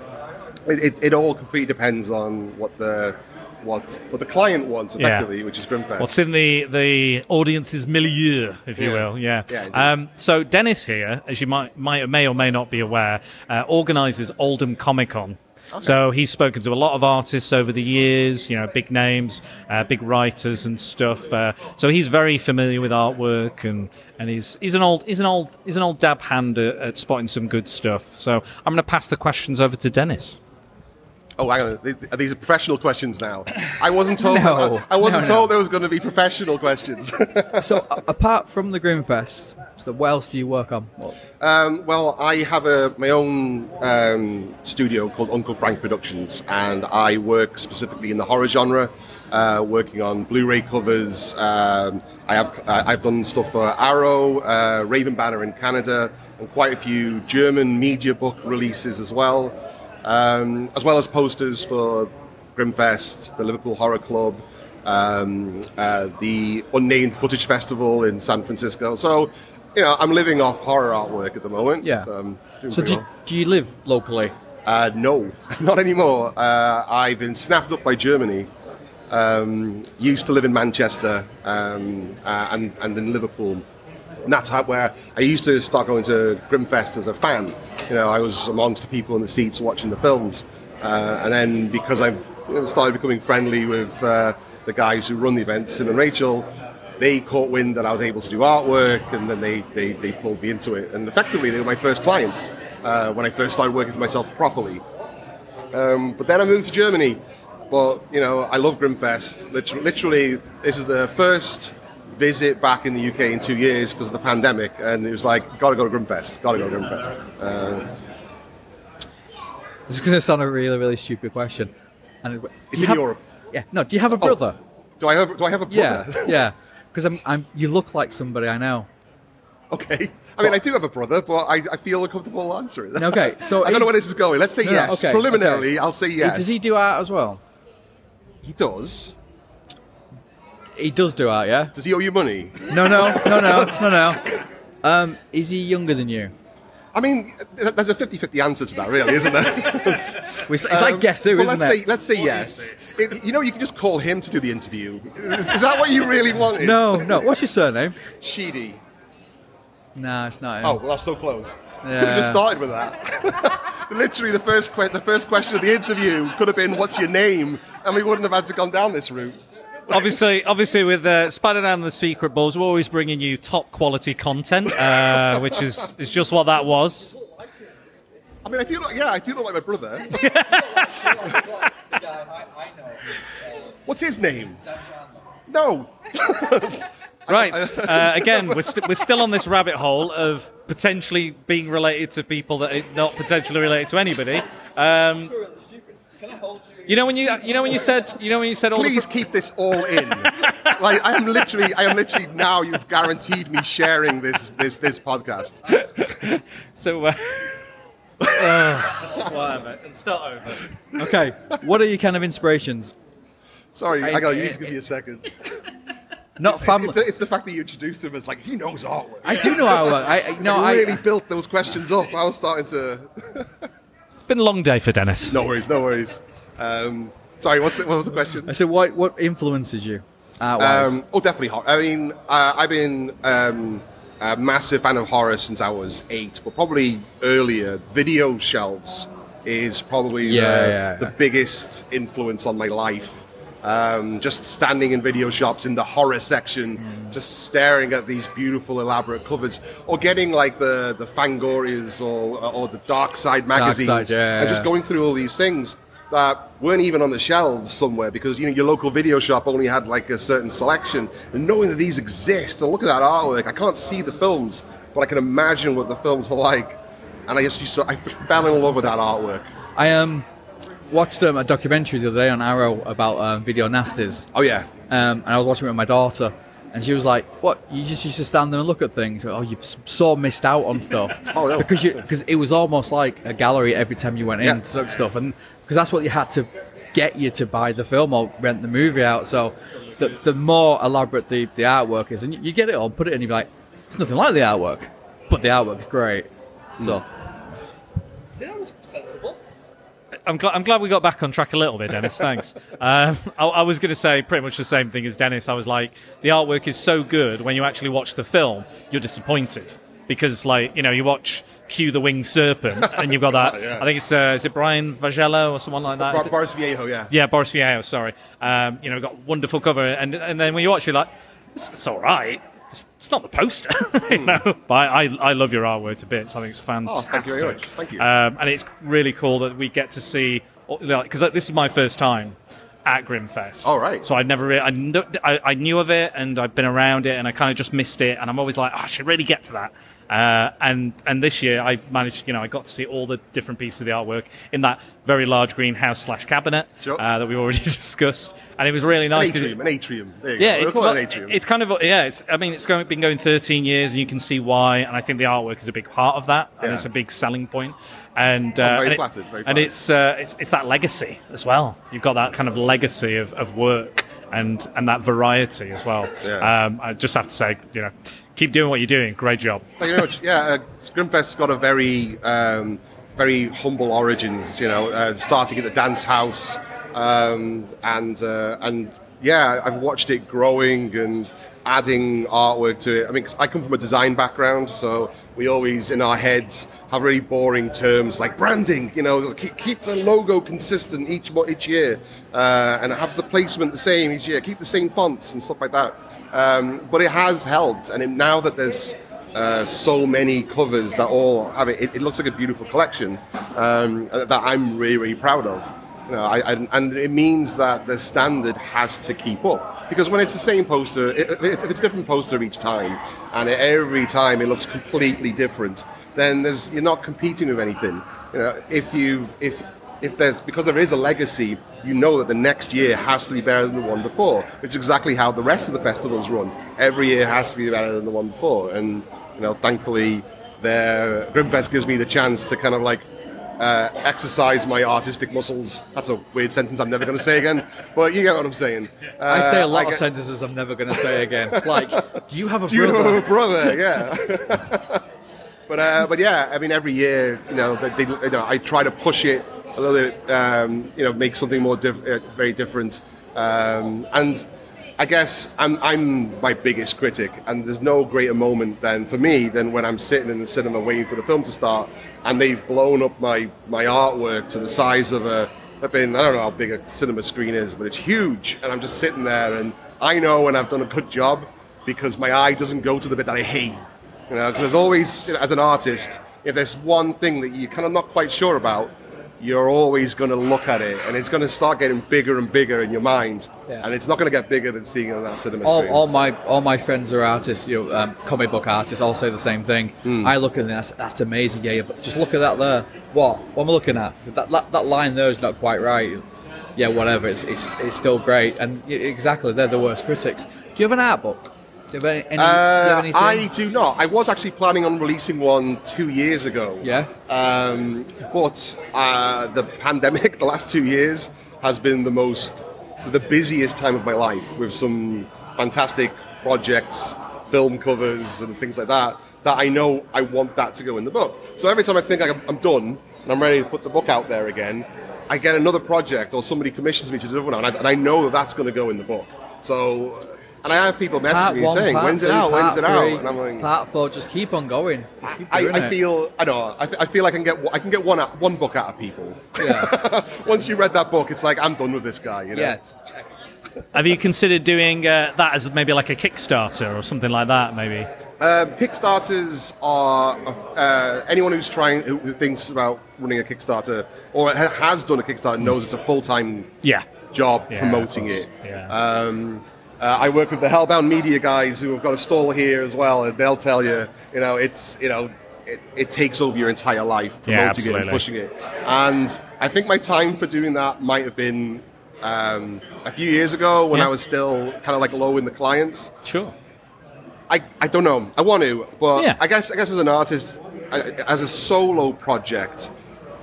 S12: It, it, it all completely depends on what the what what the client wants
S2: Yeah.
S12: effectively, which is Grimmfest.
S2: What's in the the audience's milieu, if you
S12: Yeah.
S2: will? Yeah.
S12: Yeah,
S2: um, so Dennis here, as you might might may or may not be aware, uh, organises Oldham Comic Con. So he's spoken to a lot of artists over the years, you know, big names, uh, big writers and stuff. Uh, so he's very familiar with artwork, and, and he's he's an old he's an old he's an old dab hand at, at spotting some good stuff. So I'm going to pass the questions over to Dennis.
S12: Oh, hang on. These- Are these professional questions now? I wasn't told.
S5: No.
S12: I, I wasn't
S5: No, no.
S12: told there was going to be professional questions.
S5: so, a- apart from the Grimmfest, so what else do you work on?
S12: Um, well, I have a my own um, studio called Uncle Frank Productions, and I work specifically in the horror genre, uh, working on Blu-ray covers. Um, I have uh, I've done stuff for Arrow, uh, Raven Banner in Canada, and quite a few German media book releases as well, um, as well as posters for Grimmfest, the Liverpool Horror Club. Um, uh, the Unnamed Footage Festival in San Francisco. So, you know, I'm living off horror artwork at the moment.
S5: Yeah.
S12: So,
S5: so do,
S12: well.
S5: do you live locally?
S12: Uh, no, not anymore. Uh, I've been snapped up by Germany. Um, used to live in Manchester um, uh, and, and in Liverpool. And that's how, where I used to start going to Grimmfest as a fan. You know, I was amongst the people in the seats watching the films. Uh, and then because I started becoming friendly with uh, the guys who run the events, Sim and Rachel, they caught wind that I was able to do artwork and then they, they, they pulled me into it. And effectively, they were my first clients uh, when I first started working for myself properly. Um, but then I moved to Germany. But, you know, I love Grimmfest. Literally, literally, this is the first visit back in the UK in two years because of the pandemic. And it was like, gotta go to Grimmfest, gotta go to Grimmfest. Uh,
S5: This is going to sound a really, really stupid question. And
S12: It's in
S5: have-
S12: Europe.
S5: Yeah. No. Do you have a brother?
S12: do I have? Do I have a brother?
S5: Yeah. Yeah. Because I'm, I'm. You look like somebody I know.
S12: Okay. I mean, I do have a brother, but I, I feel uncomfortable answering. That.
S5: Okay, so
S12: I don't know where
S5: is-
S12: this is going. Let's say
S5: no,
S12: yes.
S5: okay,
S12: Preliminarily,
S5: okay.
S12: I'll say yes.
S5: Does he do art as well?
S12: He does.
S5: He does do art, yeah.
S12: Does he owe you money?
S5: No, no, no, no, no, no. Um, is he younger than you?
S12: I mean, th- there's a 50-50 answer to that, really, isn't there?
S5: It's, it's like guess who,
S12: Um, well,
S5: isn't
S12: let's
S5: it?
S12: Say, let's say yes. It- you know, you can just call him to do the interview. Is, is that what you really wanted?
S5: No, no. What's your surname?
S12: Sheady.
S5: No, it's not him.
S12: Oh, well, that's so close. Could have just started with that. Literally, the first que- the first question of the interview could have been, "What's your name?" and we wouldn't have had to gone down this route.
S2: Obviously, obviously, with uh, Spider Dan and the Secret Bores, we're always bringing you top quality content, uh, which is is just what that was.
S12: I mean, I do. Look, yeah, I do look like my brother. What's his name? No.
S2: Right. Uh, again, we're, st- we're still on this rabbit hole of potentially being related to people that are not potentially related to anybody. Um, you know when you you know when you said you know when you said all
S12: Please keep this all in. like I am literally, I am literally now. You've guaranteed me sharing this this this podcast.
S2: so. Uh, whatever. And start over.
S5: Okay, what are your kind of inspirations?
S12: Sorry, I, got. You need to give me a second.
S5: Not
S12: It's,
S5: family.
S12: it's, it's the fact that you introduced him as like he knows artwork.
S5: I do know artwork. I- I-
S12: It's
S5: no,
S12: like
S5: I-
S12: really built those questions up. I was starting to.
S2: It's been a long day for Dennis.
S12: No worries, no worries. Um, sorry, what's the, what was the question?
S5: I said, what what influences you?
S12: Um, oh, definitely horror. I mean, uh, I've been um, a massive fan of horror since I was eight, but probably earlier. Video shelves is probably
S5: Yeah,
S12: the,
S5: yeah,
S12: the biggest influence on my life. Um, just standing in video shops in the horror section,
S5: Mm.
S12: just staring at these beautiful, elaborate covers, or getting like the the Fangorias or or the Dark Side magazines,
S5: Side, yeah,
S12: and just going through all these things that weren't even on the shelves somewhere because you know your local video shop only had like a certain selection and knowing that these exist and look at that artwork i can't see the films but i can imagine what the films are like and i just used to i fell in love with that artwork
S5: I um watched um, a documentary the other day on Arrow about um, video nasties.
S12: Oh yeah.
S5: Um, and I was watching it with my daughter, and she was like, "What? You just used to stand there and look at things? Oh, you've so missed out on stuff."
S12: Oh, no.
S5: Because you because it was almost like a gallery every time you went in
S12: Yeah.
S5: to look stuff, and because that's what you had to get you to buy the film or rent the movie out. So the the more elaborate the, the artwork is, and you, you get it on, put it in, you're like, it's nothing like the artwork, but the artwork's great. So.
S4: See, that was sensible.
S2: I'm, gl- I'm glad we got back on track a little bit, Dennis. Thanks. um, I, I was going to say pretty much the same thing as Dennis. I was like, the artwork is so good when you actually watch the film, you're disappointed because, like, you know, you watch Q the Winged Serpent, and you've got that.
S12: Yeah.
S2: I think it's uh, is it Brian Vallejo or someone like that.
S12: Bar- Boris Vallejo yeah
S2: Yeah, Boris Vallejo. Sorry. Um, you know, got wonderful cover, and and then when you watch it, like it's, it's all right. It's, it's not the poster, you know. But I, I love your artwork to bits. I think it's
S12: Oh,
S2: fantastic.
S12: thank you very much. Thank you.
S2: Um, and it's really cool that we get to see because like, this is my first time at Grimmfest.
S12: All right.
S2: So I'd never really, I, kn- I, I knew of it and I've been around it and I kind of just missed it and I'm always like oh, I should really get to that. Uh, and and this year I managed, you know, I got to see all the different pieces of the artwork in that very large greenhouse slash cabinet
S12: Sure.
S2: uh, that we already discussed, and it was really nice.
S12: an
S2: 'cause it-
S12: atrium an atrium
S2: yeah, it's,
S12: we'll it
S2: well,
S12: an atrium
S2: it's kind of yeah. It's I mean it's going, been going 13 years, and you can see why. And I think the artwork is a big part of that, and
S12: Yeah.
S2: it's a big selling point. And uh, and,
S12: flattered, very
S2: and it's uh, it's it's that legacy as well. You've got that kind of legacy of, of work and and that variety as well.
S12: Yeah.
S2: Um, I just have to say, you know, keep doing what you're doing. Great job.
S12: Thank you very much. Yeah, uh, Grimmfest's got a very, um, very humble origins. You know, uh, starting at the dance house, um, and uh, and yeah, I've watched it growing and adding artwork to it. I mean, I come from a design background, so we always in our heads have really boring terms like branding. You know, keep, keep the logo consistent each each year, uh, and have the placement the same each year. Keep the same fonts and stuff like that. Um, but it has helped, and it, now that there's uh, so many covers that all have it. It, it looks like a beautiful collection um, that I'm really, really proud of. You know, I, I, and it means that the standard has to keep up because when it's the same poster, if it's, if it's a different poster each time, and every time it looks completely different, then there's you're not competing with anything. You know, if you've if if there's because there is a legacy, you know that the next year has to be better than the one before, which is exactly how the rest of the festivals run. Every year has to be better than the one before, and you know, thankfully, there Grimmfest gives me the chance to kind of like uh, exercise my artistic muscles. That's a weird sentence I'm never going to say again, but you get what I'm saying.
S5: I say a
S12: Uh,
S5: lot
S12: I
S5: of sentences I'm never going to say again. Like, do you have a
S12: do you
S5: brother?
S12: have a brother? Yeah. but uh, but yeah, I mean, every year, you know, they, they, you know, I try to push it a little bit, um, you know, make something more diff- uh, very different. Um, and I guess I'm, I'm my biggest critic, and there's no greater moment than for me than when I'm sitting in the cinema waiting for the film to start, and they've blown up my my artwork to the size of a been I don't know how big a cinema screen is, but it's huge, and I'm just sitting there, and I know when I've done a good job because my eye doesn't go to the bit that I hate. You know, because there's always, you know, as an artist, if there's one thing that you're kind of not quite sure about, you're always going to look at it, and it's going to start getting bigger and bigger in your mind,
S5: Yeah.
S12: and it's not going to get bigger than seeing it on that cinema
S5: all,
S12: screen.
S5: all my all my friends are artists, you know, um, comic book artists, all say the same thing.
S12: Hmm.
S5: I look at it that's, that's amazing, yeah, yeah, but just look at that there. What? What am I looking at? That that, that line there is not quite right. Yeah, whatever. It's, it's, it's still great, and exactly, they're the worst critics. Do you have an art book? Do you have any? any do you have
S12: Uh,
S5: anything?
S12: I do not. I was actually planning on releasing one two years ago.
S5: Yeah.
S12: Um, but uh, the pandemic, the last two years, has been the most, the busiest time of my life with some fantastic projects, film covers, and things like that. That I know I want that to go in the book. So every time I think I'm, I'm done and I'm ready to put the book out there again, I get another project or somebody commissions me to do one, and I, and I know that that's going to go in the book. So. And I have people messaging me
S5: one,
S12: saying,
S5: part
S12: "When's it out? When's
S5: part
S12: it out?"
S5: three,
S12: And I'm like,
S5: part four. Just keep on going. Just keep
S12: I,
S5: doing
S12: I
S5: it.
S12: feel I know I, th- I feel I can get I can get one out, one book out of people.
S5: Yeah.
S12: Once you read that book, it's like I'm done with this guy. You know.
S5: Yeah.
S2: Have you considered doing uh, that as maybe like a Kickstarter or something like that? Maybe.
S12: Um, Kickstarters are uh, anyone who's trying who, who thinks about running a Kickstarter or has done a Kickstarter knows it's a full time
S2: Yeah.
S12: job
S2: Yeah,
S12: promoting it.
S2: Yeah.
S12: Um, uh, I work with the Hellbound Media guys who have got a stall here as well, and they'll tell you, you know, it's you know, it, it takes over your entire life
S2: Yeah,
S12: promoting it and pushing it. And I think my time for doing that might have been um, a few years ago when
S2: Yeah.
S12: I was still kind of like low in the clients.
S2: Sure.
S12: I, I don't know. I want to, but
S2: Yeah.
S12: I guess I guess as an artist, I, as a solo project,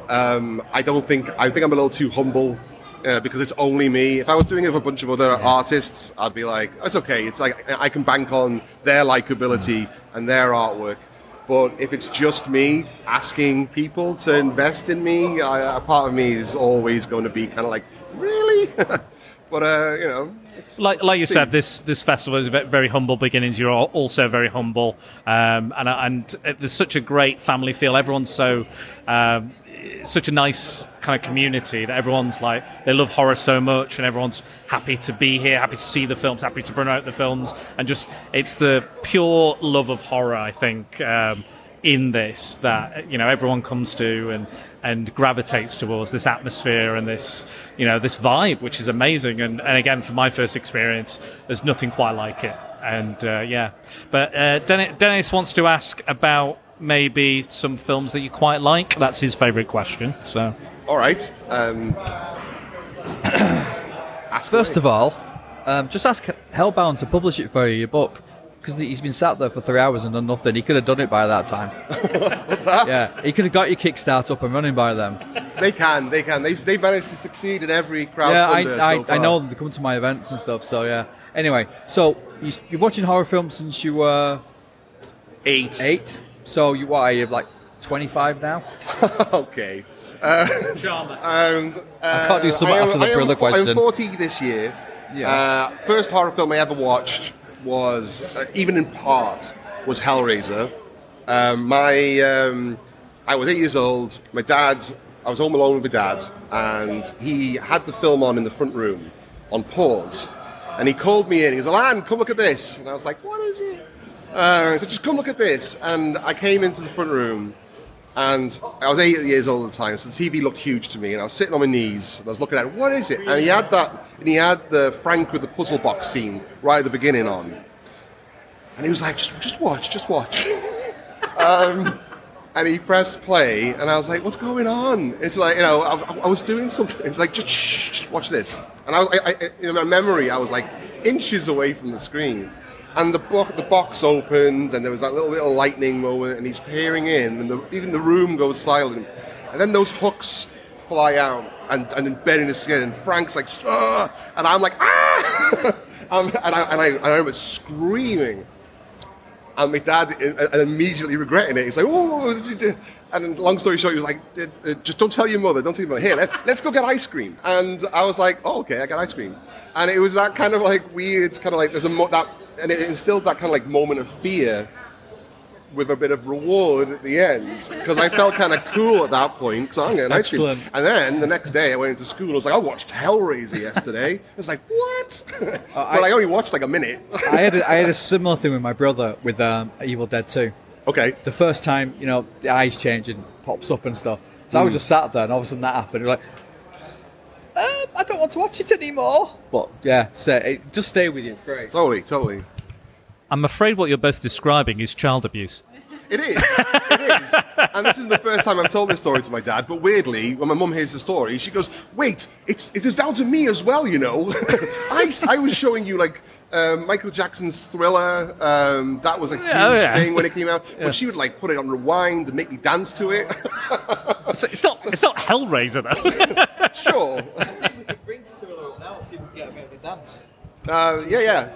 S12: um, I don't think I think I'm a little too humble uh, because it's only me. If I was doing it with a bunch of other artists, I'd be like, it's okay. It's like I can bank on their likability and their artwork. But if it's just me asking people to invest in me, I, a part of me is always going to be kind of like, really? but uh, you know,
S2: Like, like you
S12: see.
S2: said, this this festival is very humble beginnings. You're al- also very humble, um, and and there's such a great family feel. Everyone's so um, it's such a nice kind of community that everyone's like they love horror so much, and everyone's happy to be here, happy to see the films, happy to promote the films, and just it's the pure love of horror. I think. Um, in this that you know everyone comes to and and gravitates towards this atmosphere and this you know this vibe which is amazing and, and again from my first experience there's nothing quite like it and uh, yeah but uh, Dennis wants to ask about maybe some films that you quite like that's his favorite question so
S12: All right. Um,
S5: First of all, um, just ask Hellbound to publish it for you, your book, because he's been sat there for three hours and done nothing. He could have done it by that time.
S12: what's that?
S5: Yeah, he could have got your Kickstart up and running by then.
S12: They can, they can. They, they've managed to succeed in every crowd.
S5: yeah, I,
S12: so
S5: I, I know them. They come to my events and stuff. So yeah. Anyway, so you, you're watching horror films since you were
S12: eight.
S5: Eight. So you what? Are you like 25 now?
S12: okay. Uh, um,
S5: I can't do
S12: uh,
S5: something
S12: am-
S5: after the
S12: I
S5: brother question.
S12: I'm 40 this year.
S5: Yeah.
S12: Uh, first horror film I ever watched was, uh, even in part, was Hellraiser. Um, my, um, I was eight years old. My dad, I was home alone with my dad, and he had the film on in the front room on pause. And he called me in. He goes, Alan, come look at this. And I was like, what is it? Uh, said, just come look at this. And I came into the front room, and I was eight years old at the time, so the TV looked huge to me. And I was sitting on my knees, and I was looking at it. What is it? And he had that, and he had the Frank with the puzzle box scene right at the beginning on. And he was like, just, just watch, just watch. um, and he pressed play, and I was like, "What's going on?" It's like you know, I, I was doing something. It's like, just shh, shh, watch this. And I, I, I, in my memory, I was like inches away from the screen, and the the box opened, and there was that little bit of lightning moment, and he's peering in, and the, even the room goes silent, and then those hooks fly out and, and embed in his skin, and Frank's like, "Ah!" and I'm like, ah, um, and, I, and, I, and I remember screaming. And my dad uh, uh, immediately regretting it. He's like, "Oh, what did you do?" And long story short, he was like, "Uh, "Just don't tell your mother. Don't tell your mother. Here, let, let's go get ice cream." And I was like, "Oh, okay, I got ice cream." And it was that kind of like weird, kind of like there's a mo- that, and it instilled that kind of like moment of fear with a bit of reward at the end because I felt kind of cool at that point because I'm getting ice cream. And then the next day I went into school. I was like, I watched Hellraiser yesterday. It's like what? but I, only watched like a minute.
S5: I had a, I had a similar thing with my brother with um, Evil Dead 2.
S12: Okay.
S5: The first time, you know, the eyes change and pops up and stuff. So I was
S12: Mm.
S5: just sat there, and all of a sudden that happened. You're like, um, I don't want to watch it anymore. But yeah, so it, just stay with you. It's great.
S12: Totally, totally.
S2: I'm afraid what you're both describing is child abuse.
S12: It is. It is. And this isn't the first time I've told this story to my dad. But weirdly, when my mum hears the story, she goes, "Wait, it's it is down to me as well." You know, I, I was showing you like um, Michael Jackson's Thriller. Um, that was a huge
S2: Yeah, oh, yeah.
S12: thing when it came out.
S2: Yeah.
S12: But she would like put it on rewind and make me dance to it.
S2: It's, it's not. It's not Hellraiser though.
S12: sure.
S5: Bring Thriller now, see if we can get a bit of a dance.
S12: Uh, yeah, yeah.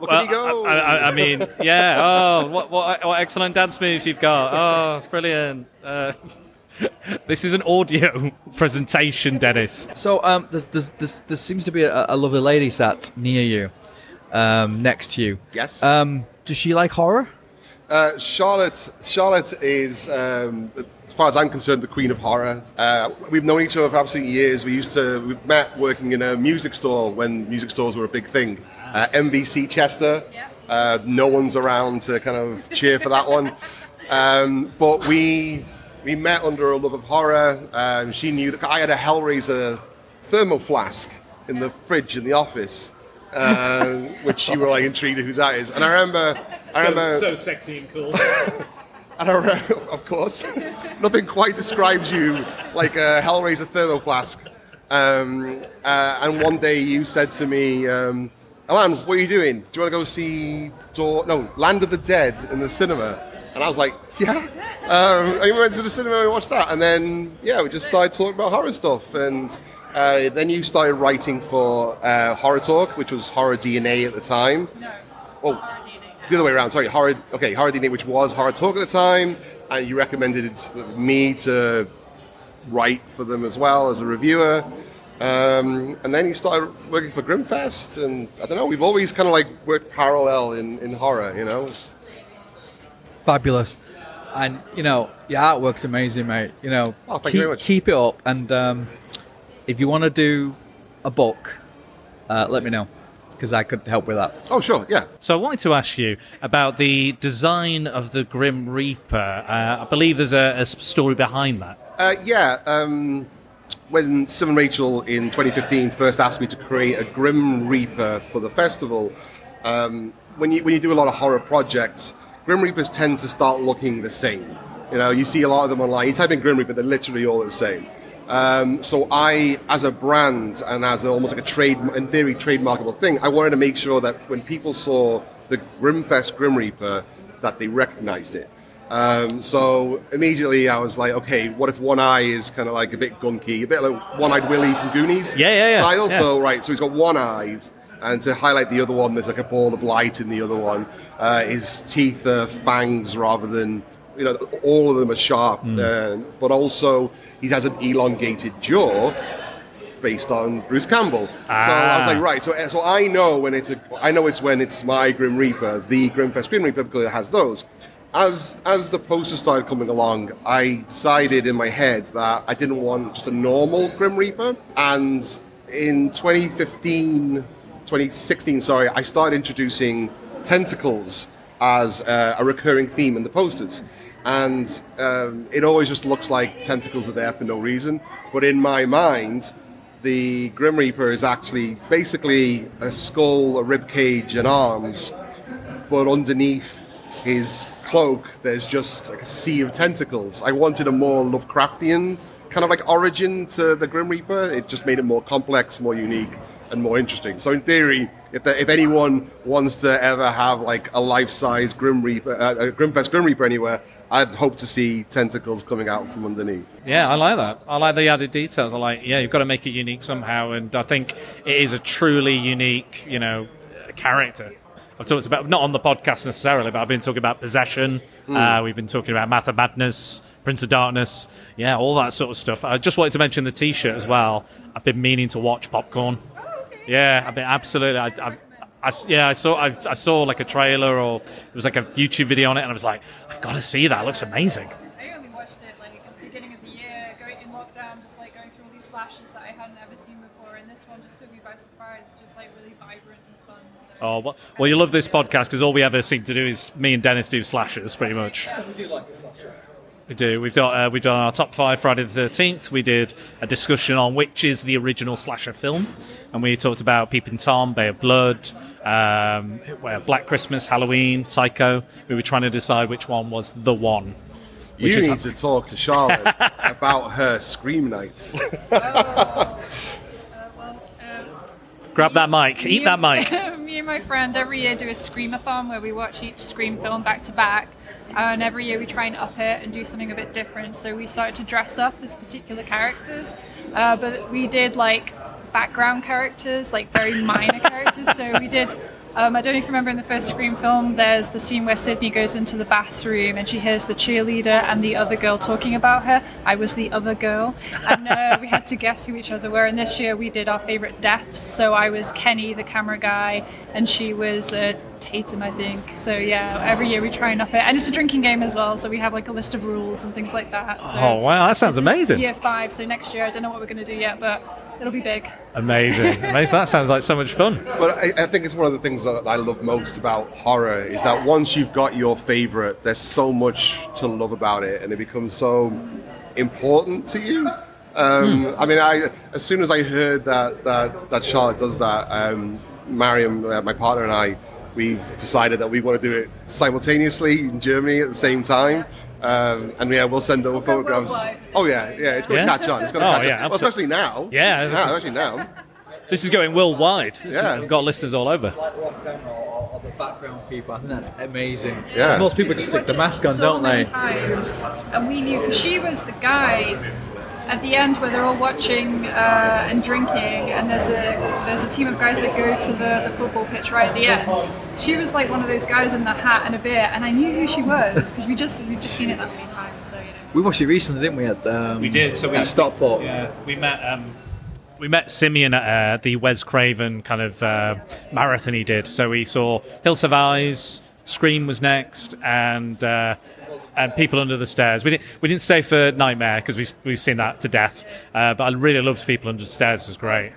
S12: Look
S2: Well,
S12: at me go.
S2: I, I, I mean, yeah. Oh, what, what, what excellent dance moves you've got. Oh, brilliant. Uh, this is an audio presentation, Dennis.
S5: So um, there's, there's, there's, there seems to be a, a lovely lady sat near you, um, next to you.
S12: Yes.
S5: Um, does she like horror?
S12: Uh, Charlotte, Charlotte is, um, as far as I'm concerned, the queen of horror. Uh, we've known each other for absolutely years. We used to, we met working in a music store when music stores were a big thing. Uh, MVC Chester. Uh, no one's around to kind of cheer for that one. Um, but we we met under a love of horror. Um, she knew that I had a Hellraiser thermal flask in the fridge in the office, uh, which you were like intrigued who that is. And I remember, I remember.
S4: so sexy and cool.
S12: And I remember, of course, nothing quite describes you like a Hellraiser thermal flask. Um, uh, and one day you said to me, um, Alan, what are you doing? Do you want to go see Dawn, no, Land of the Dead in the cinema? And I was like, yeah. Um, and we went to the cinema and we watched that. And then, yeah, we just started talking about horror stuff. And uh, then you started writing for uh, Horror Talk, which was Horror DNA at the time. No. Well, the other way around. Sorry, horror. Okay, horror DNA, which was horror talk at the time, and you recommended me to write for them as well as a reviewer. Um, and then he started working for Grimmfest, and I don't know. We've always kind of like worked parallel in, in horror, you know.
S5: Fabulous. And you know, your artwork's amazing, mate. You know,
S12: Oh, thank
S5: keep,
S12: you very much.
S5: keep it up. And um, if you want to do a book, uh, let me know because I could help with that.
S12: Oh, sure, yeah.
S2: So I wanted to ask you about the design of the Grim Reaper. Uh, I believe there's a, a story behind that.
S12: Uh, yeah, um, when Sim and Rachel in 2015 first asked me to create a Grim Reaper for the festival, um, when you when you do a lot of horror projects, Grim Reapers tend to start looking the same. You know, you see a lot of them online. You type in Grim Reaper, they're literally all the same. Um, so I, as a brand and as a, almost like a trade, in theory, trademarkable thing, I wanted to make sure that when people saw the Grimmfest Grim Reaper, that they recognized it. Um, so immediately I was like, okay, what if one eye is kind of like a bit gunky, a bit like One-Eyed Willie from Goonies
S2: Yeah, yeah, yeah,
S12: style.
S2: yeah.
S12: So right, so he's got one eye, and to highlight the other one, there's like a ball of light in the other one. Uh, his teeth are fangs rather than you know, all of them are sharp, uh, but also he has an elongated jaw based on Bruce Campbell. So I was
S2: Ah.
S12: like, right. So so I know when it's a, I know it's when it's my Grim Reaper, the Grimmfest Grim Reaper, because it has those. As as the poster started coming along, I decided in my head that I didn't want just a normal Grim Reaper, and in 2015, 2016, sorry, I started introducing tentacles as uh, a recurring theme in the posters. And um, it always just looks like tentacles are there for no reason. But in my mind, the Grim Reaper is actually basically a skull, a rib cage, and arms. But underneath his cloak, there's just like a sea of tentacles. I wanted a more Lovecraftian kind of like origin to the Grim Reaper. It just made it more complex, more unique, and more interesting. So in theory, if, if anyone wants to ever have like a life-size Grim Reaper, uh, a Grimmfest Grim Reaper anywhere, I'd hope to see tentacles coming out from underneath.
S2: Yeah, I like that. I like the added details. I like, yeah, you've got to make it unique somehow, and I think it is a truly unique, you know, character. I've talked about not on the podcast necessarily, but I've been talking about possession.
S13: Mm.
S2: Uh, we've been talking about Mouth of Madness, Prince of Darkness, yeah, all that sort of stuff. I just wanted to mention the T-shirt as well. I've been meaning to watch Popcorn. Yeah, I've been absolutely. I, I've I yeah, I saw I, I saw like a trailer or it was like a YouTube video on it, and I was like, I've got to see that. It looks amazing.
S13: I only watched it like at the beginning of the year, going in lockdown, just like going through all these slashes that I hadn't ever seen before, and this one just took me by surprise. It's just like really vibrant and fun.
S2: Oh well, well you love this podcast because all we ever seem to do is me and Dennis do slashers, pretty much.
S4: We do like a slasher.
S2: We do. We've got uh, we've done our top five Friday the Thirteenth. We did a discussion on which is the original slasher film, and we talked about Peeping Tom, Bay of Blood, um, Black Christmas, Halloween, Psycho. We were trying to decide which one was the one.
S12: You
S2: Which is-
S12: need to talk to Charlotte about her scream nights.
S2: Grab that mic. Eat that mic.
S13: Me and my friend every year do a screamathon where we watch each Scream film back to back. And every year we try and up it and do something a bit different. So we started to dress up as particular characters. Uh, but we did like background characters, like very minor characters. So we did. Um, I don't know if you remember in the first Scream film, there's the scene where Sidney goes into the bathroom and she hears the cheerleader and the other girl talking about her. I was the other girl. And uh, we had to guess who each other were. And this year we did our favorite deaths. So I was Kenny, the camera guy, and she was uh, Tatum, I think. So yeah, every year we try and up it. And it's a drinking game as well. So we have like a list of rules and things like that. So
S2: Oh, wow, that sounds amazing.
S13: Year five. So next year, I don't know what we're going to do yet, but it'll be big.
S2: Amazing, amazing. That sounds like so much fun.
S12: But I, I think it's one of the things that I love most about horror is that once you've got your favorite, there's so much to love about it, and it becomes so important to you. Um, I mean, I as soon as I heard that that, that Charlotte does that, um, Mariam, uh, my partner, and I, we've decided that we want to do it simultaneously in Germany at the same time. Um, and yeah, we'll send over photographs. Oh yeah, yeah, it's going to
S2: Yeah?
S12: catch on. It's going to
S2: Oh,
S12: catch
S2: yeah,
S12: on, well,
S2: absol-
S12: especially now.
S2: Yeah, this
S12: yeah,
S2: is-
S12: especially now.
S2: This is going worldwide. This
S12: Yeah.
S2: has got listeners all over.
S5: Like the off camera or, or the background people. I think that's amazing.
S12: Yeah.
S5: Most people just stick the mask on, don't they?
S13: Times, and we knew because she was the guy at the end where they're all watching uh, and drinking, and there's a there's a team of guys that go to the, the football pitch right at the end. She was like one of those guys in the hat and a beer, and I knew who she was because we just we've just seen it that many times. So you know.
S5: We watched it recently, didn't we? At um,
S2: We did. So we
S5: at Stockport.
S2: Yeah, we met. Um, we met Simeon at uh, the Wes Craven kind of uh, marathon he did. So we saw Hills Have Eyes, Scream was next, and uh, and People Under the Stairs. We didn't we didn't stay for Nightmare because we've we've seen that to death. Uh, but I really loved People Under the Stairs. It was great.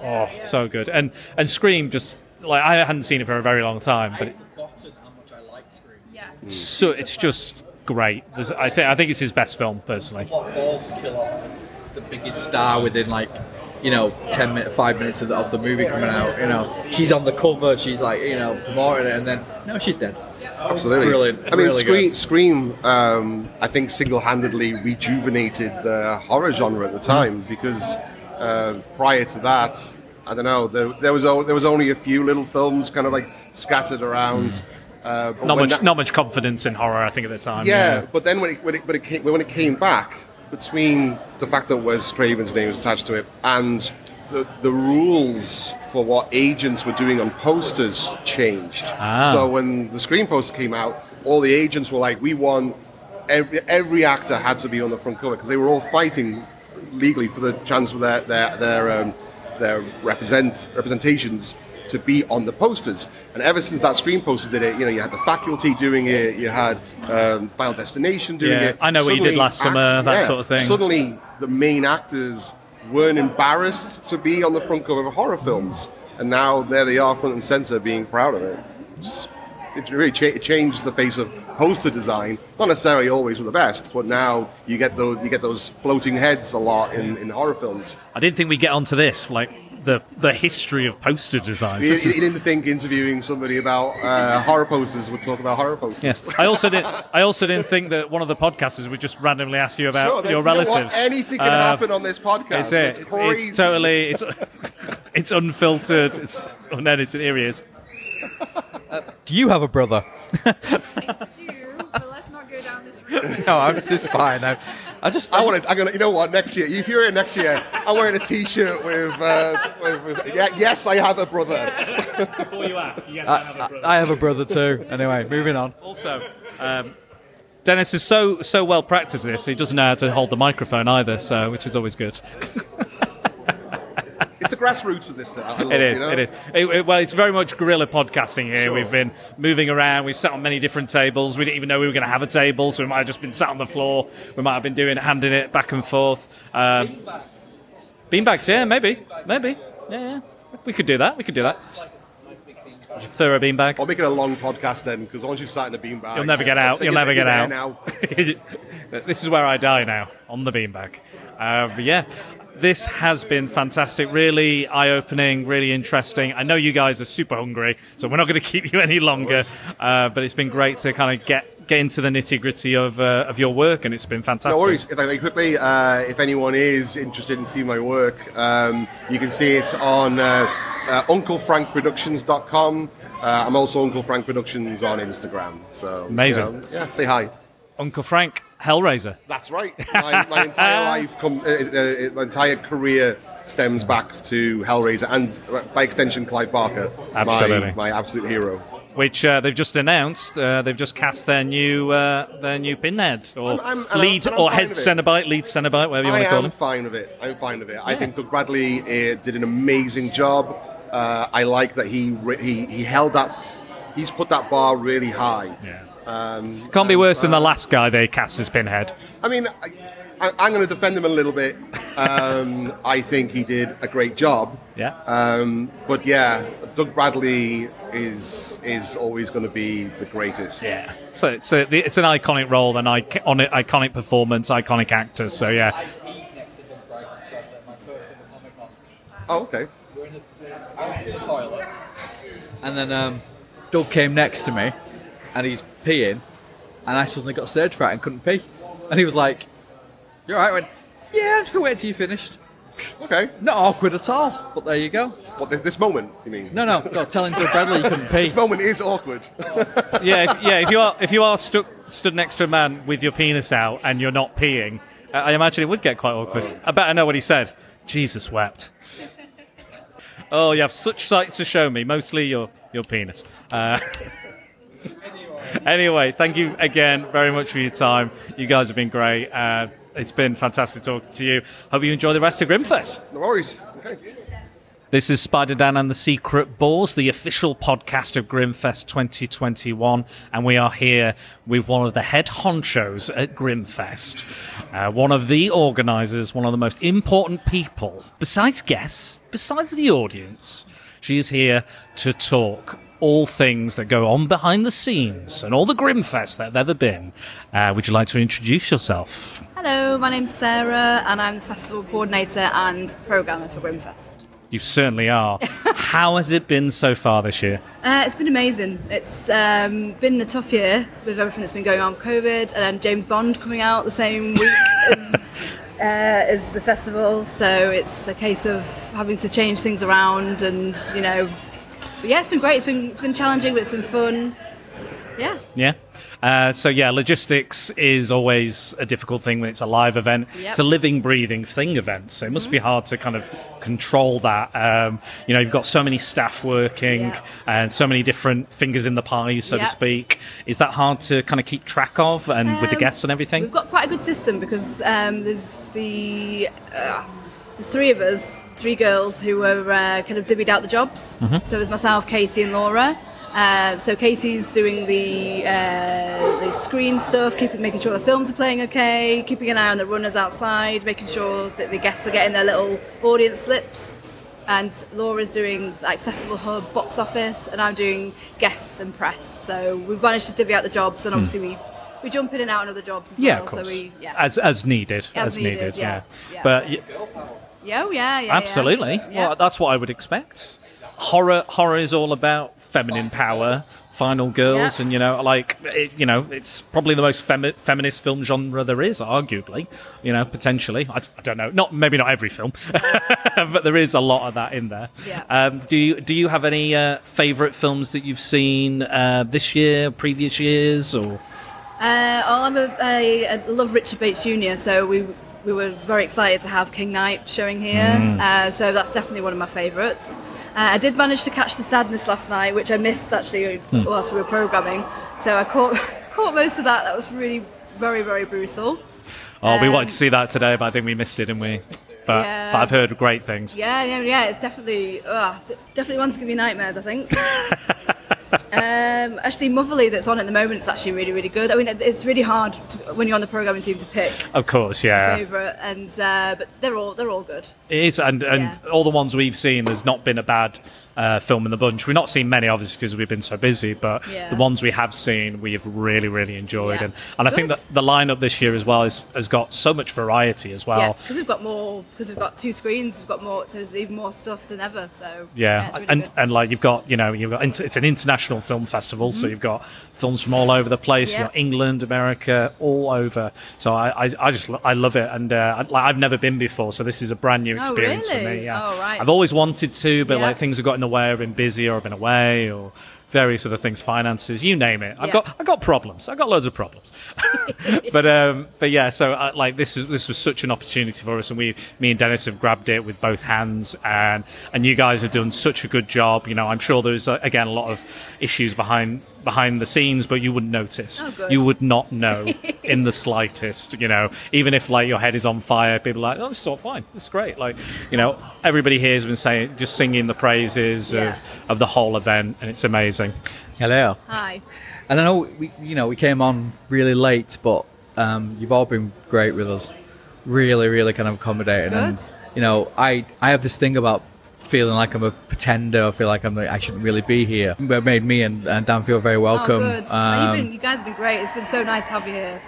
S2: Oh, so good. And and Scream just like I hadn't seen it for a very long time, but it,
S5: forgotten how much I like Scream.
S13: Yeah.
S2: so it's just great. There's, I think I think it's his best film personally.
S5: What balls to kill off the biggest star within like you know, ten minutes, five minutes of the, of the movie coming out. You know, she's on the cover, she's like, you know, promoting it, and then no, she's dead.
S12: Absolutely.
S5: brilliant.
S12: I mean,
S5: really
S12: Scream. Scream um, I think, single handedly rejuvenated the horror genre at the time because uh, prior to that, I don't know, there, there, was, there was only a few little films kind of like scattered around. Uh,
S2: Not much,
S12: that-
S2: not much confidence in horror, I think, at the time.
S12: yeah, but then when it, when it, when it, came, when it came back, between the fact that Wes Craven's name was attached to it and the, the rules for what agents were doing on posters changed.
S2: Ah.
S12: So when the Scream poster came out, all the agents were like, we want every, every actor had to be on the front cover because they were all fighting legally for the chance for their their their, um, their represent representations to be on the posters. And ever since that Scream poster did it, you know, you had the faculty doing it, you had um, Final Destination doing
S2: Yeah,
S12: it.
S2: I know what you did
S12: Suddenly
S2: last summer, that sort of thing.
S12: Suddenly, the main actors weren't embarrassed to be on the front cover of horror films, and now there they are, front and center, being proud of it. It really cha- changed the face of poster design. Not necessarily always for the best, but now you get those you get those floating heads a lot in, in horror films.
S2: I didn't think we'd get onto this, like the the history of poster designs.
S12: You,
S2: This is-
S12: you didn't think interviewing somebody about uh, horror posters would talk about horror posters.
S2: Yes, I also did. I also didn't think that one of the podcasters would just randomly ask you about
S12: Sure, then
S2: your
S12: you know
S2: relatives.
S12: Anything can
S2: Uh,
S12: happen on this podcast.
S2: It's it.
S12: It's
S2: It's,
S12: crazy.
S2: it's totally. It's it's unfiltered. It's unedited. Here he is.
S5: Do you have a brother?
S13: Do, but let's not go down this road.
S5: no, I'm this is fine. I, I just,
S12: I want to. I'm gonna. You know what? Next year, if you're here next year, I'm wearing a T-shirt with. Uh, with, with yeah, yes, I have a brother.
S2: Before you ask, yes,
S5: I, I, I have a brother too. Anyway, moving on.
S2: Also, um, Dennis is so so well practiced this. He doesn't know how to hold the microphone either, so which is always good.
S12: the grassroots of this love.
S2: It is.
S12: You know?
S2: It is. It- it- well, it's very much guerrilla podcasting here.
S12: Sure.
S2: We've been moving around. We've sat on many different tables. We didn't even know we were going to have a table, so we might have just been sat on the floor. We might have been doing handing it back and forth. Um, beanbags, yeah, maybe, maybe, yeah, yeah. We could do that. We could do that. Throw a beanbag.
S12: I'll make it a long podcast then, because once you've sat in a beanbag,
S2: You'll never get out. You'll never get out.
S12: Now.
S2: this is where I die now, on the beanbag. Uh, yeah, this has been fantastic. Really eye opening, really interesting. I know you guys are super hungry, so we're not going to keep you any longer. Uh, but it's been great to kind of get, get into the nitty gritty of, uh, of your work, and it's been fantastic.
S12: No worries. If I may quickly, uh, if anyone is interested in seeing my work, um, you can see it on uh, uh, UncleFrankProductions.com. Uh, I'm also Uncle Frank Productions on Instagram. So
S2: Amazing.
S12: you know, yeah, say hi.
S2: Uncle Frank, Hellraiser.
S12: That's right. My, my entire life, com- uh, uh, my entire career stems back to Hellraiser and, uh, by extension, Clive Barker. my-
S2: Absolutely.
S12: My, absolute hero.
S2: Which uh, they've just announced. Uh, they've just cast their new uh, their new pinhead or
S12: I'm- I'm-
S2: lead
S12: I'm
S2: or head. Cenobite, lead Cenobite, whatever you want to call I'm
S12: fine with it. I'm fine with it. I think Doug Bradley uh, did an amazing job. Uh, I like that he re- he he held that. He's put that bar really high.
S2: Yeah.
S12: Um,
S2: Can't be
S12: and,
S2: worse than
S12: uh,
S2: the last guy they cast as Pinhead.
S12: I mean, I, I, I'm going to defend him a little bit. Um, I think he did a great job.
S2: Yeah.
S12: Um, but yeah, Doug Bradley is is always going to be the greatest.
S2: Yeah. So it's a, it's an iconic role, an ic- on it- iconic performance, iconic actor. So yeah,
S12: Oh, okay.
S5: And then um, Doug came next to me, and he's peeing, and I suddenly got stage fright and couldn't pee. And he was like, "You're right." I went, "Yeah, I'm just gonna wait till you finished."
S12: Okay.
S5: Not awkward at all. But there you go.
S12: What this, this moment? You mean?
S5: No, no, no. Telling Doug Bradley you couldn't pee.
S12: This moment is awkward.
S2: yeah, if, yeah. If you are if you are stuck stood next to a man with your penis out and you're not peeing, uh, I imagine it would get quite awkward. I bet I know what he said. Jesus wept. Oh, you have such sights to show me. Mostly your your penis. Uh, anyway, thank you again very much for your time. You guys have been great. Uh, it's been fantastic talking to you. Hope you enjoy the rest of Grimmfest.
S12: no worries. Okay.
S2: This is Spider Dan and the Secret Bores, the official podcast of Grimmfest 2021, and we are here with one of the head honchos at Grimmfest, uh, one of the organisers, one of the most important people, besides guests, besides the audience. She is here to talk all things that go on behind the scenes and all the Grimmfest that have ever been. Uh, would you like to introduce yourself?
S14: Hello, my name's Sarah, and I'm the festival coordinator and programmer for Grimmfest.
S2: You certainly are. How has it been so far this year?
S14: Uh, it's been amazing. It's um, been a tough year with everything that's been going on, with COVID, and then James Bond coming out the same week as, uh, as the festival. So it's a case of having to change things around, and you know, but yeah, it's been great. It's been it's been challenging, but it's been fun. Yeah.
S2: Yeah. Uh, so yeah, logistics is always a difficult thing when it's a live event.
S14: Yep.
S2: It's a living, breathing thing event, so it must be hard to kind of control that. Um, you know, you've got so many staff working and so many different fingers in the pie, so to speak. Is that hard to kind of keep track of, and with the
S14: Um,
S2: guests and everything?
S14: We've got quite a good system because um, there's the uh, there's three of us, three girls who were uh, kind of divvied out the jobs.
S2: Mhm.
S14: So there's myself, Katie, and Laura. Uh, so Katie's doing the uh, the screen stuff, keeping making sure the films are playing okay, keeping an eye on the runners outside, making sure that the guests are getting their little audience slips. And Laura's doing like Festival Hub, box office, and I'm doing guests and press. So we've managed to divvy out the jobs, and
S2: Hmm.
S14: obviously we, we jump in and out on other jobs as
S2: yeah,
S14: well.
S2: of course.
S14: So we, yeah.
S2: As as needed,
S14: As
S2: as,
S14: needed,
S2: needed,
S14: yeah,
S2: yeah.
S14: yeah.
S2: But y-
S14: yeah, oh, yeah, yeah,
S2: Absolutely.
S14: Yeah. Yeah.
S2: Well, that's what I would expect. Horror, horror is all about feminine power, final girls,
S14: Yeah.
S2: and you know, like it, you know, it's probably the most femi- feminist film genre there is, arguably. You know, potentially. I, I don't know. Not maybe not every film, but there is a lot of that in there.
S14: Yeah.
S2: Um, do you do you have any uh, favorite films that you've seen uh, this year, previous years, or?
S14: Uh, well, I'm a, I, I love Richard Bates Jr., so we we were very excited to have King Knight showing here.
S2: Mm.
S14: Uh, so that's definitely one of my favourites. Uh, I did manage to catch the sadness last night, which I missed actually
S2: Hmm.
S14: whilst we were programming. So I caught caught most of that. That was really very very brutal.
S2: Oh, we
S14: Um,
S2: wanted to see that today, but I think we missed it, didn't we? but,
S14: Yeah.
S2: but I've heard great things.
S14: Yeah, yeah, yeah. It's definitely, uh, definitely one to give you nightmares. I think. um, actually, Motherly that's on at the moment is actually really, really good. I mean, it's really hard to, when you're on the programming team to pick
S2: Of course, yeah.
S14: favorite, and uh, but they're all they're all good.
S2: It is, and, and all the ones we've seen, there's not been a bad uh, film in the bunch. We've not seen many, obviously, because we've been so busy, but
S14: Yeah.
S2: the ones we have seen, we have really, really enjoyed.
S14: Yeah.
S2: And, and I think that the lineup this year as well is, has got so much variety as
S14: yeah,
S2: well.
S14: because we've got more. Because we've got two screens, we've got more. So there's even more stuff than ever. So
S2: Yeah,
S14: really
S2: and
S14: good.
S2: and like you've got you know you've got it's an international film festival, so
S14: Mhm.
S2: you've got films from all over the place.
S14: Yeah.
S2: You've got England, America, all over. So I I, I just I love it, and uh, I, like I've never been before, so this is a brand new
S14: Oh,
S2: experience for me. Yeah,
S14: Oh, right.
S2: I've always wanted to, but
S14: Yeah.
S2: like things have got in the way. I've been busy, or I've been away, or various other things, finances, you name it. I've
S14: Yeah.
S2: got I've got problems. I've got loads of problems. but um, but yeah, so uh, like this is this was such an opportunity for us, and we, me and Dennis have grabbed it with both hands, and and you guys have done such a good job. You know, I'm sure there's uh, again a lot of issues behind behind the scenes, but you wouldn't notice.
S14: Oh, good.
S2: you would not know in the slightest. You know, even if like your head is on fire, people are like, oh, this is all fine. This is great. Like, you know, everybody here has been saying, just singing the praises
S5: Yeah.
S2: of of the whole event, and it's amazing.
S5: Hello.
S14: Hi.
S5: And I know we, you know, we came on really late, but um, you've all been great with us. Really, really kind of accommodating. And you know, I I have this thing about feeling like I'm a pretender. I feel like I'm like, I shouldn't really be here. But it made me and, and Dan feel very welcome.
S14: Oh, good.
S5: Um,
S14: been, you guys have been great. It's been so nice to have you here.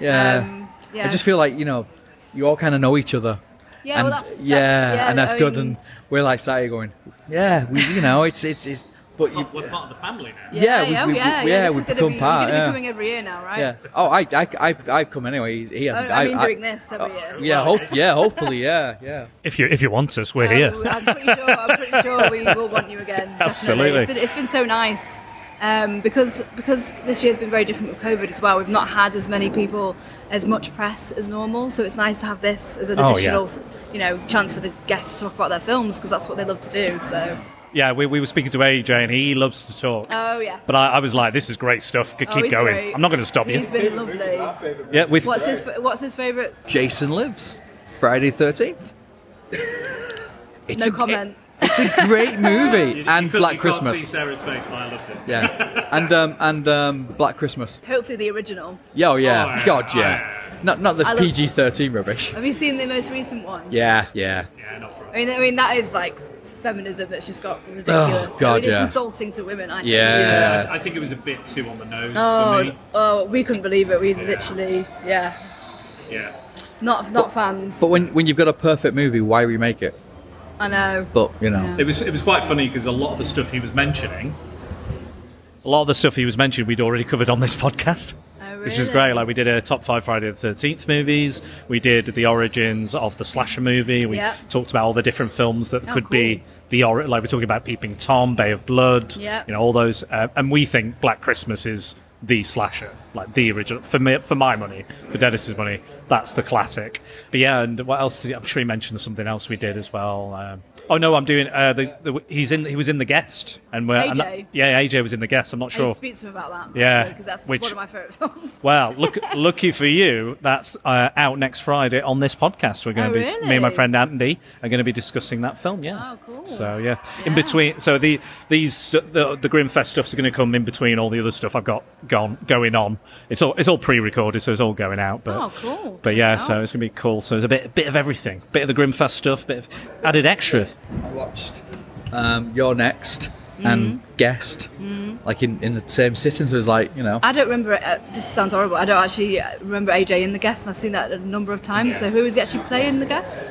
S5: yeah.
S14: Um, yeah.
S5: I just feel like you know, you all kind of know each other.
S14: Yeah,
S5: and
S14: well, that's- that's-
S5: yeah,
S14: yeah,
S5: and that's
S14: I
S5: good. And we're like sat here going, yeah, we, you know, it's it's it's. But you,
S2: We're part of the family now.
S5: Yeah, we-
S14: yeah,
S5: we-
S14: yeah,
S5: we-
S14: yeah.
S5: yeah,
S14: this
S5: we've
S14: is gonna
S5: become
S14: be,
S5: part,
S14: You're
S5: yeah.
S14: be coming every year now, right?
S5: Yeah. Oh, I, I, I, I come anyway. He, he
S14: Oh,
S5: hasn't.
S14: I mean,
S5: I-
S14: doing this every year.
S5: Yeah, hope, yeah, hopefully, yeah, yeah.
S2: If you if you want us, we're here.
S14: Oh, I'm pretty sure. I'm pretty sure we will want you again. definitely.
S2: Absolutely.
S14: It's been, it's been so nice. Um, because because this year's been very different with COVID as well. We've not had as many people, as much press as normal. So it's nice to have this as an
S2: Oh,
S14: additional,
S2: yeah.
S14: you know, chance for the guests to talk about their films because that's what they love to do. So
S2: Yeah, we, we were speaking to AJ, and he loves to talk.
S14: oh yes.
S2: But I, I was like, this is great stuff. Keep
S14: Oh, he's
S2: going.
S14: great.
S2: I'm not going to stop you.
S14: He's been lovely.
S2: Yeah, with
S14: What's his What's his favourite?
S5: Jason Lives, Friday Thirteenth.
S14: no comment.
S5: It's a great movie, and Black Christmas.
S2: Sarah's face, but I loved it.
S5: Yeah, and um, and um, Black Christmas.
S14: Hopefully the original.
S5: Yeah, oh yeah,
S2: Oh, yeah.
S5: God yeah. Not not this PG thirteen rubbish.
S14: Have you seen the most recent one?
S5: Yeah, yeah. Yeah, not for us.
S14: I mean, I mean that is like feminism that's just got ridiculous.
S5: Oh, God,
S14: I mean, it's
S5: yeah.
S14: insulting to women. I think.
S5: Yeah.
S2: I, I think it was a bit too on the nose
S14: Oh,
S2: for me.
S14: oh, we couldn't believe it. We literally, yeah,
S2: Yeah.
S14: not not fans.
S5: But when when you've got a perfect movie, why remake it?
S14: I know.
S5: But you know,
S2: It was it was quite funny because a lot of the stuff he was mentioning, a lot of the stuff he was mentioning, we'd already covered on this podcast.
S14: Oh,
S2: Which is great. Like we did a top five Friday the Thirteenth movies. We did the origins of the slasher movie. We
S14: Yeah.
S2: talked about all the different films that
S14: Oh,
S2: could be the like we're talking about Peeping Tom, Bay of Blood.
S14: Yeah.
S2: You know all those, uh, and we think Black Christmas is the slasher, like the original for me, for my money, for Dennis's money. That's the classic. But yeah, and what else? I'm sure he mentioned something else we did as well. Um, oh no, I'm doing. Uh, the, the he's in. He was in the guest, and we're and
S14: AJ?
S2: yeah, AJ was in the guest. I'm not
S14: I
S2: sure.
S14: speak to him about that.
S2: Yeah,
S14: because that's
S2: which-
S14: one of my favourite films.
S2: Well, look, lucky for you, that's uh, out next Friday on this podcast. We're going
S14: Oh,
S2: to be me and my
S14: really?
S2: friend Andy are going to be discussing that film. Yeah.
S14: Oh, cool.
S2: So yeah, in between, so the these the the Grimmfest stuff's going to come in between all the other stuff I've got gone going on. It's all it's all pre-recorded, so it's all going out. But
S14: Oh, cool.
S2: but
S14: Check
S2: yeah, so it's going to be cool. So there's a bit bit of everything, bit of the Grimmfest stuff, bit of added extra.
S5: I watched um, You're Next
S14: Mm-hmm.
S5: and Guest, like in, in the same sitting. So it was like you know,
S14: I don't remember. Uh, this sounds horrible. I don't actually uh, remember AJ in the guest, and I've seen that a number of times. So who is he actually playing the guest?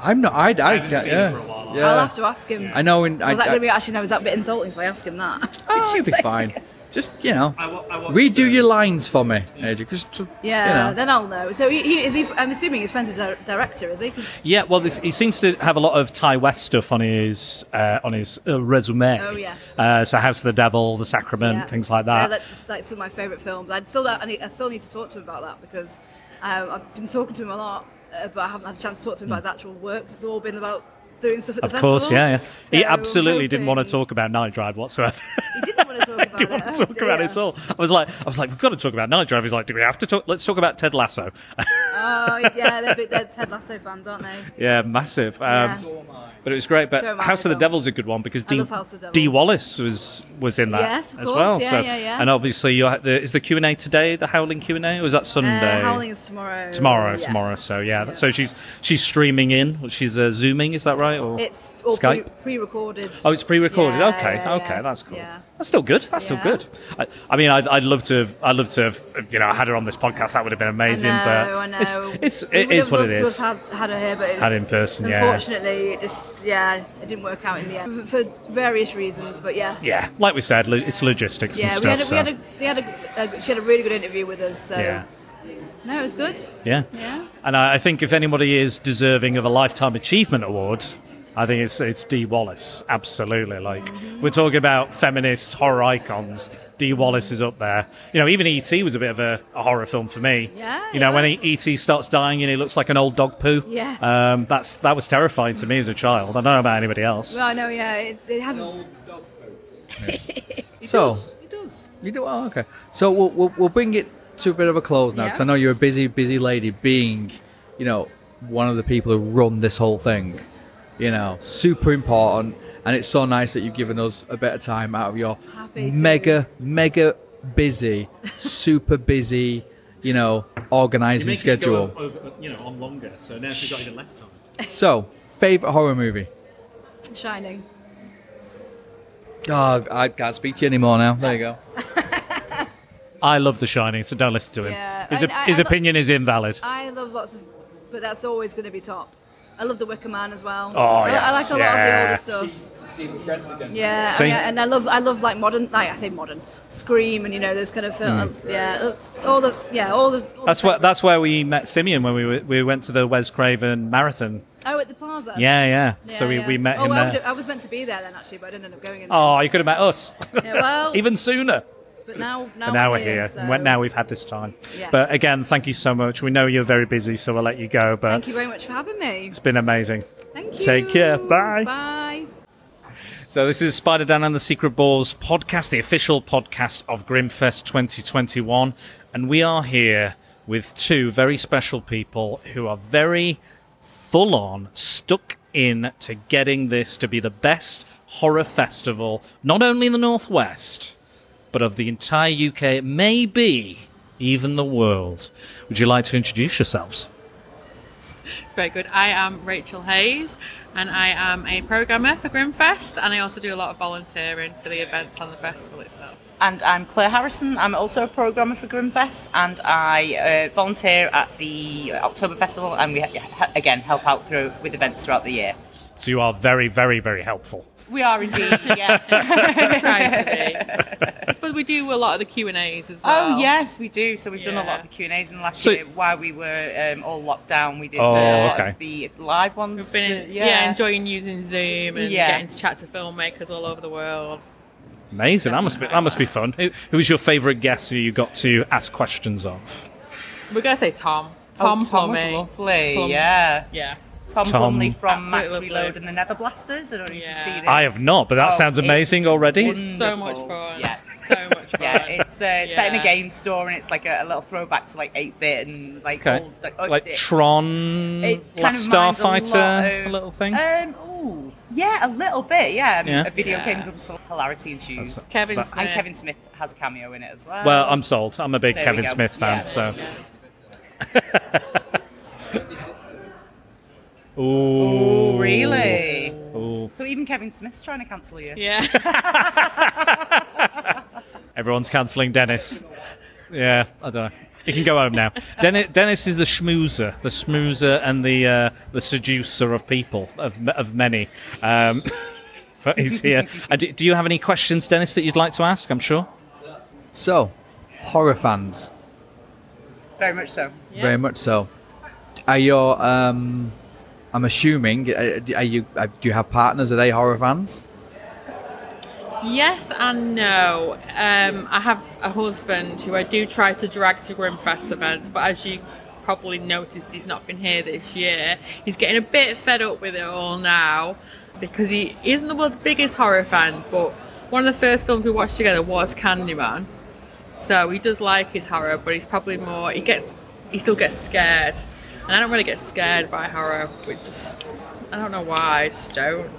S5: I'm not. I, I,
S2: haven't
S5: can't-
S2: seen it
S5: yeah,
S2: for a while.
S5: yeah.
S14: I'll have to ask him.
S5: I know. In, I,
S14: Was that
S5: I,
S14: going to be actually no? Is that a bit insulting if I ask him that?
S5: it should be fine. Just you know,
S2: I wa- I watched,
S5: redo your lines for me, AJ. Just to-
S14: Yeah,
S5: you know.
S14: then I'll know. So he, he, is he? I'm assuming he's friends with the director, is he? 'Cause-
S2: Yeah, well, this, he seems to have a lot of Ti West stuff on his uh, on his uh, resume.
S14: Oh, yes.
S2: Uh, so House of the Devil, The Sacrament,
S14: Yeah.
S2: things like
S14: Yeah,
S2: that.
S14: that's like some of my favourite films. I'd still, I, need, I still need to talk to him about that because um, I've been talking to him a lot, uh, but I haven't had a chance to talk to him about his actual work. 'cause It's all been about doing stuff at the
S2: Of
S14: festival.
S2: course, yeah, yeah. He
S14: So I'm
S2: absolutely didn't want to talk about Night Drive whatsoever.
S14: He didn't want to talk about it.
S2: want to talk about it at all. I was like, I was like, we've got to talk about Night Drive. He's like, do we have to talk? Let's talk about Ted Lasso.
S14: Oh yeah, they're, big, they're Ted Lasso fans, aren't they?
S2: Yeah, massive. Um,
S14: Yeah.
S2: But it was great. But
S14: So
S2: House of the. Devil's a good one because
S14: I
S2: D,
S14: love House of the Dee
S2: Wallace was was in that
S14: Yes,
S2: as
S14: course.
S2: well.
S14: Yeah,
S2: so
S14: yeah, yeah.
S2: and obviously you the, is the Q and A today the Howling Q and A or was that Sunday?
S14: Uh, Howling is tomorrow.
S2: Tomorrow, tomorrow. So yeah, so she's she's streaming in. She's uh, zooming. Is that right? Or
S14: It's
S2: Skype?
S14: pre- pre-recorded.
S2: Oh, it's pre-recorded. Okay, okay, that's cool.
S14: Yeah.
S2: That's still good. That's
S14: Yeah.
S2: still good. I, I mean, I'd, I'd love to have, I'd love to have, you know, had her on this podcast. That would have been amazing.
S14: I know,
S2: but
S14: I know.
S2: it's what it's
S14: We
S2: it
S14: would
S2: is
S14: have
S2: what
S14: loved
S2: it
S14: to have had, had her here, but it was,
S2: Had in person, yeah.
S14: Unfortunately, it just yeah, it didn't work out in the end for various reasons. But yeah,
S2: Yeah, like we said, lo- it's logistics
S14: yeah,
S2: and
S14: we had
S2: stuff.
S14: a, we had a, we had a, a, she had a really good interview with us. So
S2: Yeah.
S14: no, it was good.
S2: yeah.
S14: Yeah.
S2: And I, I think if anybody is deserving of a lifetime achievement award, I think it's it's Dee Wallace. Absolutely. Like we're talking about feminist horror icons. Dee Wallace is up there. You know, even E.T. was a bit of a, a horror film for me.
S14: Yeah,
S2: You know,
S14: yeah.
S2: when E.T. starts dying and he looks like an old dog poo.
S14: Yes.
S2: Um, that's that was terrifying to me as a child. I don't know about anybody else.
S14: Well, no, yeah, it, it hasn't.
S5: so you do oh, okay. So we'll, we'll we'll bring it to a bit of a close now because I know you're a busy busy lady, being you know one of the people who run this whole thing. You know, super important, and it's so nice that you've given us a bit of time out of your mega mega busy, super busy, you know, organising schedule.
S2: you know, on longer. So now she's got even less time.
S5: So, favorite horror movie?
S14: Shining.
S5: Oh, I can't speak to you anymore now. There you go.
S2: I love The Shining, so don't listen to him.
S14: Yeah,
S2: His,
S14: and
S2: op-
S14: I-
S2: his
S14: I lo-
S2: opinion is invalid.
S14: I love lots of, but that's always going to be top. I love The Wicker Man as well.
S2: Oh,
S14: I, I like a lot of the older stuff.
S5: See the friends again.
S14: Yeah,
S2: See?
S14: and, I- and I love I love like modern like I say modern Scream and you know those kind of film
S2: Mm.
S14: yeah uh, all the yeah all the all
S2: That's
S14: the
S2: where that's where we met Simeon when we were, we went to the Wes Craven marathon.
S14: oh at the plaza
S2: Yeah, yeah. So we- we met
S14: oh,
S2: him
S14: I,
S2: there.
S14: I was meant to be there then actually but I didn't end up going in
S2: Oh, you could have met us.
S14: Yeah, well-
S2: even sooner.
S14: But now now,
S2: But now
S14: we're
S2: we're here.
S14: so-
S2: When- Now we've had this time.
S14: Yes.
S2: But again, thank you so much. We know you're very busy, so we'll let you go. But
S14: thank you very much for having me
S2: it's been amazing.
S14: thank you
S2: Take care. Bye.
S14: bye
S2: So this is Spider Dan and the Secret Bores podcast, the official podcast of Grimmfest 2021, and we are here with two very special people who are very full on stuck in to getting this to be the best horror festival, not only in the Northwest, but of the entire UK, maybe even the world. Would you like to introduce yourselves?
S15: It's very good. I am Rachel Heyes, and I am a programmer for Grimmfest, and I also do a lot of volunteering for the events and the festival itself.
S16: And I'm Claire Harrison. I'm also a programmer for Grimmfest, and I uh, volunteer at the October Festival, and we ha- again help out through with events throughout the year.
S2: So you are very, very, very helpful.
S16: We are indeed, yes.
S15: We're trying to be. I suppose we do a lot of the Q and A's as well.
S16: Oh yes, we do. So we've done a lot of the Q and A's in the last
S2: So-
S16: year while we were um, all locked down. We did
S2: Oh,
S16: uh, a lot
S2: okay.
S16: of the live ones.
S15: We've been
S16: for-
S15: yeah. enjoying using Zoom and
S16: Yeah.
S15: getting to chat to filmmakers all over the world.
S2: Amazing. That must be that must be fun. Who, who was your favourite guest who you got to ask questions of?
S15: We're gonna say Tom.
S16: Oh,
S15: Tom,
S16: Tom was
S15: Plumley.
S16: lovely,
S15: Plum-
S16: yeah.
S15: Yeah.
S16: Tom,
S2: Tom.
S16: Plumley from
S15: Absolutely
S16: Max
S15: lovely.
S16: Reload and the Nether Blasters. I don't know if you've seen it.
S2: I have not, but that
S16: Oh,
S2: sounds
S16: it's
S2: amazing already.
S15: It's so much
S16: wonderful.
S15: fun.
S16: Yeah.
S15: So much fun.
S16: Yeah, it's uh, it's set in a
S15: Yeah.
S16: game store and it's like a, a little throwback to like 8 bit and like
S2: Okay.
S16: old, like, uh,
S2: Like
S16: it-
S2: Tron,
S16: it kind
S2: Last
S16: of reminds
S2: Starfighter,
S16: a, lot
S2: a little thing?
S16: Um, ooh, yeah, a little bit. Yeah, I
S2: Yeah.
S16: a video
S15: Yeah.
S16: game from some hilarity and shoes.
S2: That's-
S15: Kevin
S2: that-
S15: Smith.
S16: And Kevin Smith has a cameo in it as well.
S2: Well, I'm sold. I'm a big
S16: There we
S2: Kevin
S16: go.
S2: Smith fan,
S16: Yeah.
S2: so. Ooh.
S16: Oh, really?
S2: Ooh.
S16: So even Kevin Smith's trying to cancel you.
S15: Yeah.
S2: Everyone's cancelling Dennis. Yeah, I don't know. You can go home now. Dennis, Dennis is the schmoozer, the schmoozer and the uh, the seducer of people, of of many. Um, but he's here. Uh, do, do you have any questions, Dennis, that you'd like to ask? I'm sure.
S5: So, horror fans,
S16: Very much so.
S5: very much so. Are your um, I'm assuming, uh, are you uh, do you have partners? Are they horror fans?
S15: Yes and no. Um, I have a husband who I do try to drag to Grimmfest events, but as you probably noticed, he's not been here this year. He's getting a bit fed up with it all now because he isn't the world's biggest horror fan, but one of the first films we watched together was Candyman. So he does like his horror, but he's probably more. He gets, he still gets scared and I don't really get scared by horror. We just I don't know why, I just don't.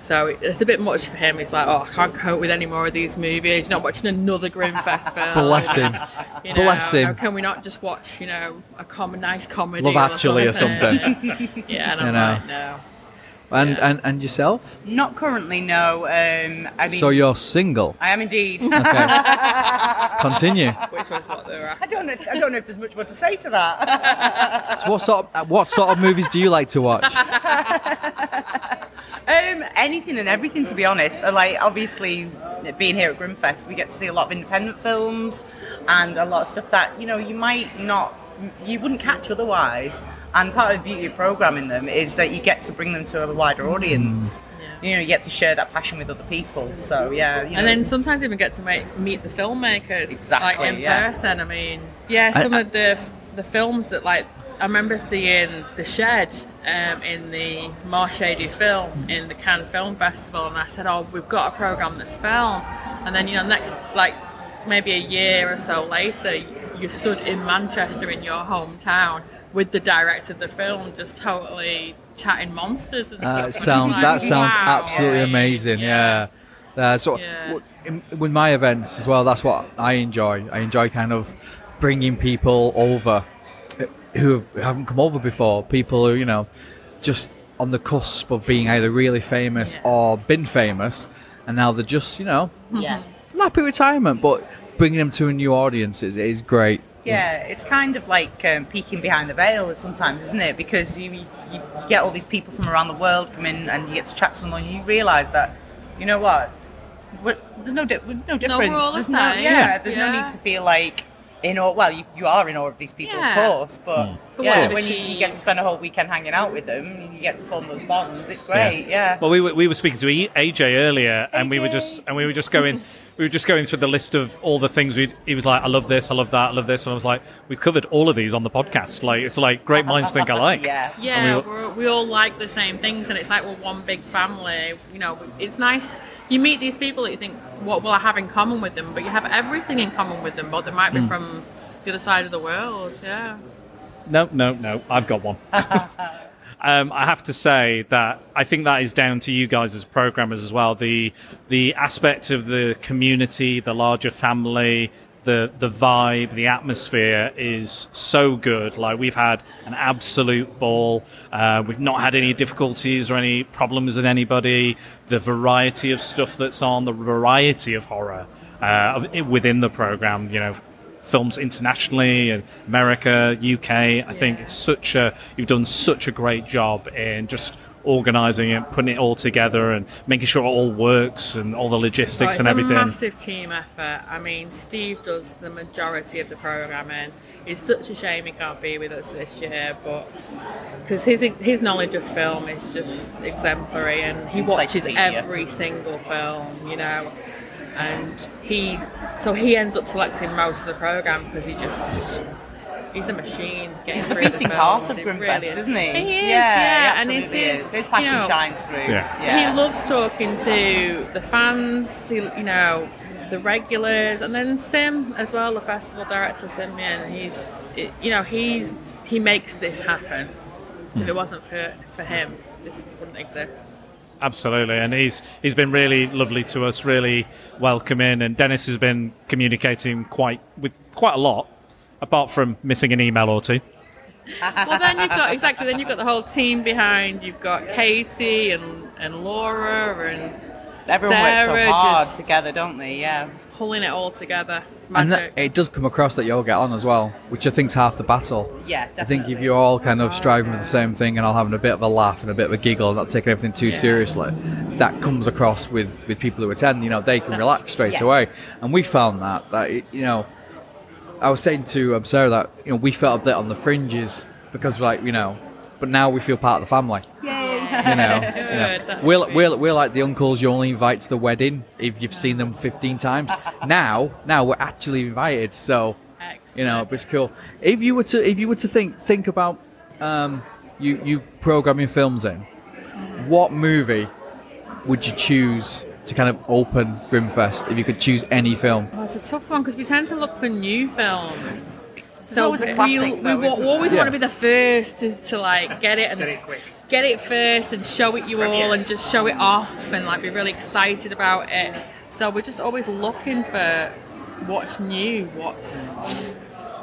S15: So it's a bit much for him. He's like, oh, I can't cope with any more of these movies. You're not watching another Grimmfest film.
S5: Bless him.
S15: You know,
S5: Bless him.
S15: How can we not just watch, you know, a common nice comedy?
S5: Love Actually or
S15: something?
S5: something.
S15: yeah, and
S5: You
S15: I'm
S5: know.
S15: like, no.
S5: And and and yourself?
S16: Not currently, no. Um, I mean,
S5: so you're single.
S16: I am indeed.
S5: Continue.
S15: Which was what they were.
S16: I don't know. I don't know if there's much more to say to that.
S5: So what sort of what sort of movies do you like to watch?
S16: Um, anything and everything, to be honest. Uh, Like, obviously, being here at Grimmfest, we get to see a lot of independent films and a lot of stuff that you know you might not, you wouldn't catch otherwise. And part of the beauty of programming them is that you get to bring them to a wider audience. You know, you get to share that passion with other people. So yeah, you know.
S15: And then sometimes even get to make, meet the filmmakers
S16: Exactly,
S15: like in
S16: yeah.
S15: person. I mean, yeah,
S16: I-
S15: some of the the films that like I remember seeing The Shed um, in the Marche du Film in the Cannes Film Festival, and I said, "Oh, we've got to program this film." And then you know, next like maybe a year or so later, you stood in Manchester in your hometown with the director of the film, just totally chatting monsters and
S5: Uh,
S15: stuff.
S5: sound
S15: Like,
S5: that sounds
S15: wow.
S5: absolutely amazing. Yeah. That's what
S15: Yeah.
S5: in, with my events as well. That's what I enjoy. I enjoy kind of bringing people over uh, who have- who haven't come over before. People who you know just on the cusp of being either really famous or been famous, and now they're just you know
S16: yeah.
S5: happy retirement, but bringing them to a new audience is, is great.
S16: Yeah, it's kind of like um, peeking behind the veil sometimes, isn't it? Because you, you get all these people from around the world come in and you get to chat to them and you realise that, you know what, we're, there's no, di- we're no difference.
S15: we're all the
S16: there's no, yeah,
S15: Yeah.
S16: there's no need to feel like in awe. Well, you, you are in awe of these people,
S15: Yeah.
S16: of course, but
S15: For
S16: yeah, when you, you get to spend a whole weekend hanging out with them, you get to form those bonds. It's great, yeah.
S2: Well, we were, we were speaking to E- AJ earlier, and we were just and we were just going we were just going through the list of all the things we. He was like, "I love this, I love that, I love this," and I was like, "We've covered all of these on the podcast. Like, it's like great minds think alike."
S16: yeah,
S15: Yeah,
S2: we were-
S15: we're, we all like the same things, and it's like we're one big family. You know, it's nice. You meet these people that you think, what will I have in common with them? But you have everything in common with them, but they might be
S2: Mm.
S15: from the other side of the world. Yeah.
S2: No, no, no. I've got one. um, I have to say that I think that is down to you guys as programmers as well. The the aspect of the community, the larger family, the the vibe, the atmosphere is so good. Like we've had an absolute ball. Uh, we've not had any difficulties or any problems with anybody. The variety of stuff that's on, the variety of horror uh, within the program. You know, films internationally and America, UK. I think it's such a you've done such a great job in just organizing it, putting it all together, and making sure it all works and all the
S15: So
S2: logistics
S15: it's
S2: and everything.
S15: It's a massive team effort. I mean, Steve does the majority of the programming. It's such a shame he can't be with us this year, but because his his knowledge of film is just exemplary, and he watches
S16: Encyclopedia.
S15: every single film, you know. And he, so he ends up selecting most of the program because he just. He's a machine. getting
S16: He's the beating
S15: films.
S16: heart of
S15: It
S16: Grimmfest,
S15: really is.
S16: isn't he?
S15: He is,
S16: Yeah,
S15: yeah,
S16: he
S15: and
S16: absolutely
S15: his,
S16: is. His passion
S15: you know,
S16: shines through.
S2: Yeah.
S16: Yeah.
S15: He loves talking to the fans, you know, the regulars, and then Sim as well, the festival director Simeon. He's, you know, he's he makes this happen. If
S2: Hmm.
S15: it wasn't for for him, this wouldn't exist.
S2: Absolutely, and he's he's been really lovely to us, really welcoming, and Dennis has been communicating quite with quite a lot, apart from missing an email or two.
S15: well, then you've got exactly. Then you've got the whole team behind. You've got Katie and and Laura and
S16: Everyone works so hard
S15: just
S16: together, don't they? Yeah.
S15: Pulling it all together. It's
S5: And that, it does come across that you all get on as well, which I think's half the battle.
S15: Yeah,
S5: I think if you're all kind of striving for the same thing and all having a bit of a laugh and a bit of a giggle and not taking everything too seriously, that comes across with, with people who attend. You know, they can relax straight
S16: Yes.
S5: away. And we found that, that, it, you know, I was saying to um, Sarah that, you know, we felt a bit on the fringes because, like, you know, but now we feel part of the family. You know,
S15: Good,
S5: you know.
S15: that's
S5: we're, we're, we're like the uncles you only invite to the wedding if you've seen them 15 times. now, now we're actually invited. So, you know, it's cool. If you were to, if you were to think, think about, um, you, you programming films in, what movie would you choose to kind of open Grimmfest if you could choose any film?
S15: Oh, it's a tough one because we tend to look for new films. so
S16: always a
S15: we-
S16: classic,
S15: We,
S16: though,
S15: wa-
S16: isn't
S15: always
S16: Yeah.
S15: want to be the first to, to like get it and get it, first and show it you all and just show it off and like be really excited about it. So we're just always looking for what's new, what's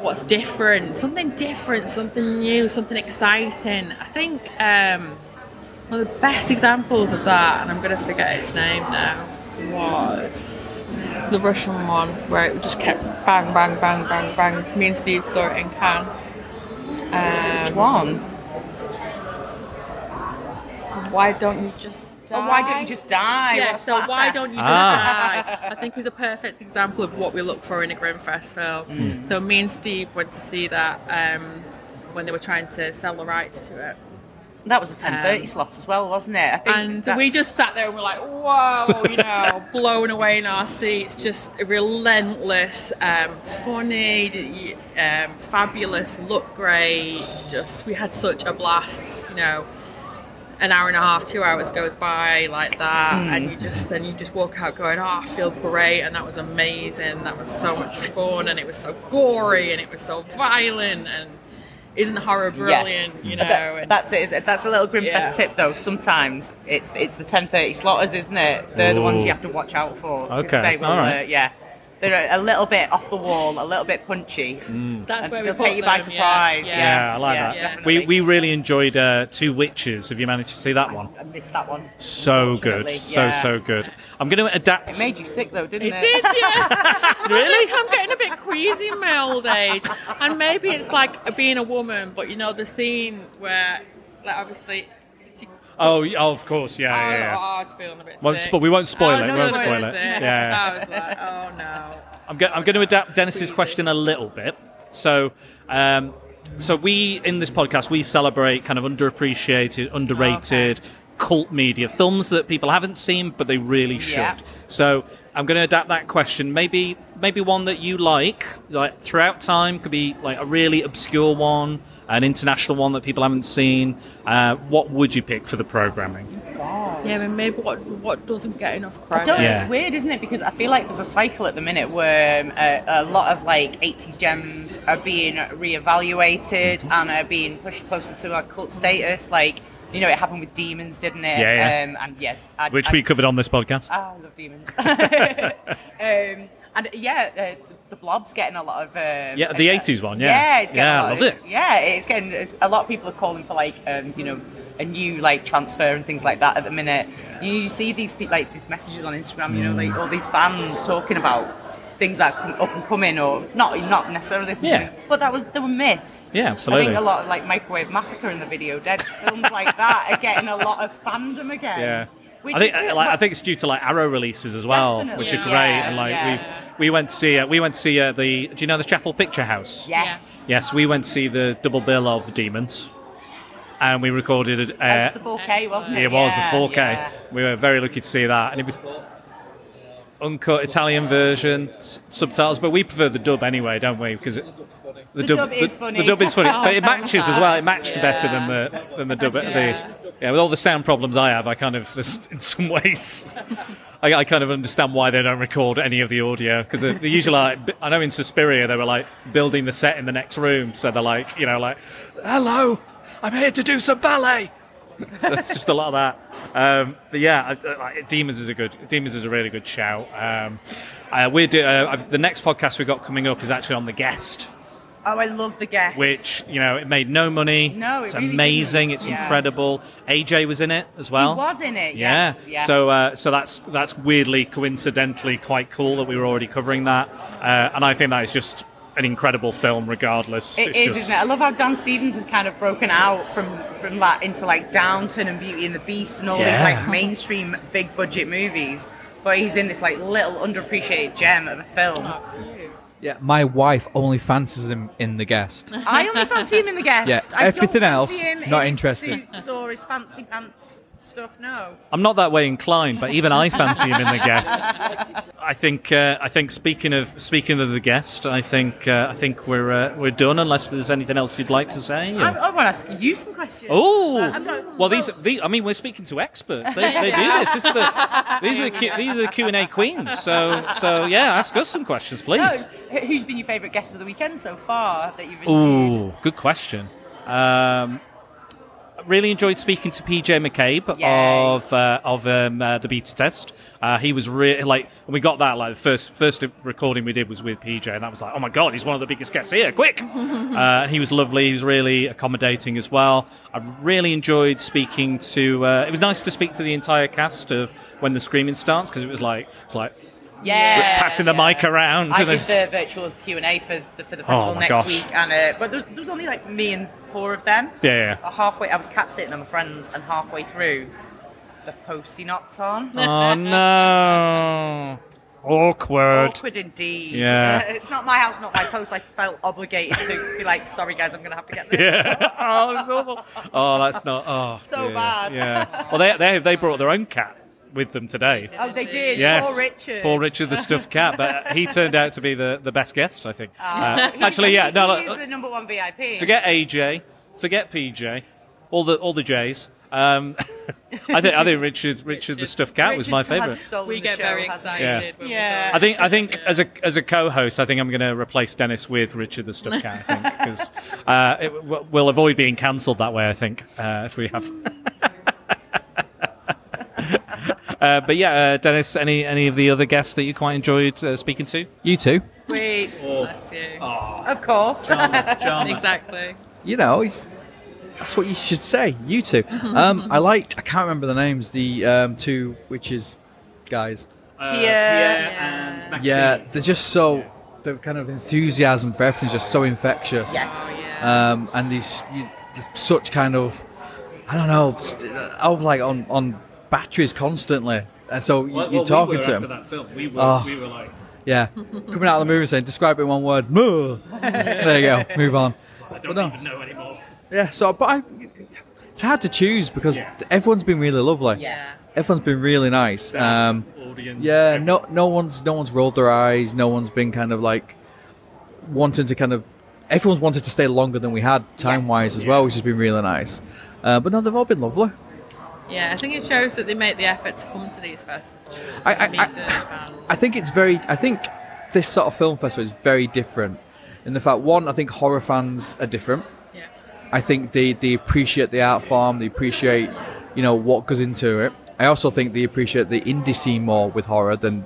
S15: what's different, something different, something new, something exciting. I think um, one of the best examples of that, and I'm going to forget its name now, was the Russian one where it just kept bang, bang, bang, bang, bang. Me and Steve saw it in Cannes. Um,
S16: Which one?
S15: Why don't you just die?
S16: Oh, why don't you just die?
S15: Yeah,
S16: What's
S15: so
S16: that
S15: why
S16: fest?
S15: don't you just
S2: Ah.
S15: die? I think is a perfect example of what we look for in a Grimmfest film.
S2: Mm.
S15: So me and Steve went to see that um, when they were trying to sell the rights to it.
S16: That was a 10:30
S15: Um,
S16: slot as well, wasn't it? I think
S15: and
S16: that's-
S15: we just sat there and were like, whoa, you know, blown away in our seats. Just relentless, um, funny, um, fabulous, look great. Just, we had such a blast, you know. An hour and a half, two hours goes by like that,
S16: Mm.
S15: and you just then you just walk out going, "Oh, I feel great," and that was amazing. That was so much fun, and it was so gory, and it was so violent, and isn't horror brilliant, you know?
S16: That-
S15: and-
S16: that's it. is it? That's a little Grimmfest
S15: Yeah.
S16: tip, though. Sometimes it's it's the 10:30 slotters, isn't it? They're the ones you have to watch out for.
S2: Okay,
S16: They will,
S2: all right.
S16: uh, yeah. They're a, a little bit off the wall, a little bit punchy.
S15: That's where we
S16: they'll
S15: put
S16: take you by
S15: them,
S16: surprise.
S15: yeah.
S16: Yeah,
S2: Yeah, I like
S16: yeah,
S2: that.
S16: definitely.
S2: We we really enjoyed uh, Two Witches. Have you managed to see that one?
S16: I missed that one.
S2: So good,
S16: unfortunately,
S2: so so good. I'm going to adapt.
S16: It made you sick, though, didn't
S15: It
S16: it?
S15: did, yeah. really? I'm getting a bit queasy in my old age. And maybe it's like being a woman, but you know, the scene where, like, obviously.
S2: Oh, oh, of course, yeah, yeah. yeah.
S15: oh, I was feeling a bit
S2: Won't
S15: sick.
S2: spo- we won't spoil it, we won't spoil it.
S15: sick.
S2: Yeah.
S15: I was like, oh no.
S2: I'm, go- I'm going to adapt Dennis's question a little bit. So, um, so we in this podcast we celebrate kind of underappreciated, underrated cult media films that people haven't seen, but they really should.
S16: Yeah.
S2: So I'm going to adapt that question. Maybe maybe one that you like, like throughout time, could be like a really obscure one, an international one that people haven't seen. Uh, what would you pick for the programming?
S15: Yeah, I mean, maybe what what doesn't get enough credit.
S16: I
S15: credit.
S16: don't know.
S2: Yeah.
S16: It's weird, isn't it? Because I feel like there's a cycle at the minute where um, a, a lot of like 80s gems are being reevaluated and are being pushed closer to a cult status. Like, you know, it happened with Demons, didn't it?
S2: Yeah, yeah.
S16: Um, and yeah, I,
S2: Which
S16: I,
S2: we covered on this podcast.
S16: I love Demons. um, and yeah, uh, the Blob's getting a lot of. Um,
S2: Yeah, the 80s one, yeah.
S16: Yeah, it's getting
S2: Yeah,
S16: a
S2: I
S16: lot
S2: love
S16: of,
S2: it.
S16: Yeah, it's getting. A lot of people are calling for like, um, you know, a new like transfer and things like that at the minute. You, you see these pe- like these messages on Instagram, you know, like all these fans talking about things that come up and coming, or not not necessarily,
S2: Yeah.
S16: but that was they were missed.
S2: Yeah,
S16: I
S2: absolutely.
S16: think a lot of like Microwave Massacre in the Video Dead films like that are getting a lot of fandom again.
S2: Yeah.
S16: Which
S2: I think
S16: is-
S2: uh, like, I think it's due to like Arrow releases as well,
S16: Definitely.
S2: which are
S16: Yeah.
S2: great. And like
S16: Yeah.
S2: we we went to see uh, we went to see uh, the do you know the Chapel Picture House?
S16: Yes.
S2: Yes, we went to see the double bill of Demons, and we recorded it. Uh,
S16: That was the 4K, wasn't it?
S2: it was
S16: Yeah,
S2: the 4K.
S16: yeah.
S2: We were very lucky to see that, and it was uncut Italian version s- subtitles, but we prefer the dub anyway, don't we? Because it,
S16: The dub is funny.
S2: The dub is funny, but it
S16: Oh,
S2: matches as well. It matched
S15: Yeah.
S2: better than the than the dub.
S15: Yeah.
S2: The, yeah, with all the sound problems I have, I kind of, in some ways, I, I kind of understand why they don't record any of the audio because they usually like. I know in Suspiria they were like building the set in the next room, so they're like, you know, like, "Hello, I'm here to do some ballet." so that's just a lot of that. Um, but yeah, I, I, Demons is a good. Demons is a really good shout. Um, uh, we're do, uh, the next podcast we've got coming up is actually on the guest
S16: Oh, I love the guest.
S2: which you know it made no money.
S16: No, it
S2: it's
S16: really
S2: amazing.
S16: didn't.
S2: It's
S16: Yeah.
S2: incredible. AJ was in it as well.
S16: He was in it.
S2: Yeah.
S16: Yes. Yeah.
S2: So uh, so that's that's weirdly coincidentally quite cool that we were already covering that, uh, and I think that is just an incredible film. Regardless,
S16: It
S2: it's
S16: is,
S2: just,
S16: isn't it? I love how Dan Stevens has kind of broken out from from that into like Downton and Beauty and the Beast and all these like mainstream big budget movies, but he's in this like little underappreciated gem of a film.
S5: Yeah, my wife only fancies him in The Guest.
S16: I only fancy him in the guest.
S5: Yeah,
S16: I
S5: everything
S16: don't
S5: else,
S16: fancy him
S5: not
S16: in
S5: interested.
S16: His suits or his fancy pants stuff. No.
S2: I'm not that way inclined, but even I fancy him in the guest. I think. Uh, I think. Speaking of speaking of the guest, I think. Uh, I think we're uh, we're done. Unless there's anything else you'd like to say.
S16: I, I want to ask you some questions.
S2: Oh, well, these, these. I mean, we're speaking to experts. They, they do this. this is the, these are the Q, these are the Q and A queens. So, so yeah, ask us some questions, please.
S16: No, who's been your favourite guest of the weekend so far that you've
S2: Oh, good question. Um, really enjoyed speaking to PJ McCabe
S16: Yay.
S2: of uh, of um, uh, the beta test. Uh, he was really like when we got that like the first first recording we did was with PJ, and that was like, oh my god, he's one of the biggest guests here. Quick! uh, he was lovely. He was really accommodating as well. I really enjoyed speaking to. Uh, it was nice to speak to the entire cast of when the screaming starts because it was like it's like
S16: Yeah,
S2: passing the mic around.
S16: I did the virtual Q and A for the for the
S2: Oh,
S16: festival
S2: my
S16: next
S2: gosh.
S16: week, and uh, but there was, there was only like me and four of them.
S2: Yeah, yeah.
S16: Halfway, I was cat sitting on my friends, and halfway through, the postie knocked on.
S2: oh no! Awkward.
S16: Awkward indeed.
S2: Yeah.
S16: Uh, it's not my house, not my post. I felt obligated to be like, sorry guys, I'm going to have to get this.
S2: Yeah. oh, it's awful. Oh, that's not. Oh,
S16: So
S2: dear.
S16: bad.
S2: Yeah. Well, they they they brought their own cat with them today.
S16: Oh, they did.
S2: Yes.
S16: Poor Richard.
S2: Poor Richard, the stuffed cat, but he turned out to be the, the best guest, I think.
S16: Oh.
S2: Uh, actually, yeah. No,
S16: he's
S2: look,
S16: the number one VIP.
S2: forget AJ, forget PJ, all the all the J's. Um, I think I think Richard Richard the stuffed cat was my favourite.
S15: We get
S16: show,
S15: very excited.
S16: he?
S15: when
S16: Yeah.
S2: I think I think
S15: yeah.
S2: as a as a co-host, I think I'm going to replace Dennis with Richard the Stuffed Cat. I think because uh, we'll avoid being cancelled that way. I think uh, if we have. uh, but yeah, uh, Dennis, any any of the other guests that you quite enjoyed uh, speaking to?
S5: You too.
S16: Wait.
S15: Bless you.
S16: Of course.
S15: Exactly.
S5: You know, he's, that's what you should say. You two. Um, I liked. I can't remember the names. The um, two witches guys.
S2: Uh,
S16: Yeah.
S2: and
S5: Yeah, they're just so. The kind of enthusiasm for everything's just so infectious. Um, and these you, such kind of, I don't know, st- of like on on batteries constantly. And so you-
S2: Well,
S5: you're
S2: well,
S5: talking
S2: we were
S5: to
S2: after
S5: them.
S2: that film. We were,
S5: Oh.
S2: we were like,
S5: Yeah, coming out of the movie saying, describe it in one word. Moo. there you go. Move on.
S2: I don't
S5: no.
S2: even know anymore.
S5: Yeah, so but I, it's hard to choose because everyone's been really lovely.
S16: Yeah.
S5: Everyone's been really nice.
S2: Staff,
S5: um,
S2: audience,
S5: yeah, no, no one's no one's rolled their eyes. No one's been kind of like wanting to kind of. Everyone's wanted to stay longer than we had time wise as well, which has been really nice. Uh, but no, they've all been lovely.
S15: Yeah, I think it shows that they make the effort to come to these festivals.
S5: I- I-
S15: meet
S5: I-. I think it's very. I think this sort of film festival is very different in the fact one. I think horror fans are different.
S15: Yeah.
S5: I think they, they appreciate the art form. They appreciate you know what goes into it. I also think they appreciate the indie scene more with horror than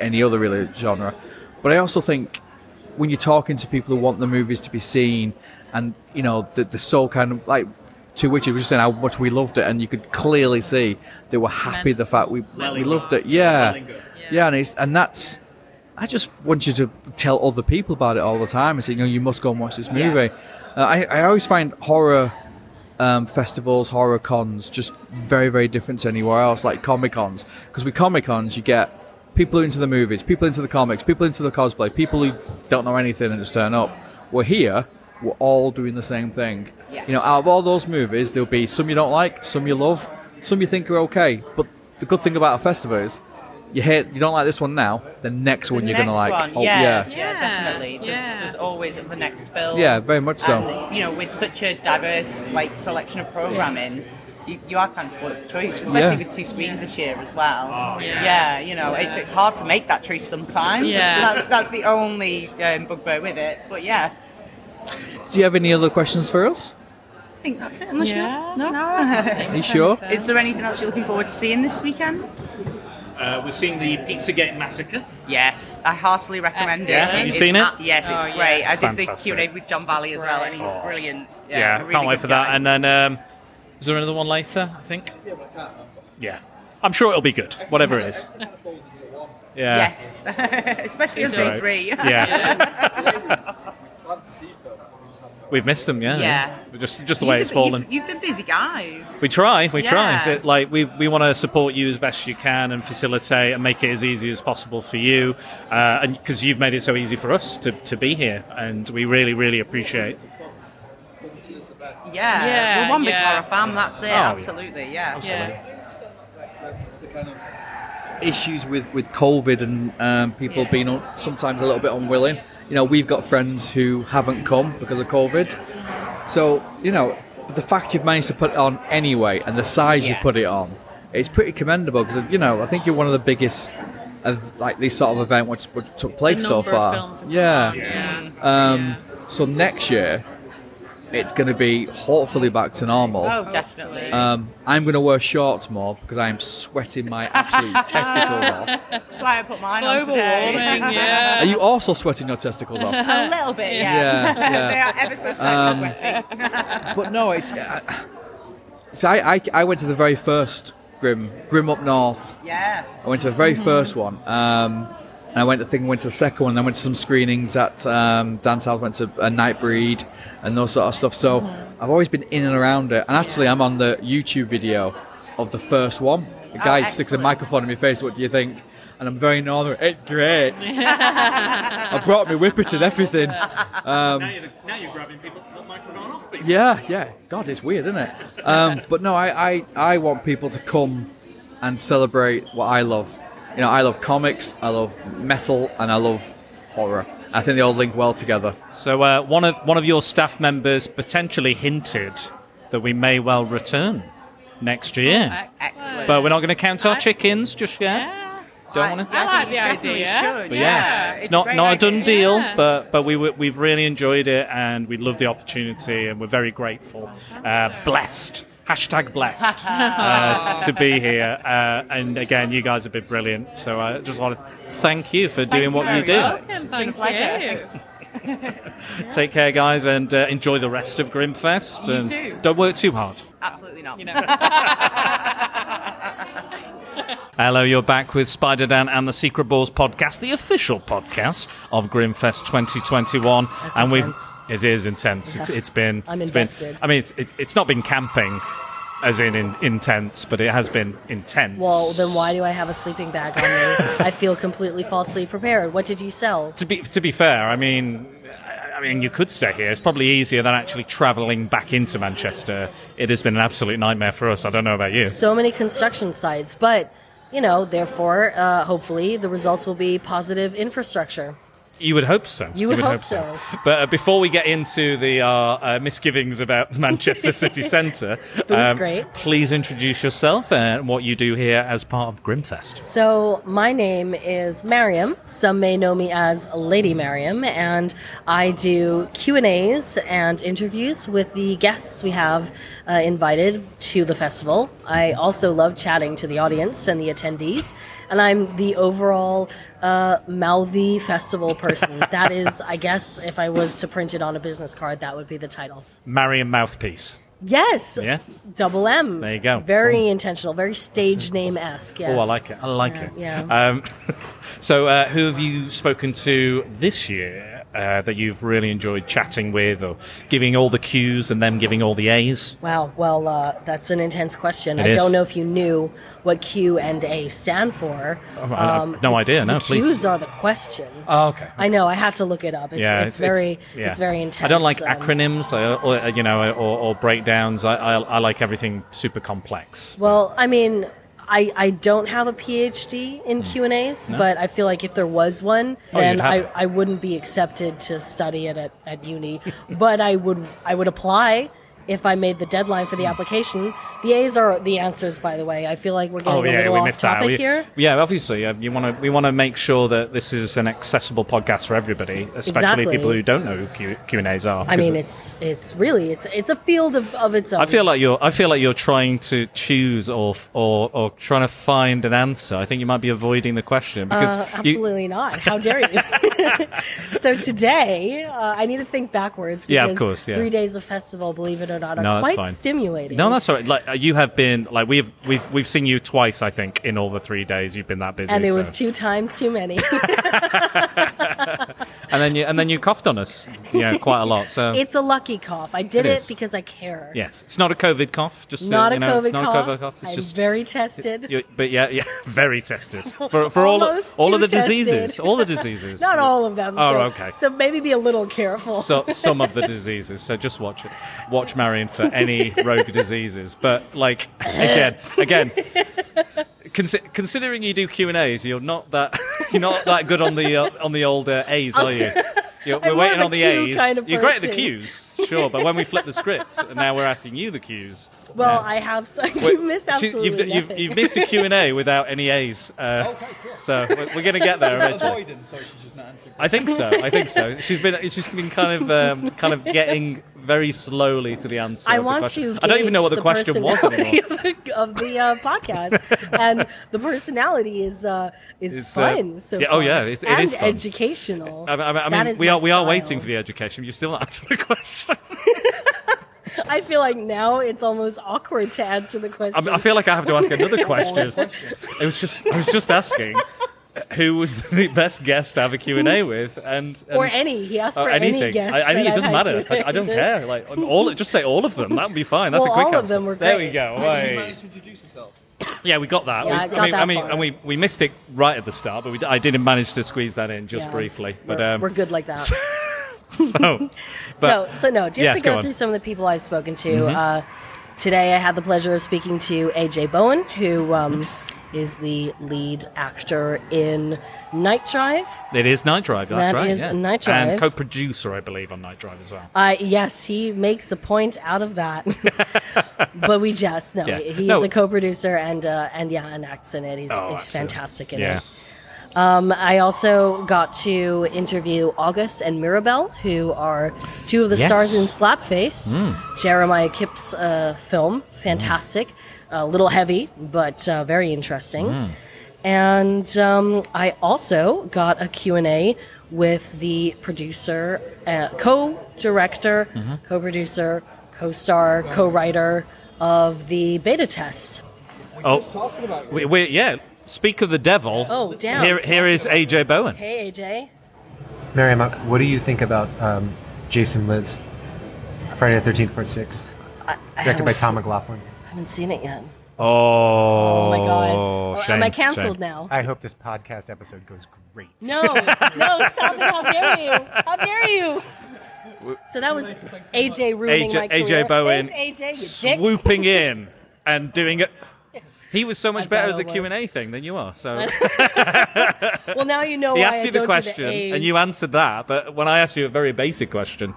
S5: any other really genre. But I also think when you're talking to people who want the movies to be seen, and you know the the so kind of like. To which it was just saying how much we loved it, and you could clearly see they were happy the fact we we loved it. Yeah, yeah, and it's and that's I just want you to tell other people about it all the time and say, you know, you must go and watch this movie. Uh, I, I always find horror um, festivals, horror cons, just very, very different to anywhere else, like Comic Cons. Because with Comic Cons, you get people who are into the movies, people into the comics, people into the cosplay, people who don't know anything and just turn up. We're here, we're all doing the same thing.
S16: Yeah.
S5: You know, out of all those movies, there'll be some you don't like, some you love, some you think are okay. But the good thing about a festival is you hate, you don't like this one now, the next one
S16: The
S5: you're going to
S16: next
S5: like.
S16: one,
S5: oh,
S16: yeah,
S5: yeah.
S16: yeah, definitely. There's,
S15: yeah.
S16: there's always the next film.
S5: Yeah, very much so.
S16: And, you know, with such a diverse like selection of programming, you, you are kind of spoiled for choice, especially
S5: Yeah.
S16: with two screens this year as well.
S15: Oh, yeah.
S16: yeah. you know, it's it's hard to make that choice sometimes.
S15: Yeah.
S16: that's that's the only um, bugbear with it. But yeah,
S5: Do you have any other questions for us?
S16: I think that's it. Unless
S15: Yeah.
S16: you no.
S5: Are you sure?
S16: Is there anything else you're looking forward to seeing this weekend?
S2: Uh, we're seeing the Pizzagate Massacre.
S16: Yes, I heartily recommend
S2: Yeah,
S16: it.
S2: have you seen it?
S16: a- yes, it's
S15: Oh,
S16: great.
S15: yeah.
S16: I did the
S2: Fantastic.
S16: Q&A with John Valley as well, and he's
S2: Oh.
S16: brilliant.
S2: Yeah,
S16: Yeah, a
S2: can't wait
S16: good
S2: for that. And then, um, is there another one later? I think. Yeah, I'm sure it'll be good, whatever it is. Yeah.
S16: Yes, especially on
S2: It's
S16: day
S2: alright.
S16: three.
S2: Yeah. We've missed them, yeah.
S16: Yeah.
S2: Just just the way
S16: You've-
S2: it's fallen.
S16: You've, you've been busy, guys.
S2: We try, we try.
S16: Yeah.
S2: That, Like we we want to support you as best you can and facilitate and make it as easy as possible for you, uh, and because you've made it so easy for us to, to be here, and we really really appreciate.
S16: Yeah,
S15: Yeah,
S16: we're one big
S15: yeah.
S16: horror fan. That's it.
S5: Oh, yeah.
S16: absolutely, yeah.
S5: Absolutely. issues with, with COVID and um, people being sometimes a little bit unwilling. You know, we've got friends who haven't come because of COVID. So, you know, the fact you've managed to put it on anyway and the size you put it on, it's pretty commendable because, you know, I think you're one of the biggest of like this sort of event which, which took place so far. yeah.
S15: Yeah.
S5: Um, So next year, it's going to be hopefully back to normal.
S16: Oh, definitely.
S5: Um, I'm going to wear shorts more because I am sweating my absolute testicles off.
S16: That's why I put mine on
S15: Global
S16: today.
S15: warming, yeah.
S5: Are you also sweating your testicles off?
S16: A little bit, yeah.
S5: Yeah, yeah.
S16: they are ever so slightly
S5: Um,
S16: sweaty.
S5: But no, it's. Uh, so I, I, I went to the very first Grim, Grimm Up North.
S16: yeah.
S5: I went to the very
S16: Mhm.
S5: first one. Um, and I went, I think, I went to the second one. And I went to some screenings at um, Dance House. Went to a Nightbreed and those sort of stuff. So I've always been in and around it. And actually, I'm on the YouTube video of the first one. A guy sticks a microphone in my face. What do you think? And I'm very northern. It's great. I brought my whippet and everything. Um,
S2: now, you're, now you're grabbing people, the microphone off people.
S5: yeah, yeah. God, it's weird, isn't it? Um, but no, I, I, I want people to come and celebrate what I love. You know, I love comics, I love metal, and I love horror. I think they all link well together.
S2: So uh, one of one of your staff members potentially hinted that we may well return next year.
S16: Excellent.
S2: But we're not going to count our chickens just yet. Yeah. Don't want to.
S15: I like the idea.
S16: should.
S2: But yeah, it's, not
S16: great
S2: not a done deal,
S15: Yeah.
S2: but but we w- we've really enjoyed it and we love the opportunity and we're very grateful, uh, blessed. Hashtag blessed uh, to be here, uh, and again, you guys have been brilliant. So I just want to thank you for doing what you do.
S15: Welcome,
S16: It's been a pleasure.
S2: Take care, guys, and uh, enjoy the rest of Grimmfest.
S16: You
S2: and
S16: too.
S2: Don't work too hard.
S16: Absolutely not.
S2: Hello, you're back with Spider Dan and the Secret Bores podcast, the official podcast of Grimmfest 2021.
S17: That's
S2: and
S17: intense.
S2: we've it is intense. It's, it's been
S17: I'm
S2: it's been- I mean, it's it, it's not been camping, as in, in intense, but it has been intense.
S17: Well, then why do I have a sleeping bag on me? I feel completely falsely prepared. What did you sell?
S2: To be to be fair, I mean, I mean, you could stay here. It's probably easier than actually travelling back into Manchester. It has been an absolute nightmare for us. I don't know about you.
S17: So many construction sites, but you know, therefore, uh, hopefully, the results will be positive infrastructure.
S2: You would hope so.
S17: You would hope so.
S2: But uh, before we get into the uh, uh, misgivings about Manchester City Centre,
S17: Food's great.
S2: please introduce yourself and what you do here as part of Grimmfest.
S17: So, my name is Mariam. Some may know me as Lady Mariam, and I do Q and A's and interviews with the guests we have uh, invited to the festival. I also love chatting to the audience and the attendees, and I'm the overall uh, mouthy festival person. that is, I guess, if I was to print it on a business card, that would be the title.
S2: Mariam Mouthpiece.
S17: Yes,
S2: Yeah.
S17: double M.
S2: There you go.
S17: Very intentional, very stage name esque. Yes.
S2: Oh, I like it. I like
S17: Yeah,
S2: it.
S17: yeah.
S2: Um, so, uh, who have you spoken to this year uh, that you've really enjoyed chatting with, or giving all the Qs and them giving all the A's?
S17: Wow. Well, uh, that's an intense question.
S2: It
S17: I
S2: is.
S17: don't know if you knew what Q and A stand for. Um,
S2: Oh, I- no idea. No,
S17: the
S2: please.
S17: Qs are the questions.
S2: Oh, okay,
S17: I know. I had to look it up. It's,
S2: yeah,
S17: it's, very, it's,
S2: yeah.
S17: very intense.
S2: I don't like
S17: um,
S2: acronyms, or, uh, you know, or, or breakdowns. I, I, I like everything super complex.
S17: Well, I mean, I, I don't have a PhD in Q and A's,
S2: Hmm. No?
S17: but I feel like if there was one,
S2: Oh,
S17: then I. I wouldn't be accepted to study it at, at uni. but I would I would apply if I made the deadline for the
S2: Hmm.
S17: application. The A's are the answers, by the way. I feel like we're getting
S2: Oh
S17: a little
S2: we
S17: off
S2: missed that.
S17: topic
S2: We-
S17: here.
S2: Yeah, obviously, uh, you want to. We want to make sure that this is an accessible podcast for everybody, especially
S17: Exactly.
S2: people who don't know who Q, Q and A's are.
S17: I mean, it's it's really it's it's a field of, of its own.
S2: I feel like you're. I feel like you're trying to choose or or or trying to find an answer. I think you might be avoiding the question because
S17: uh,
S2: you,
S17: absolutely not. How dare you? so today, uh, I need to think backwards. Because
S2: Yeah, of course, yeah.
S17: Three days of festival, believe it or not, are
S2: No,
S17: quite stimulating.
S2: No, that's all right. Like uh, Uh, you have been. Like we've we've we've seen you twice. I think in all the three days you've been that busy.
S17: and it was two times too many.
S2: and then you and then you coughed on us, you know, quite a lot. So
S17: It's a lucky cough. I did
S2: It
S17: it, because I care.
S2: yes, it's not a COVID cough. Just to-
S17: Not
S2: you
S17: a
S2: know,
S17: COVID
S2: it's not
S17: cough.
S2: a COVID cough. It's
S17: I'm
S2: just
S17: very tested.
S2: you- but yeah, yeah, very tested for for all all of the diseases,
S17: tested.
S2: all the diseases.
S17: Not all of them.
S2: Oh,
S17: so,
S2: okay.
S17: So maybe be a little careful.
S2: So, some of the diseases. So just watch it. Watch Mariam for any rogue diseases. But like again, again, consi- considering you do Q and A's, you're not that you're not that good on the uh, on the old uh, A's, are you? You're, we're waiting on the
S17: Q
S2: A's.
S17: kind of
S2: you're great at the. Q's, sure. But when we flip the script, and now we're asking you the Q's.
S17: Well,
S2: Yeah.
S17: I have. So,
S2: Wait,
S17: you missed
S2: she-
S17: absolutely
S2: you've, you've,
S17: nothing.
S2: you've missed a Q&A without any A's. Uh, So we're, we're going to get there
S5: Is that
S2: eventually.
S5: avoidance, so she's just not answering
S2: I think so. I think so. She's been she's been kind of um, kind of getting very slowly to the answer.
S17: I
S2: of the
S17: want
S2: question.
S17: to.
S2: I don't even know what the,
S17: gauge
S2: question was
S17: personality
S2: anymore.
S17: Of the, of the uh, podcast, and the personality is uh, is
S2: It's, uh,
S17: fun. so
S2: yeah, oh,
S17: far.
S2: yeah, it- it
S17: and
S2: is fun.
S17: educational.
S2: I, I, I
S17: That
S2: mean,
S17: is
S2: we
S17: my
S2: are we are
S17: style.
S2: waiting for the education. You're still not answer the question.
S17: I feel like now it's almost awkward to answer the question.
S2: mean, I feel like I have to ask another question. It was just I was just asking uh, who was the best guest to have a Q&A mm-hmm. with and, and
S17: Or any. He asked
S2: or
S17: for any
S2: anything.
S17: guest
S2: I, I mean, it doesn't matter. I, I don't care. Like all, just say all of them. That would be fine. That's
S17: Well,
S2: a quick
S17: all of them were
S2: There we go.
S5: How
S2: Right.
S5: you manage to introduce yourself?
S2: Yeah, we got that.
S17: Yeah,
S2: we,
S17: I
S2: mean,
S17: that
S2: I mean,
S17: far.
S2: and we, we missed it right at the start, but we, d- I did manage to squeeze that in just
S17: Yeah.
S2: briefly. But
S17: we're,
S2: um,
S17: we're good like that.
S2: so, but
S17: no, so no, just
S2: yes,
S17: to
S2: go
S17: go through some of the people I've spoken to.
S2: Mhm.
S17: Uh, today I had the pleasure of speaking to AJ Bowen, who um, is the lead actor in Night Drive.
S2: It is Night Drive. That's
S17: That
S2: right.
S17: is
S2: yeah.
S17: Night Drive.
S2: and co-producer, I believe, on Night Drive as well.
S17: Uh, yes, he makes a point out of that, but we just no.
S2: Yeah.
S17: He's
S2: No.
S17: a co-producer and uh, and yeah, and acts in it. He's,
S2: Oh,
S17: he's fantastic in
S2: Yeah.
S17: it. Um, I also got to interview August and Mirabelle, who are two of the
S2: Yes.
S17: stars in Slapface,
S2: Mm.
S17: Jeremiah Kipp's uh, film. Fantastic, a little heavy, but uh, very interesting.
S2: Mm.
S17: And um, I also got a Q&A with the producer, uh, co-director,
S2: Mhm.
S17: co-producer, co-star, co-writer of the beta test.
S2: Oh, we, we, yeah. Speak of the devil.
S17: Oh, damn.
S2: Here, here is AJ Bowen.
S17: Hey, AJ.
S3: Mariam, what do you think about um, Jason Lives? Friday the 13th, Part 6.
S17: I
S3: Directed by Tom McLoughlin.
S17: I haven't seen it yet.
S2: Oh,
S17: Oh my god. Oh,
S2: shame,
S17: Am I canceled
S2: shame.
S17: now?
S3: I hope this podcast episode goes great.
S17: No, no, stop it. How dare you? How dare you? So that was AJ ruining my
S2: AJ,
S17: career.
S2: AJ Bowen
S17: Thanks, AJ, you dick.
S2: swooping in and doing it. He was so much better at the Q and A thing than you are. So
S17: well, now you know
S2: he
S17: why
S2: asked
S17: I
S2: you the question
S17: A's.
S2: and you answered that. But when I asked you a very basic question,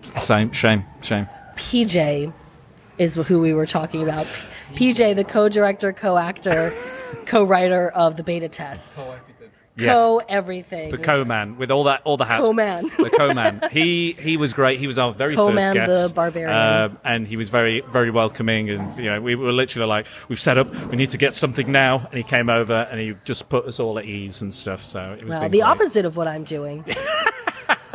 S2: it's the same. Shame. Shame.
S17: PJ is who we were talking about. PJ, the co-director, co-actor, co-writer of the beta test.
S2: Yes.
S17: Co everything.
S2: The co-man with all that, all the hats.
S17: Co-man.
S2: The co-man. he he was great. He was our very
S17: Co-man,
S2: first
S17: the barbarian.
S2: Um, and he was very very welcoming. And you know, we were literally like, we've set up. We need to get something now. And he came over and he just put us all at ease and stuff. So it was
S17: Well, the
S2: great.
S17: opposite of what I'm doing.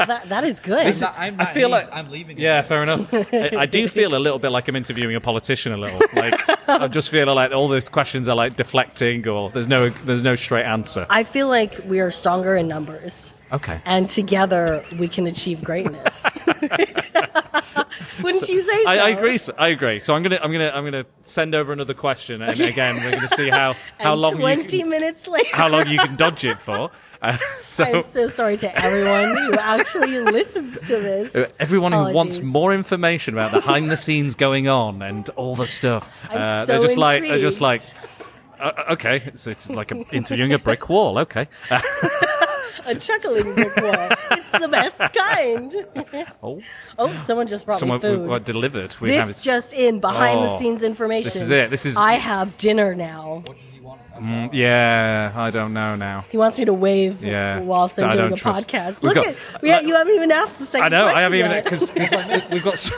S17: that, that is good.
S2: This is- I feel like
S5: I'm leaving.
S2: Yeah, fair enough. I, I do feel a little bit like I'm interviewing a politician. A little like I just feel like all the questions are like deflecting, or there's no there's no straight answer.
S17: I feel like we are stronger in numbers.
S2: Okay.
S17: And together we can achieve greatness. Wouldn't you say so?
S2: I, I agree. I agree. So I'm gonna I'm gonna I'm gonna send over another question, and again we're gonna see how how
S17: and
S2: long you
S17: 20
S2: can,
S17: minutes later.
S2: how long you can dodge it for. Uh, so
S17: I'm so sorry to everyone who actually listens to this.
S2: Uh, Everyone who wants more information about the behind the scenes going on and all the stuff,
S17: I'm
S2: uh,
S17: so
S2: they're just like they're just like, uh, okay, it's, it's like a, interviewing a brick wall. Okay,
S17: a chuckling brick wall. It's the best kind.
S2: oh,
S17: Oh, someone just brought
S2: someone
S17: me food.
S2: we got delivered. We
S17: this
S2: have-
S17: just in behind the
S2: Oh,
S17: scenes information.
S2: This is it. This is
S17: I have dinner now.
S2: Mm, yeah, I don't know now.
S17: He wants me to wave
S2: Yeah,
S17: whilst I'm
S2: I
S17: doing a
S2: trust-
S17: podcast.
S2: We've
S17: Look
S2: got-
S17: at we, you haven't even asked the second
S2: I know. I haven't even
S17: question
S2: because
S17: yet.
S2: we've got so,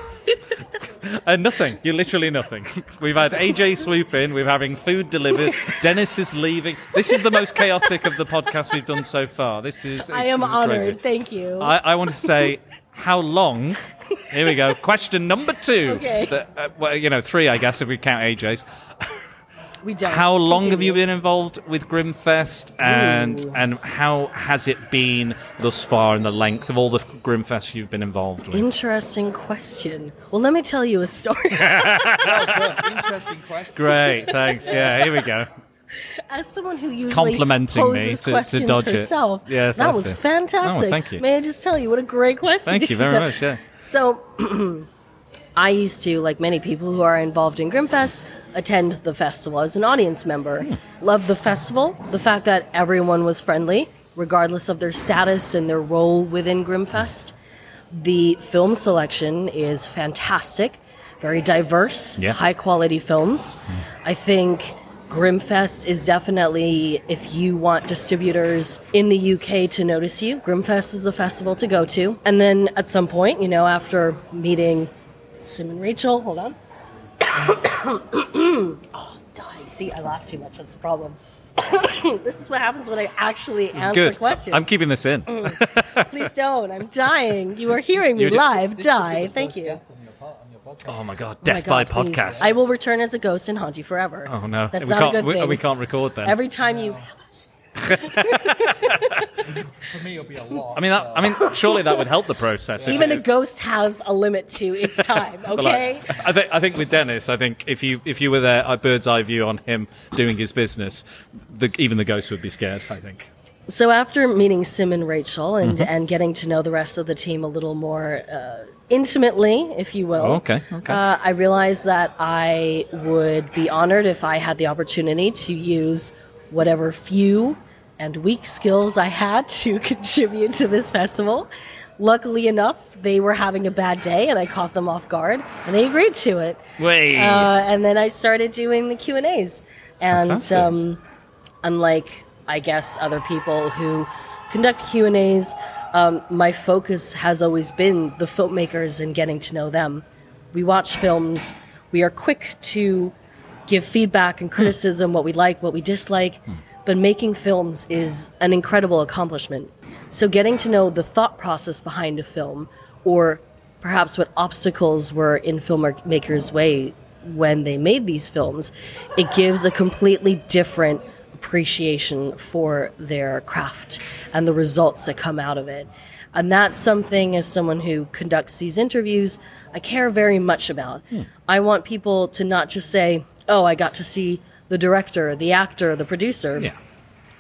S2: uh, nothing. You're literally nothing. We've had AJ swoop in. We're having food delivered. Dennis is leaving. This is the most chaotic of the podcasts we've done so far. This is.
S17: I am
S2: is
S17: honored.
S2: crazy.
S17: Thank you.
S2: I, I want to say how long. Here we go. Question number two.
S17: Okay.
S2: The- uh, well, you know, three, I guess, if we count AJ's.
S17: We don't.
S2: How long have you been involved with Grimmfest, and
S17: Ooh.
S2: and how has it been thus far in the length of all the Grimmfests you've been involved with?
S17: Interesting question. Well, let me tell you a story.
S5: Interesting question.
S2: Great, thanks. Yeah, here we go.
S17: As someone who usually
S2: complimenting me
S17: poses
S2: to- to
S17: questions
S2: dodge it.
S17: herself,
S2: Yes,
S17: that was
S2: see.
S17: Oh, fantastic.
S2: Oh, thank you.
S17: May I just tell you what a great question?
S2: Thank you very much. Yeah.
S17: So, I used to, like many people who are involved in Grimmfest, attend the festival as an audience member.
S2: Hmm.
S17: Loved the festival, the fact that everyone was friendly, regardless of their status and their role within Grimmfest. The film selection is fantastic, very diverse,
S2: Yeah.
S17: high quality films. I think Grimmfest is definitely, if you want distributors in the UK to notice you, Grimmfest is the festival to go to. And then at some point, you know, after meeting Sim and Rachel, hold on. oh, die. See, I laugh too much. That's a problem. this is what happens when I actually
S2: It's
S17: answer
S2: good.
S17: questions.
S2: I'm keeping this in.
S17: Mm. Please don't. I'm dying. You are hearing me
S2: You're ju-
S17: live. Die. Thank you.
S2: Oh my god,
S17: Oh my
S2: death
S17: God,
S2: by
S17: please.
S2: podcast.
S17: I will return as a ghost and haunt you forever.
S2: Oh no,
S17: That's
S2: we
S17: not
S2: can't.
S17: a good
S2: we,
S17: thing.
S2: we can't record then.
S17: Every time you
S5: For me, it'll be a lot.
S2: I mean, that, I mean, surely that would help the process. if
S17: Even a ghost has a limit to its time, okay?
S2: like, I think I think with Dennis, I think if you if you were there, a bird's eye view on him doing his business, the, even the ghost would be scared. I think.
S17: So after meeting Sim and Rachel and,
S2: Mhm.
S17: and getting to know the rest of the team a little more uh, intimately, if you will,
S2: Oh, okay, okay.
S17: Uh, I realized that I would be honored if I had the opportunity to use whatever few and weak skills I had to contribute to this festival. Luckily enough, they were having a bad day, and I caught them off guard, and they agreed to it.
S2: Wait.
S17: Uh, and then I started doing the Q and A's, and um, unlike I guess other people who conduct Q and A's, um, my focus has always been the filmmakers and getting to know them. We watch films. We are quick to give feedback and hmm. criticism, what we like, what we dislike. Hmm. But making films is an incredible accomplishment. So getting to know the thought process behind a film, or perhaps what obstacles were in filmmakers' way when they made these films, it gives a completely different appreciation for their craft and the results that come out of it. And that's something, as someone who conducts these interviews, I care very much about. Hmm. I want people to not just say, oh, I got to see the director, the actor, the producer.
S2: Yeah.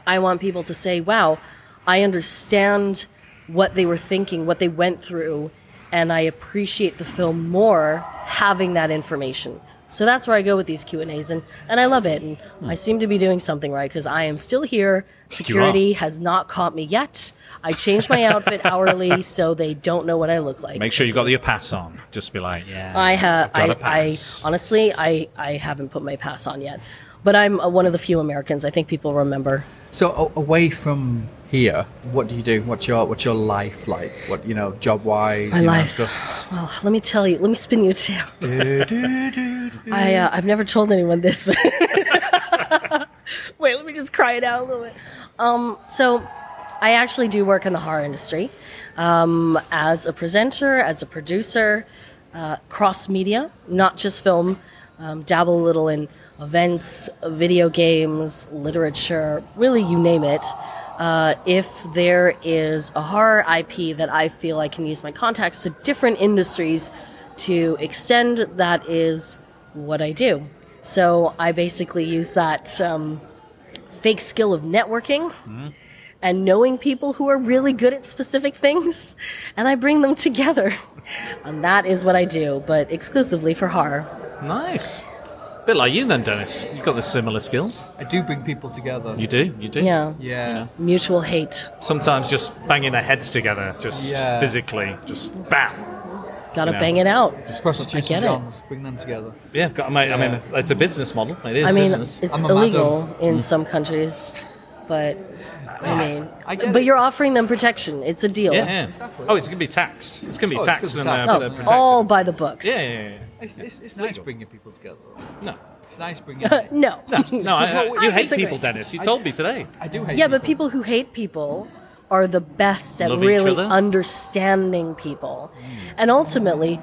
S17: I want people to say, wow, I understand what they were thinking, what they went through, and I appreciate the film more having that information. So that's where I go with these Q and A's, and and I love it, and I seem to be doing something right because I am still here. Security has not caught me yet. I change my outfit hourly so they don't know what I look like.
S2: Make sure you got your pass on. Just be like, yeah.
S17: I have.
S2: I've
S17: I,
S2: got a
S17: I
S2: pass.
S17: honestly, I I haven't put my pass on yet, but I'm uh, one of the few Americans. I think people remember.
S5: So a- away from here, what do you do? What's your what's your life like? What you know, job wise?
S17: My
S5: know,
S17: life.
S5: stuff.
S17: Well, let me tell you. Let me spin you a tale. I uh, I've never told anyone this, but wait, let me just cry it out a little bit. Um, so I actually do work in the horror industry um, as a presenter, as a producer, uh, cross media, not just film. Um, dabble a little in events, video games, literature, really you name it. Uh, if there is a horror IP that I feel I can use my contacts to different industries to extend, that is what I do. So I basically use that um, fake skill of networking and knowing people who are really good at specific things, and I bring them together. And that is what I do, but exclusively for horror.
S2: Nice. Bit like you then, Dennis. You've got the similar skills.
S5: I do bring people together.
S2: You do. You do.
S17: Yeah.
S5: Yeah.
S17: Mutual hate.
S2: Sometimes just banging their heads together, just
S5: Yeah.
S2: physically, just bam.
S17: Gotta
S2: You
S17: bang it out.
S2: Just
S5: Prostitutes
S17: I get
S5: and
S17: it.
S5: Johns, bring them together.
S2: Yeah, I've got, mate, I mean, it's a business model. It is
S17: I mean,
S2: business.
S17: it's illegal in some countries, but I mean, but you're offering them protection. It's a deal.
S2: Yeah, yeah. Oh, it's gonna be taxed. It's gonna be
S5: Oh, it's
S2: taxed
S5: gonna
S2: and uh,
S5: taxed.
S2: protected.
S17: all by the books.
S2: Yeah, yeah, yeah.
S5: It's, it's, it's nice bringing people together.
S2: No.
S5: It's nice bringing.
S17: no.
S2: No, no, I, I- you hate
S17: disagree.
S2: people, Dennis. You told me today.
S5: I do hate
S17: Yeah, but people who hate people are the best at
S2: Love
S17: really understanding people. And ultimately,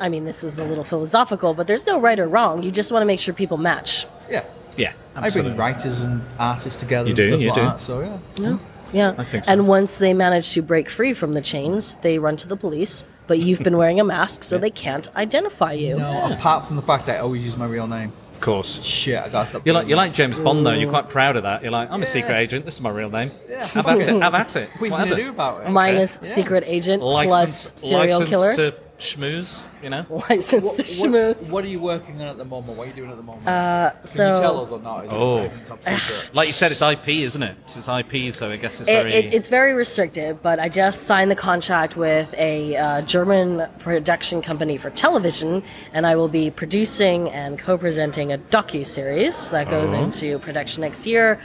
S17: I mean, this is a little philosophical, but there's no right or wrong. You just want to make sure people match.
S5: Yeah.
S2: Yeah,
S5: I
S2: absolutely.
S5: bring writers and artists together
S2: You
S5: and
S2: do,
S5: stuff
S2: you
S5: like
S2: do.
S5: that. So yeah.
S17: Yeah. Yeah.
S2: I think so.
S17: And once they manage to break free from the chains, they run to the police. But you've been wearing a mask, so they can't identify you.
S5: No, apart from the fact I always use my real name.
S2: Of course.
S5: Shit, I gotta stop.
S2: You're like you're like James Bond though. You're quite proud of that. You're like, I'm a secret agent. This is my real name.
S5: Yeah.
S2: Have at it. Have at it.
S5: What are you gonna
S2: Whatever.
S5: do about it?
S17: Minus secret agent plus
S2: License,
S17: serial
S2: license
S17: killer.
S2: To schmooze. You know.
S17: License to
S5: What,
S17: schmooze.
S5: what are you working on at the moment? What are you doing at the moment?
S17: Uh,
S5: Can
S17: so
S5: you tell us or not? Is
S2: Oh,
S5: everything's top secret?
S2: like you said, it's IP, isn't it? It's IP, so I guess it's
S17: It,
S2: very.
S17: it, it's very restricted, but I just signed the contract with a uh, German production company for television, and I will be producing and co-presenting a docu series that goes
S18: Oh.
S17: into production next year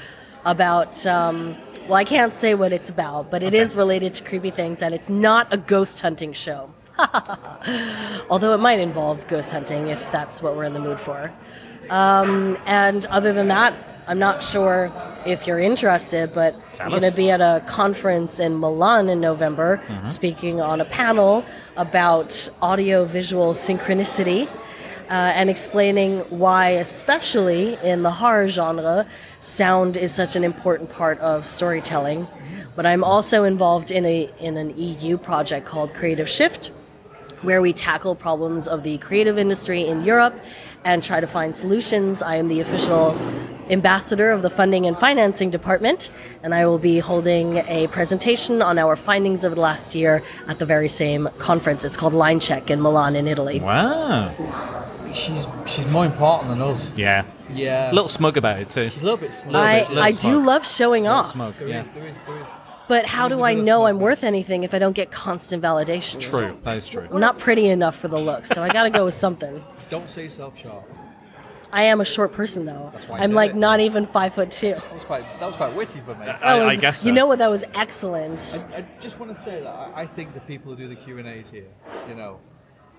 S17: about. Um, well, I can't say what it's about, but it is related to creepy things, and it's not a ghost hunting show. Although it might involve ghost hunting if that's what we're in the mood for. Um, and other than that, I'm not sure if you're interested, but I'm going to be at a conference in Milan in November,
S18: Mhm.
S17: speaking on a panel about audio visual synchronicity. Uh, and explaining why, especially in the horror genre, sound is such an important part of storytelling. But I'm also involved in a in an EU project called Creative Shift, where we tackle problems of the creative industry in Europe and try to find solutions. I am the official ambassador of the funding and financing department, and I will be holding a presentation on our findings of the last year at the very same conference. It's called Line Check in Milan, in Italy.
S2: Wow.
S5: She's she's more important than us.
S2: Yeah.
S5: Yeah.
S2: A little smug about it too.
S5: She's a little bit smug.
S17: I,
S2: little
S17: I
S2: smug.
S17: do love showing
S2: Little
S17: off.
S2: smug, yeah.
S17: But how do I know I'm worth anything if I don't get constant validation?
S2: True. That is true.
S17: I'm not pretty enough for the looks, so I gotta go with something.
S5: Don't say yourself short.
S17: I am a short person though.
S5: That's why I
S17: I'm
S5: said
S17: like
S5: it.
S17: not even five foot two.
S5: That was quite that was quite witty for me.
S17: That oh, was- You know what? That was excellent.
S5: I, I just want to say that I, I think the people who do the Q and A's here, you know,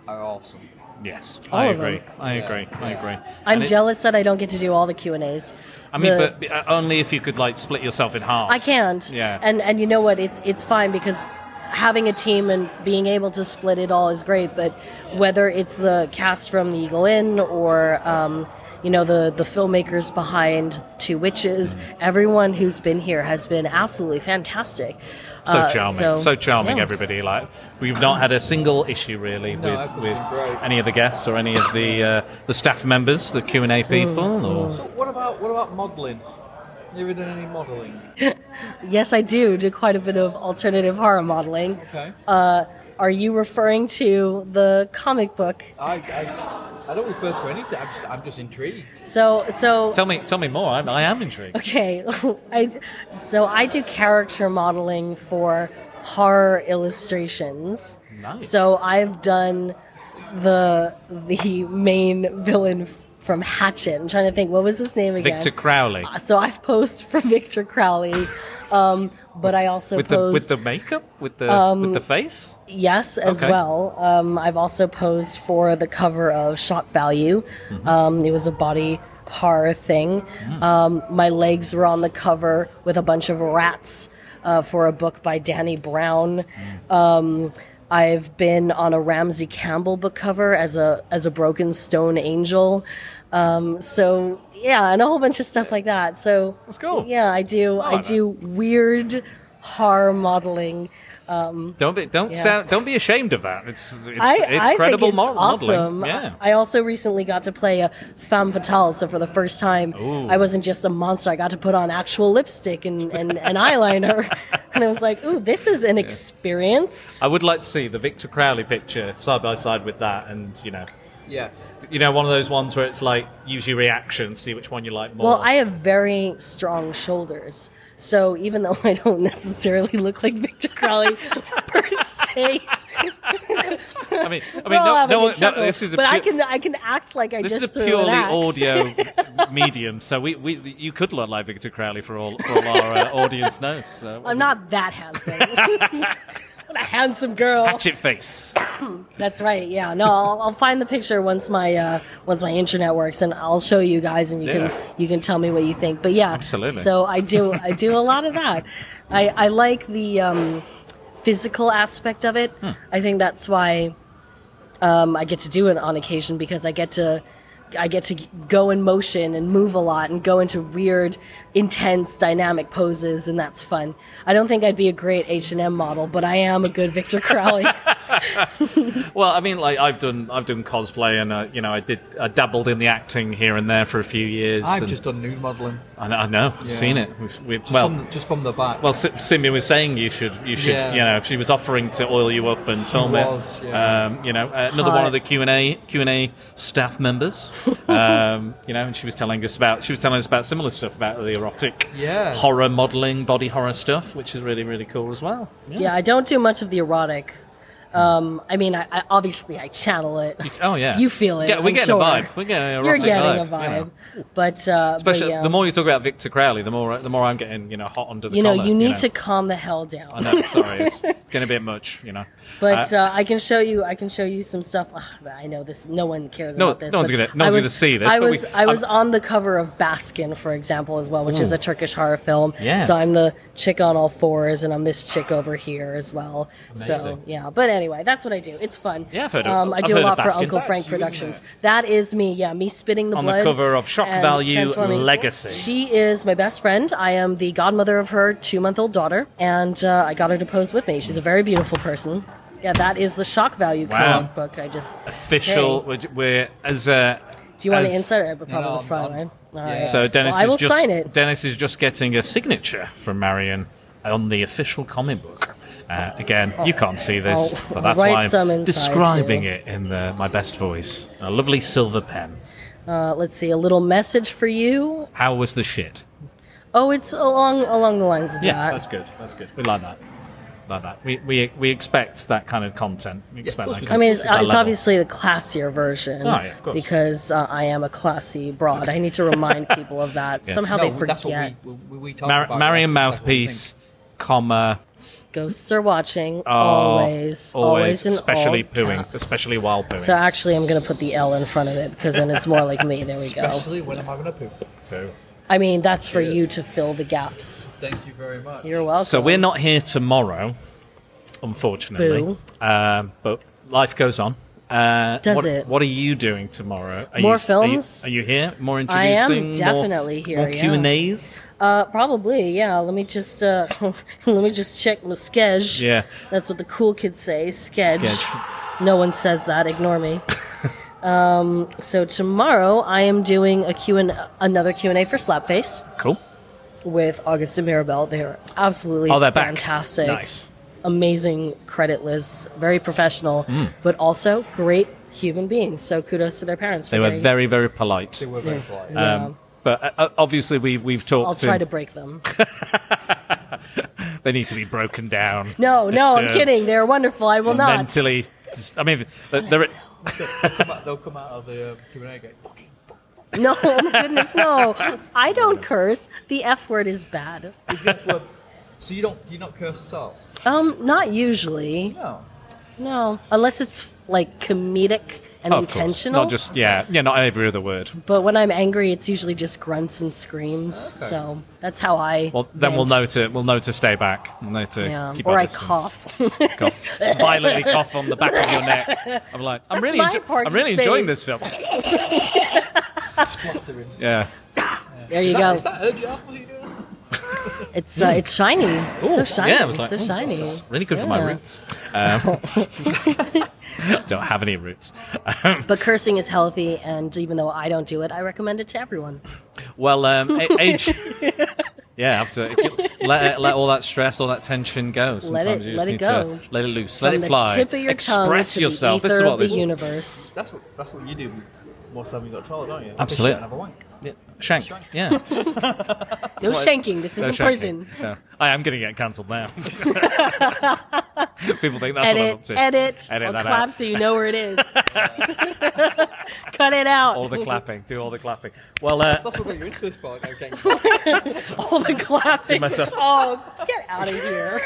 S5: are awesome.
S2: Yes,
S17: All
S2: I
S17: of
S2: agree.
S17: them.
S2: I
S5: Yeah.
S2: agree. I agree.
S17: I'm
S2: And it's-
S17: jealous that I don't get to do all the Q and A's.
S2: I mean, but uh, only if you could like split yourself in half.
S17: I can't.
S2: Yeah.
S17: And and you know what? It's it's fine because having a team and being able to split it all is great. But whether it's the cast from the Eagle Inn or um, you know the the filmmakers behind Two Witches, everyone who's been here has been absolutely fantastic.
S2: So
S17: Uh,
S2: charming, so, charming.
S17: yeah.
S2: Everybody, like we've not had a single issue really
S5: No,
S2: with with any of the guests or any of the uh, the staff members, the Q and A people. Or
S5: So what about what about modelling? Have you ever done any modelling?
S17: Yes, I do do quite a bit of alternative horror modeling.
S5: Okay.
S17: Uh, are you referring to the comic book?
S5: I, I I don't refer to anything. I'm just I'm just intrigued.
S17: So so
S2: tell me, tell me more. I'm, I am intrigued.
S17: Okay, I, so I do character modeling for horror illustrations.
S2: Nice.
S17: So I've done the the main villain from Hatchet. I'm trying to think, what was his name again?
S2: Victor Crowley
S17: Uh, So I've posed for Victor Crowley, um, but I also
S2: with the with the makeup, with the
S17: Um,
S2: with the face.
S17: Yes, as
S2: Okay.
S17: well. Um, I've also posed for the cover of Shock Value.
S2: Mm-hmm.
S17: Um, it was a body horror thing.
S2: Mm.
S17: Um, my legs were on the cover with a bunch of rats uh, for a book by Danny Brown.
S2: Mm.
S17: Um, I've been on a Ramsey Campbell book cover as a as a broken stone angel. Um, so yeah, and a whole bunch of stuff like that. So
S2: Let's go.
S17: Yeah, I do. I
S2: like
S17: do weird horror modeling. Um,
S2: Don't be don't
S17: Yeah.
S2: sound, don't be ashamed of that. It's it's
S17: I,
S2: it's
S17: I
S2: credible
S17: think it's awesome.
S2: modeling. Yeah.
S17: I also recently got to play a femme fatale, so for the first time,
S2: Ooh.
S17: I wasn't just a monster. I got to put on actual lipstick and, and, and eyeliner, and I was like, "Ooh, this is an experience."
S2: I would like to see the Victor Crowley picture side by side with that, and you know,
S5: Yes.
S2: you know, one of those ones where it's like use your reaction, see which one you like more.
S17: Well, I have very strong shoulders, so even though I don't necessarily look like Victor Crowley per se,
S2: I mean, I
S17: we're
S2: mean,
S17: all
S2: no,
S17: having
S2: no, no, this is a
S17: but I can I can act like I
S2: this is a purely audio medium, so we, we you could look like Victor Crowley for all for all our uh, audience knows. So.
S17: I'm not that handsome. what a handsome girl.
S2: Hatchet face.
S17: That's right. Yeah. No, I'll, I'll find the picture once my uh, once my internet works, and I'll show you guys, and you
S2: Yeah.
S17: can you can tell me what you think. But yeah,
S2: Absolutely.
S17: So I do I do a lot of that. I I like the um, physical aspect of it.
S2: Hmm.
S17: I think that's why um, I get to do it on occasion because I get to I get to go in motion and move a lot and go into weird, intense, dynamic poses, and that's fun. I don't think I'd be a great H and M model, but I am a good Victor Crowley.
S2: Well, I mean, like I've done, I've done cosplay, and uh, you know, I did, I dabbled in the acting here and there for a few years.
S5: I've
S2: and-
S5: just done nude modelling.
S2: I know, I know I've
S5: Yeah.
S2: seen it. We've, we've,
S5: Just
S2: well,
S5: from the- just from the back.
S2: Well, Sim- Simi was saying you should, you should,
S5: Yeah.
S2: you know, she was offering to oil you up and film
S5: was,
S2: it.
S5: yeah.
S2: Um, you know, uh, another one of the Q and A Q and A staff members. um, you know, and she was telling us about, she was telling us about similar stuff about the erotic,
S5: Yeah.
S2: horror modelling, body horror stuff, which is really, really cool as well.
S17: yeah. I don't do much of the erotic. Um, I mean, I, I obviously I channel it.
S2: Oh yeah,
S17: you feel it.
S2: Get- we're
S17: I'm
S2: getting
S17: sure.
S2: a vibe. We're getting an
S17: You're getting a
S2: vibe, you know.
S17: but uh,
S2: Especially
S17: but yeah.
S2: the more you talk about Victor Crowley, the more the more I'm getting, you know, hot under the
S17: you know,
S2: collar.
S17: you need
S2: know.
S17: to calm the hell down.
S2: I know. Sorry, it's, it's going to be a bit much, you know.
S17: But
S2: Uh,
S17: uh, I can show you. I can show you some stuff. Ugh, I know this. No one cares
S2: No-
S17: about this.
S2: no one's gonna- no
S17: I
S2: one's
S17: was-
S2: gonna see this,
S17: I
S2: but we-
S17: was. I was
S2: I'm-
S17: on the cover of Baskin, for example, as well, which is a Turkish horror film.
S2: Yeah.
S17: So I'm the chick on all fours, and I'm this chick over here as well.
S2: Amazing.
S17: So yeah. But anyway, that's what I do. It's fun.
S2: Yeah, I've heard of-
S17: Um, I
S2: I've
S17: do a lot for
S2: Baskin.
S17: Uncle Frank
S2: you,
S17: Productions. That is me. Yeah, me spitting the
S2: On the cover of Shock Value. Legacy.
S17: She is my best friend. I am the godmother of her two-month-old daughter, and uh, I got her to pose with me. She's a very beautiful person. Yeah, that is the shock value
S2: Wow.
S17: comic book. I just
S2: official.
S17: Hey.
S2: We're, we're as uh,
S17: Do you want
S2: as-
S17: the inside or probably
S5: No,
S17: the front,
S5: I'm-
S17: right? All right.
S2: So Dennis
S17: Well, I will
S2: is just
S17: sign it.
S2: Dennis is just getting a signature from Mariam on the official comic book. Uh, again, you can't see this,
S17: I'll-
S2: so that's why I'm describing
S17: too.
S2: it in the, my best voice. A lovely silver pen.
S17: Uh, let's see, a little message for you.
S2: How was the shit?
S17: Oh, it's along along the lines of
S2: Yeah,
S17: that.
S2: that's good. That's good. We like that. Like that. We, we, we expect that kind of content. We expect that. Kind
S17: I mean, it's,
S2: that
S17: it's obviously the classier version.
S2: Oh, yeah, of course.
S17: Because uh, I am a classy broad. I need to remind people of that.
S2: Yes.
S17: Somehow
S5: No,
S17: they
S5: we- that's what
S17: forget.
S5: we, we, we talk
S2: Mar-
S5: about.
S2: Mariam
S5: That's exactly
S2: mouthpiece, comma.
S17: Ghosts are watching.
S2: Oh,
S17: always. Always. in
S2: especially
S17: all
S2: pooing,
S17: caps.
S2: especially while pooing.
S17: So actually, I'm going to put the L in front of it because then it's more like me. There we go.
S5: Especially when I'm having a poop.
S2: Poo.
S17: I mean, that's for you to fill the gaps.
S5: Thank you very much.
S17: You're welcome.
S2: So we're not here tomorrow, unfortunately.
S17: Boo.
S2: Um, but life goes on. Uh,
S17: Does
S2: what,
S17: it?
S2: What are you doing tomorrow? Are
S17: More
S2: you, are you-
S17: films?
S2: Are you, here? More introducing?
S17: I am definitely
S2: more,
S17: here.
S2: More
S17: yeah.
S2: Q and A's.
S17: Uh, probably, yeah. Let me just uh, let me just check my sketch.
S2: Yeah.
S17: That's what the cool kids say. Sketch.
S2: Sketch.
S17: No one says that. Ignore me. um, so tomorrow I am doing a Q and another Q and A for Slapface
S2: Cool.
S17: with August and Mirabelle. They're absolutely
S2: Oh, they're back.
S17: fantastic.
S2: Nice.
S17: Amazing credit creditless, very professional,
S2: Mm.
S17: but also great human beings. So kudos to their parents. For
S2: They were
S17: getting-
S2: very, very polite. They
S5: were
S17: very polite. Yeah.
S2: Um, but uh, uh, obviously, we've we've talked.
S17: I'll try
S2: to,
S17: to break them.
S2: they need to be broken down.
S17: No, no, I'm kidding. They're wonderful. I will not.
S2: Mentally, dis- I mean, they're. they're
S5: They'll come out, they'll come out of the um, Q&A gate.
S17: No, oh my goodness, no. I don't curse. The F word is bad.
S5: So you don't, do you not curse at all?
S17: Um, not usually.
S5: No.
S17: No, unless it's like comedic and
S2: of course,
S17: intentional.
S2: not just yeah, yeah, not every other word.
S17: But when I'm angry, it's usually just grunts and screams. So that's how I.
S2: Well, then we'll know to we'll know to stay back. We'll know to
S17: Yeah.
S2: keep
S17: Or
S2: our
S17: I
S2: distance.
S17: cough.
S2: cough, violently cough on the back of your neck. I'm like, I'm
S17: That's
S2: really, enjo- I'm really enjoying this film.
S5: Splattering.
S2: Yeah.
S17: There you
S5: is
S17: go.
S5: That, is that her job? What are you doing?
S17: It's uh, it's shiny.
S2: Ooh,
S17: so shiny.
S2: Yeah, I was like,
S17: so shiny.
S2: this is really good for my roots. Um, don't have any roots. Um,
S17: But cursing is healthy, and even though I don't do it, I recommend it to everyone.
S2: well, um, a- age. Yeah, after let let all that stress, all that tension go.
S17: Let
S2: Sometimes
S17: it-
S2: you just
S17: let it
S2: need
S17: go.
S2: to let it loose,
S17: From
S2: let it
S17: the
S2: fly.
S17: tip of your
S2: Express
S17: to the
S2: yourself. This is what
S17: of the
S2: this
S17: universe.
S5: That's what, that's what you do most time you got told, don't you?
S2: Absolutely.
S5: Have a wank.
S2: Yeah. Shank. Yeah.
S17: No shanking. This
S2: No
S17: isn't
S2: shanking.
S17: prison.
S2: No. I am going to get cancelled now. People think that's what I'm
S17: edit,
S2: up to.
S17: edit,
S2: Edit
S17: I'll
S2: that
S17: clap
S2: out.
S17: so you know where it is. Cut it out.
S2: All the clapping. Do all the clapping. Well, uh,
S5: That's what got you into this part. Okay.
S17: All the clapping.
S2: Give myself-
S17: Oh, get out of here!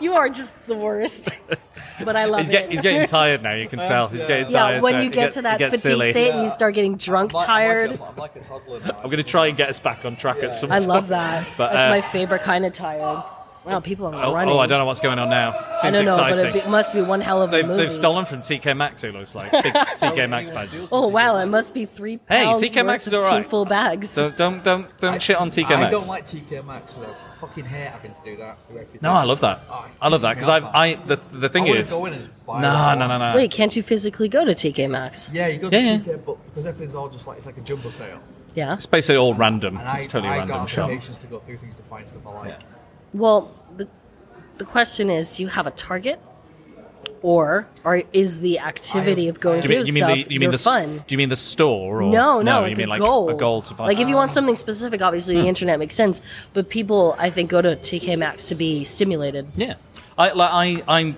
S17: You are just the worst. But I love
S2: he's,
S17: it.
S2: he's getting tired now. You can tell he's getting tired.
S17: yeah, when
S2: so
S17: you
S2: he
S17: get to that
S2: gets
S17: fatigue
S2: silly.
S17: state and you start getting drunk, tired.
S5: I'm like a toddler now.
S2: I'm going to try and get us back on track at some point.
S17: I
S2: point.
S17: love that.
S2: But,
S17: That's
S2: uh,
S17: my favorite kind of tired. Wow, people are
S2: Oh,
S17: running.
S2: oh, I don't know what's going on now.
S17: I
S2: Seems
S17: don't know,
S2: exciting.
S17: but it must be one hell of a
S2: they've,
S17: movie.
S2: they've stolen from TK Maxx. It looks like big TK Maxx badges.
S17: Oh wow, it must be three
S2: Hey,
S17: pounds
S2: TK
S17: worth
S2: Maxx is alright.
S17: two full bags.
S2: Don't don't don't, don't shit on TK Maxx.
S5: I don't like TK Maxx though. Fucking hate having to do that.
S2: No, I love that.
S5: Oh,
S2: I love that because I've. I the the thing
S5: I
S2: is
S5: go in and just buy
S2: no no no no.
S17: Wait, can't you physically go to TK Maxx?
S5: Yeah, you go to
S2: Yeah, yeah.
S5: TK, but because everything's all just like it's like a jumbo sale.
S17: Yeah.
S2: It's basically all random.
S5: And I,
S2: It's totally
S5: I
S2: random.
S5: got
S2: shop.
S5: applications to go through things to find stuff I like.
S17: Well, the the question is, do you have a target, or or is the activity of going
S2: Do you mean,
S17: through
S2: you mean
S17: stuff
S2: the you mean the
S17: fun?
S2: do you mean the store or
S17: No, no, like
S2: you mean like
S17: goal.
S2: a goal to find
S17: Like if you want something specific, obviously
S2: Hmm.
S17: the internet makes sense. But people, I think, go to TK Maxx to be stimulated.
S2: Yeah, I like I I'm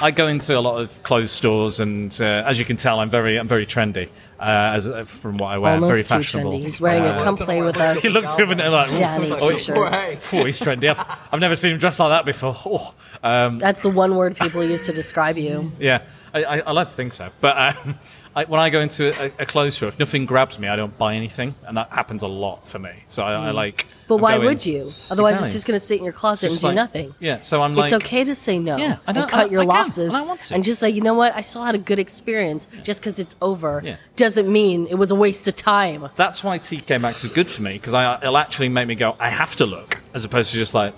S2: I go into a lot of clothes stores, and uh, as you can tell, I'm very I'm very trendy. Uh, as uh, from what I wear,
S17: Almost
S2: very
S17: too
S2: fashionable.
S17: trendy. He's wearing a
S2: Uh,
S17: come play with us.
S2: He looks over and like,
S17: Danny
S2: oh,
S17: t-shirt.
S2: oh, he's trendy. I've, I've never seen him dressed like that before. Oh, um,
S17: That's the one word people use to describe you.
S2: yeah, I, I, I like to think so. But um, I, when I go into a, a clothes store, if nothing grabs me, I don't buy anything, and that happens a lot for me. So I, I like.
S17: But
S2: I'm
S17: why
S2: going-
S17: would you? Otherwise,
S2: Exactly.
S17: it's just going to sit in your closet and do
S2: like-
S17: nothing.
S2: Yeah, so I'm like, it's
S17: okay to say no
S2: Yeah, I
S17: and
S2: don't-
S17: cut
S2: I-
S17: your
S2: I can,
S17: losses
S2: and I want to.
S17: and just say, you know what, I still had a good experience. Just because it's over
S2: Yeah.
S17: doesn't mean it was a waste of time.
S2: That's why TK Maxx is good for me because I it'll actually make me go, I have to look, as opposed to just like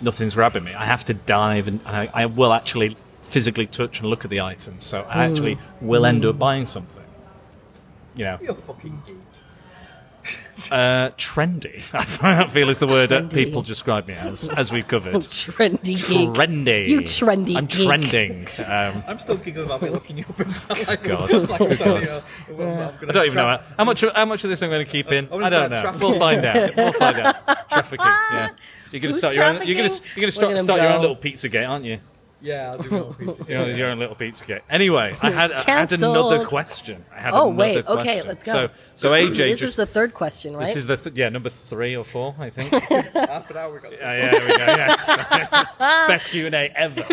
S2: nothing's grabbing me. I have to dive and I, I will actually physically touch and look at the item. So I
S5: Mm.
S2: actually will end up
S5: Mm.
S2: buying something. You know,
S5: You're a fucking geek.
S2: uh, trendy. I feel is the word that people describe me as, as we've covered.
S17: Trendy geek.
S2: Trendy.
S17: You trendy
S2: I'm
S17: geek.
S2: trending. Um,
S5: I'm still giggling about me looking you up and down. Like,
S2: God.
S5: like,
S2: Good
S5: sorry,
S2: God.
S5: I'm
S2: I don't even know how, how much. How much of this I'm going to keep in.
S5: I'm gonna
S2: I don't know.
S5: trafficking.
S2: We'll find out. We'll find out. Trafficking. Yeah. You're going to start your own. You're going to.
S17: trafficking?
S2: You're going to
S17: Look
S2: start, start your own little pizza gate, aren't you?
S5: Yeah, I'll do my own pizza.
S2: Your, own- your own little pizza gate. Anyway, I had, I had
S17: Cancelled.
S2: another question. I had
S17: Oh
S2: another
S17: wait,
S2: question.
S17: okay, let's go.
S2: So, so AJ
S17: this
S2: just.
S17: is the third question, right?
S2: This is the th- yeah number three or four, I think.
S5: Half an hour ago.
S2: Yeah, yeah, there we go. Yeah. Best Q and A ever.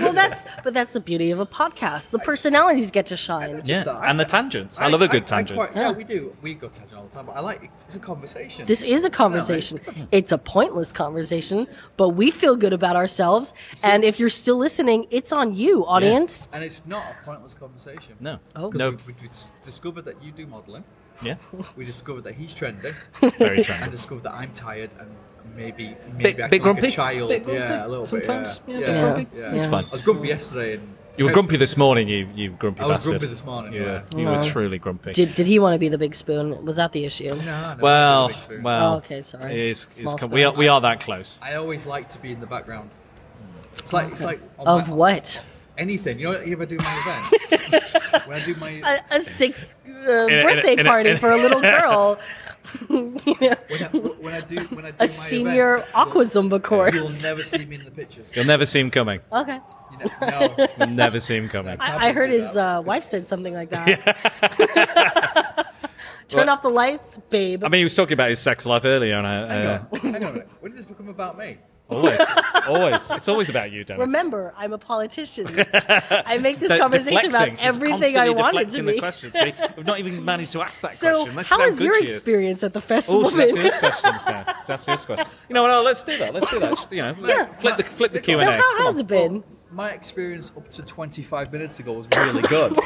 S17: well, that's but that's the beauty of a podcast. The personalities get to shine.
S2: Yeah, and the tangents. I, love a good tangent.
S5: quite- yeah, we do. We go tangent all the time, but I like. It's a conversation.
S17: This is a conversation. It's a pointless conversation, but we feel good about ourselves. And if you're still listening, it's on you, audience.
S5: And it's not a pointless conversation.
S2: No.
S17: Oh.
S5: 'Cause
S2: No.
S5: We, we, we s- discovered that you do modelling.
S2: Yeah.
S5: We discovered that he's trendy.
S2: Very trendy.
S5: And discovered that I'm tired and maybe maybe
S2: Bit-
S5: acting
S2: bit
S5: like
S2: grumpy?
S5: a child.
S2: Bit grumpy
S5: Yeah, a little
S2: sometimes?
S5: bit.
S2: Yeah,
S5: Yeah,
S2: bit
S5: yeah.
S2: grumpy?
S5: yeah.
S2: It's fine.
S5: I was grumpy yesterday. And
S2: You were grumpy this morning, you you grumpy bastard.
S5: I was
S2: bastard.
S5: grumpy this morning,
S2: Yeah,
S5: yeah.
S2: you were truly grumpy.
S17: Did, did he want to be the big spoon? Was that the issue?
S5: No,
S2: well, well.
S17: Oh, okay, sorry.
S2: It's, it's,
S17: Small
S2: com- we are we are that close.
S5: I always like to be in the background. It's like it's like
S17: Of
S5: my-
S17: what?
S5: anything. You know, you ever do my event? when I do my
S17: A, a six uh, birthday
S2: in a-
S17: party
S2: in a-
S17: for a little girl.
S5: when I, when I do when I do my
S17: a senior
S5: events,
S17: aqua zumba course.
S5: you'll never see me in the pictures.
S2: You'll never see him coming.
S17: Okay.
S5: No,
S2: You'll never see him coming.
S17: I, I heard his uh, wife said something like that. Turn
S2: Well-
S17: off the lights, babe.
S2: I mean, he was talking about his sex life earlier, and I,
S5: hang
S2: uh,
S5: on, hang on a minute. When did this become about me?
S2: Always, always, it's always about you, Dennis.
S17: Remember, I'm a politician. I make this
S2: De-
S17: conversation
S2: deflecting.
S17: about
S2: She's
S17: everything I
S2: constantly
S17: want to
S2: deflecting the
S17: be.
S2: question. See, we've not even managed to ask that
S17: So,
S2: question. This
S17: how
S2: is
S17: was your
S2: she is.
S17: experience at the festival?
S2: Oh, so that's
S17: then?
S2: his questions now. So that's his question. You know what? No, let's do that. Let's do that. Just, You know,
S17: Yeah.
S2: flip the flip the Q and A.
S17: So how has it been?
S5: My experience up to 25 minutes ago was really good.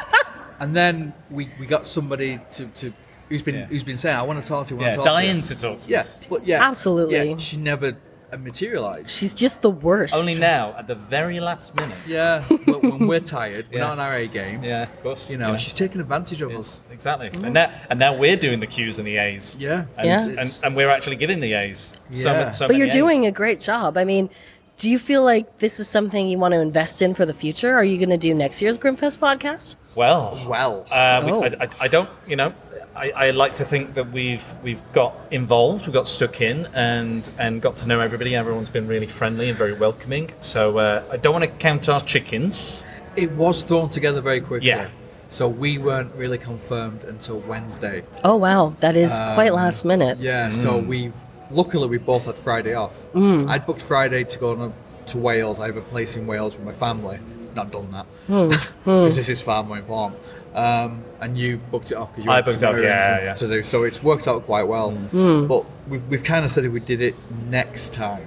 S5: and then we, we got somebody to, to who's been
S2: Yeah.
S5: who's been saying I want to talk to you. I
S2: Yeah,
S5: to talk
S2: dying
S5: to,
S2: to talk to.
S5: Yeah,
S2: us.
S5: but yeah,
S17: Absolutely.
S5: Yeah, she never materialized.
S17: She's just the worst.
S2: Only now, at the very last minute.
S5: Yeah, but when we're tired, we're
S2: Yeah.
S5: not on our A game.
S2: Yeah, of course.
S5: You know,
S2: Yeah.
S5: she's taking advantage of us.
S2: Exactly. And now, and now we're doing the Qs and the As.
S5: Yeah.
S2: And,
S17: Yeah.
S2: and, and we're actually giving the A's.
S5: Yeah.
S2: ma- so
S17: but you're
S2: A's.
S17: doing a great job. I mean, do you feel like this is something you want to invest in for the future? Are you going to do next year's Grimmfest podcast?
S2: Well,
S5: well.
S2: Uh, we-
S17: Oh.
S2: I, I, I don't, you know, I, I like to think that we've we've got involved, we've got stuck in, and and got to know everybody. Everyone's been really friendly and very welcoming. So uh, I don't want to count our chickens.
S5: It was thrown together very quickly.
S2: Yeah.
S5: So we weren't really confirmed until Wednesday.
S17: Oh wow, that is quite
S5: Um,
S17: last minute.
S5: Yeah, so we've luckily we both had Friday off.
S17: Mm.
S5: I'd booked Friday to go on a, to Wales. I have a place in Wales with my family. Not done that because this is far more important. Um, and you booked it off because you
S2: I
S5: had
S2: booked
S5: some
S2: it off, yeah, yeah.
S5: to do. So it's worked out quite well.
S17: Hmm.
S5: But we've, we've kind of said if we did it next time,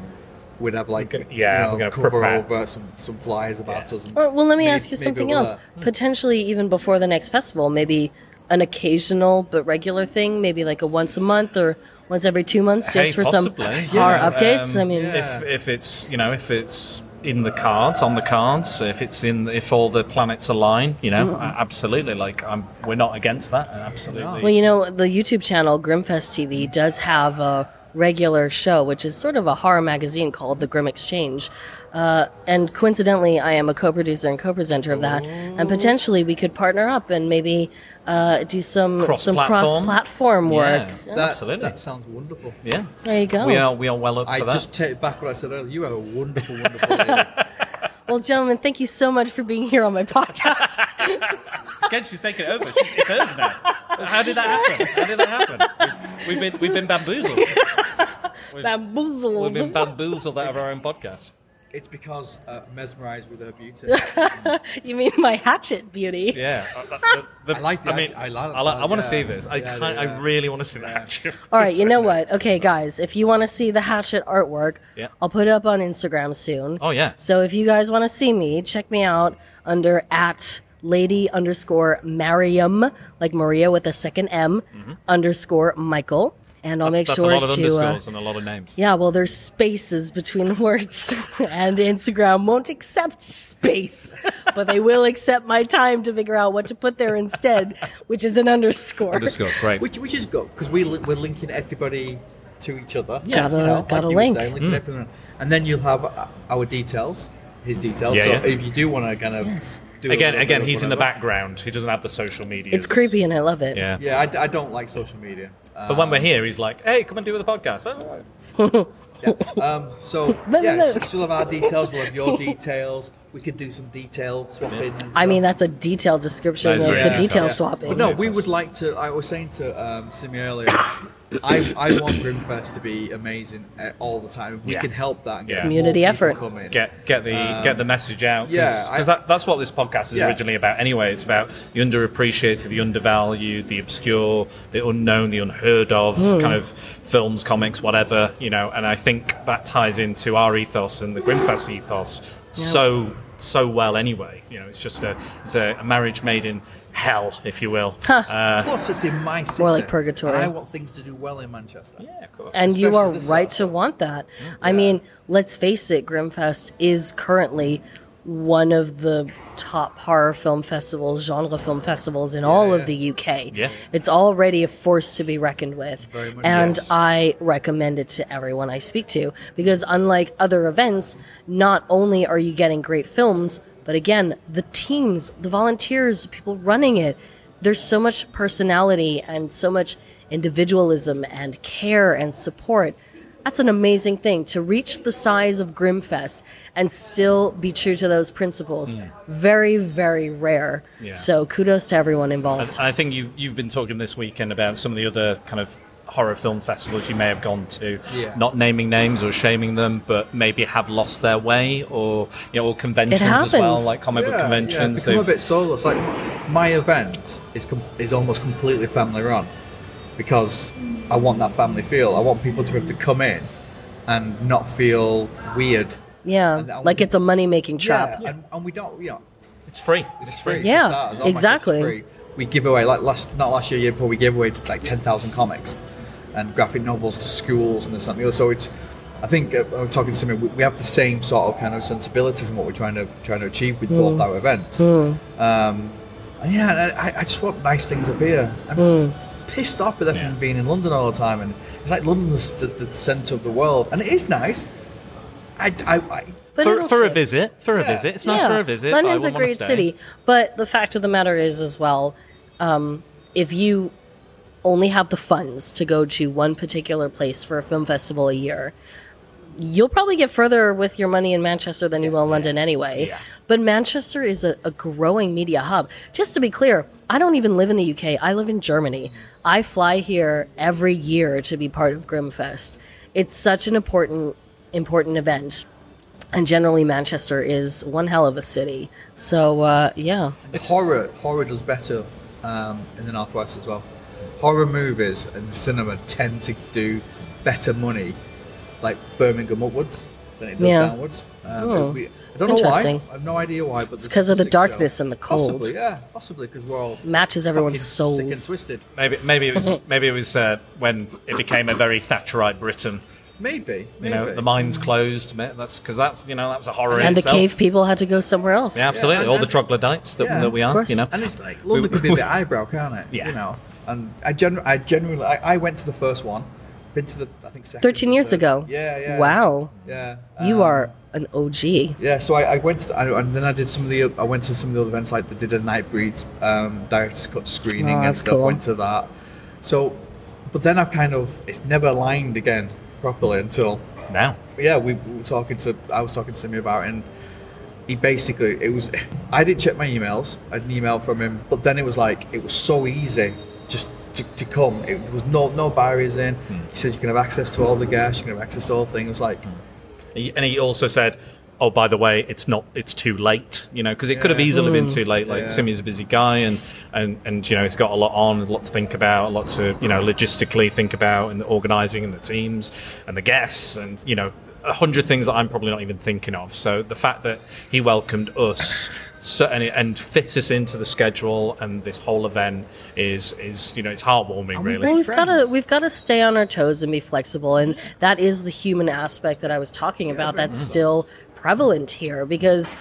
S5: we'd have like
S2: yeah,
S5: you know,
S2: we're
S5: cover
S2: prepare.
S5: over some some flyers about us. And
S17: Or, well, let me
S5: maybe-
S17: ask you something else.
S5: that.
S17: Potentially, even before the next festival, maybe an occasional but regular thing, maybe like a once a month or once every two months, just
S2: Hey,
S17: for
S2: possibly,
S17: some
S2: you
S17: horror updates.
S2: um,
S17: I mean,
S2: if if it's you know if it's in the cards on the cards, if it's in if all the planets align, you know,
S17: Mhm.
S2: absolutely. Like I'm, we're not against that. Absolutely.
S17: Well, you know, the YouTube channel Grimmfest TV does have a regular show, which is sort of a horror magazine called The Grim Exchange. Uh, and coincidentally, I am a co producer and co presenter of that. And potentially we could partner up and maybe uh, do some some cross platform work.
S5: That,
S2: Absolutely.
S5: That sounds wonderful.
S2: Yeah.
S17: There you go.
S2: We are we are well up
S5: I
S2: for that.
S5: just take it back what I said earlier. You are a wonderful, wonderful lady.
S17: Well, gentlemen, thank you so much for being here on my podcast.
S2: Again, she's taking it over. She's, it's hers now. How did that happen? How did that happen? We've been we've been bamboozled. We've,
S17: bamboozled.
S2: We've been bamboozled out of our own podcast.
S5: It's because uh, mesmerized with her beauty.
S17: you mean my hatchet beauty?
S2: Yeah. uh, The- the-
S5: I like the
S2: I mean,
S5: I like
S2: I, like- I want to
S5: yeah.
S2: see this. I
S5: Yeah,
S2: can't, I really want to see the hatchet.
S17: All right, you know what? Okay, guys, if you want to see the hatchet artwork,
S2: Yeah.
S17: I'll put it up on Instagram soon.
S2: Oh, yeah.
S17: So if you guys want to see me, check me out under at lady underscore Mariam, like Maria with a second M, underscore Michael. And I'll.
S2: That's-
S17: make
S2: that's
S17: sure
S2: a lot of
S17: to.
S2: underscores
S17: uh,
S2: and a lot of names.
S17: yeah, well, there's spaces between the words, and Instagram won't accept space, but they will accept my time to figure out what to put there instead, which is an underscore.
S2: Underscore, right?
S5: Which, which is good because we li- we're linking everybody to each other.
S17: Yeah. Gotta-
S5: You know,
S17: gotta
S5: you
S17: link.
S5: saying.
S17: Mm.
S5: And then you'll have uh, our details, his details.
S2: Yeah,
S5: so
S2: yeah.
S5: if you do want to kind of do
S2: Again, again,
S5: bit of
S2: he's in the background. He doesn't have the social media.
S17: It's creepy and I love it.
S2: Yeah.
S5: Yeah, I, I don't like social media.
S2: But when we're here, he's like, "Hey, come and do the podcast."
S5: Um, so yeah, so still have our details. We'll have your details. We could do some detail swapping. and
S17: I mean,
S5: stuff.
S17: that's a detailed description of the
S5: Yeah.
S17: detail
S5: Yeah.
S17: swapping.
S5: But no, we would like to. I was saying to um, Simi earlier. I, I want Grimmfest to be amazing uh, all the time. We
S2: Yeah.
S5: can help that and get
S2: Yeah.
S17: Community
S5: more
S17: effort.
S5: Come in.
S2: Get get the
S5: Um,
S2: get the message out.
S5: yeah,
S2: because that, that's what this podcast is
S5: Yeah.
S2: originally about. Anyway, it's about the underappreciated, the undervalued, the obscure, the unknown, the unheard of
S17: Hmm.
S2: kind of films, comics, whatever you know. And I think that ties into our ethos and the Grimmfest ethos so so well. Anyway, you know, it's just a it's a, a marriage made in hell, if you will. Uh,
S5: Plus, it's in my city.
S17: More like purgatory.
S5: And I want things to do well in Manchester.
S2: Yeah, of course.
S17: and you are
S5: Especially the
S17: right to want that. I mean, let's face it, Grimmfest is currently one of the top horror film festivals, genre film festivals in all of the UK.
S2: Yeah.
S17: It's already a force to be reckoned with.
S5: Very much
S17: and
S5: yes.
S17: I recommend it to everyone I speak to because unlike other events, not only are you getting great films, but again, the teams, the volunteers, people running it, there's so much personality and so much individualism and care and support. That's an amazing thing to reach the size of Grimmfest and still be true to those principles. Mm. Very, very rare.
S2: Yeah.
S17: So kudos to everyone involved.
S2: I, I think you've you've been talking this weekend about some of the other kind of horror film festivals you may have gone to.
S5: Yeah.
S2: Not naming names or shaming them, but maybe have lost their way, or you know, or conventions as well, like comic book
S5: Yeah,
S2: conventions.
S5: Yeah, become a
S2: They've-
S5: bit soulless. Like my event is com- is almost completely family run because I want that family feel. I want people to be able to come in and not feel weird.
S17: yeah,
S5: and- and
S17: like
S5: we-
S17: it's a money making trap.
S5: Yeah, and, and we don't. You know,
S2: it's free.
S5: It's free.
S17: Yeah,
S5: for starters. All my stuff's
S17: exactly.
S5: free. We give away like last not last year, year before we gave away like ten thousand comics and graphic novels to schools and this and the other. So it's. I think uh, I was talking to somebody. We, we have the same sort of kind of sensibilities in what we're trying to trying to achieve with both
S17: Mm.
S5: our events.
S17: Mm.
S5: Um, and yeah, I, I just want nice things up here. I'm
S17: Mm.
S5: pissed off with everything being in London all the time, and it's like London's the, the centre of the world, and it is nice. I, I, I
S17: But
S2: for, for a visit, for a
S5: Yeah.
S2: visit, it's nice
S17: Yeah,
S2: for a visit.
S17: London's a great city, but the fact of the matter is, as well, um, if you only have the funds to go to one particular place for a film festival a year, you'll probably get further with your money in Manchester than you will in London anyway. But Manchester is a, a growing media hub. Just to be clear, I don't even live in the UK. I live in Germany. I fly here every year to be part of Grimmfest. It's such an important important event. And generally, Manchester is one hell of a city. So, uh, yeah.
S5: It's horror. Horror does better um, in the northwest as well. Horror movies and cinema tend to do better money, like Birmingham upwards. than it does
S17: Yeah.
S5: downwards. Um,
S17: Oh,
S5: we- I don't know why.
S17: interesting.
S5: I have no idea why, but
S17: It's because of the darkness
S5: show.
S17: and the cold.
S5: Possibly, yeah, possibly because we're all
S17: Matches everyone's
S5: fucking sick and twisted.
S2: Maybe maybe it was maybe it was uh, when it became a very Thatcherite Britain.
S5: Maybe,
S2: You know, the mines closed. That's because that's you know that was a horror. in
S17: And the
S2: itself.
S17: cave people had to go somewhere else.
S2: Yeah, absolutely.
S5: Yeah,
S2: All
S5: and-
S2: the troglodytes that,
S5: Yeah,
S2: that we
S5: of
S2: are.
S17: course.
S2: You know,
S5: And it's like London can be a bit eyebrow, can't it?
S2: Yeah.
S5: You know, and I gen- I genuinely I, I went to the first one, been to the I think second.
S17: 13 years ago.
S5: Yeah, yeah.
S17: Wow.
S5: Yeah.
S17: You
S5: um,
S17: are an OG.
S5: Yeah, so I, I went to, I, and then I did some of the I went to some of the other events like they did a Nightbreed um, director's cut screening
S17: Oh,
S5: and stuff.
S17: cool.
S5: Went to that. So, but then I've kind of it's never aligned again properly until
S2: now.
S5: Yeah, we, we were talking to I was talking to Simi about it and he basically it was I didn't check my emails. I had an email from him, but then it was like it was so easy just to, to come. It, there was no no barriers in.
S2: Hmm.
S5: He said you can have access to all the guests, you can have access to all things. It was like
S2: He- and he also said, "Oh, by the way, it's not. It's too late. You know, because it could have
S5: Yeah.
S2: easily been
S5: Mm.
S2: too late. Like
S5: Yeah.
S2: Simi's a busy guy, and and and you know he's got a lot on, a lot to think about, a lot to you know logistically think about, and the organising and the teams and the guests, and you know a hundred things that I'm probably not even thinking of. So the fact that he welcomed us. So, and, it- and fit us into the schedule and this whole event is is you know it's heartwarming really.
S17: Well, we've got to we've got to stay on our toes and be flexible, and that is the human aspect that I was talking about. That's still prevalent here because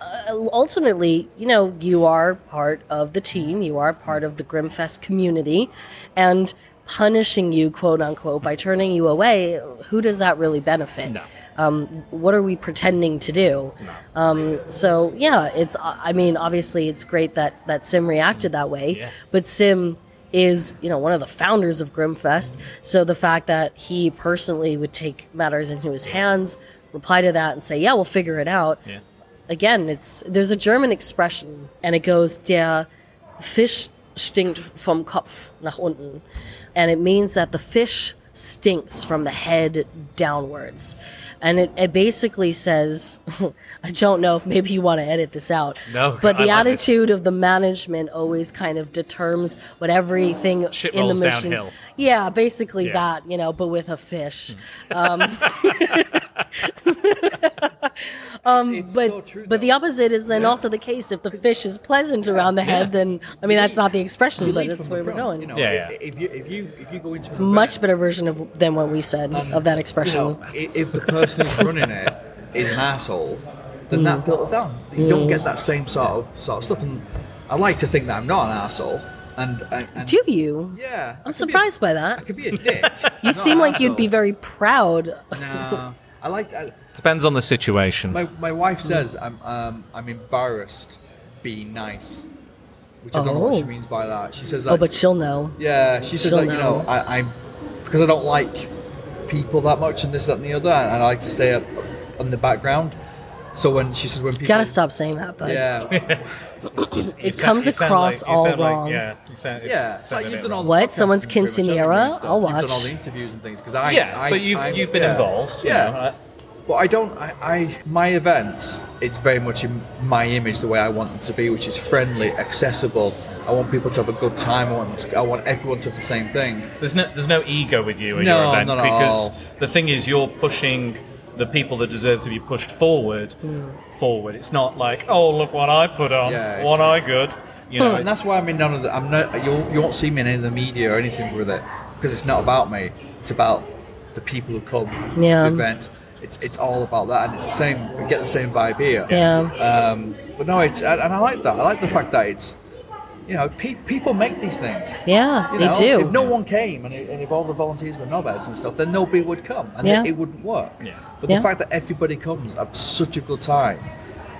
S17: uh, ultimately, you know, you are part of the team, you are part of the Grimmfest community, and punishing you, quote unquote, by turning you away, who does that really benefit?
S2: No.
S17: Um, what are we pretending to do? Um, so yeah, it's. I mean, obviously, it's great that that Sim reacted that way, but Sim is you know one of the founders of Grimmfest. So the fact that he personally would take matters into his hands, reply to that, and say, "Yeah, we'll figure it out."
S2: Yeah.
S17: Again, it's there's a German expression, and it goes, "Der Fisch stinkt vom Kopf nach unten," and it means that the fish stinks from the head downwards. And it, it basically says, I don't know if maybe you want to edit this out.
S2: No,
S17: but
S2: I
S17: the
S2: like
S17: attitude of the management always kind of determines what everything
S2: Shit
S17: in the
S2: rolls
S17: mission.
S2: downhill.
S17: Yeah, basically
S2: Yeah.
S17: that, you know, but with a fish. Um, um, but but the opposite is then also the case. If the fish is pleasant around the head, then I mean that's not the expression, but
S5: lead
S17: that's where we're
S5: front,
S17: going.
S5: You know,
S2: Yeah, yeah.
S5: If you if you if you go into
S17: It's a much better version of than what we said of that
S5: you
S17: expression.
S5: know, if the person who's running it is an asshole, then
S17: Mm.
S5: that filters down. You don't get that same sort of sort of stuff. And I like to think that I'm not an asshole. And, and, and
S17: Do you?
S5: Yeah,
S17: I'm surprised by that.
S5: I could be a dick.
S17: You seem
S5: an
S17: like you'd be very proud.
S5: No, I like. I,
S2: Depends on the situation.
S5: my my wife says I'm um, I'm embarrassed being nice, which I don't know what she
S17: Oh.
S5: means by that. She says that.
S17: Oh, but she'll know.
S5: Yeah, she says
S17: She'll
S5: that you know,
S17: know.
S5: I, I'm because I don't like people that much and this that and the other, and I like to stay up in the background. So when she says when people
S17: Gotta stop saying that, but
S5: yeah,
S17: it comes across all wrong.
S2: yeah, you sound, it's,
S5: yeah, it's like you've done all the
S17: What? Someone's
S5: and pretty
S17: quinceanera? I'll
S5: You've done all
S17: watch.
S5: the interviews and things because I
S2: Yeah,
S5: I,
S2: but you've-
S5: I-
S2: you've been
S5: yeah.
S2: involved, you
S5: Yeah.
S2: know, I-
S5: but I don't. I, I my events. It's very much in my image, the way I want them to be, which is friendly, accessible. I want people to have a good time. I want I want everyone to have the same thing.
S2: There's no there's no ego with you in
S5: No,
S2: your event
S5: not at
S2: because
S5: all.
S2: the thing is you're pushing the people that deserve to be pushed forward forward. It's not like oh look what I put on,
S5: Yeah,
S2: what I good. You know,
S5: and that's why I'm in none of the. I'm not. You you won't see me in any of the media or anything with it because it's not about me. It's about the people who come
S17: Yeah.
S5: to events. It's it's all about that, and it's the same. We get the same vibe here.
S17: Yeah.
S5: Um, but no, it's and and I like that. I like the fact that it's. You know, pe- people make these things.
S17: Yeah,
S5: You
S17: they do.
S5: If no one came and, it, and if all the volunteers were knobheads and stuff, then nobody would come and
S17: Yeah.
S5: it, it wouldn't work.
S2: Yeah.
S5: But
S17: Yeah.
S5: the fact that everybody comes, have such a good time,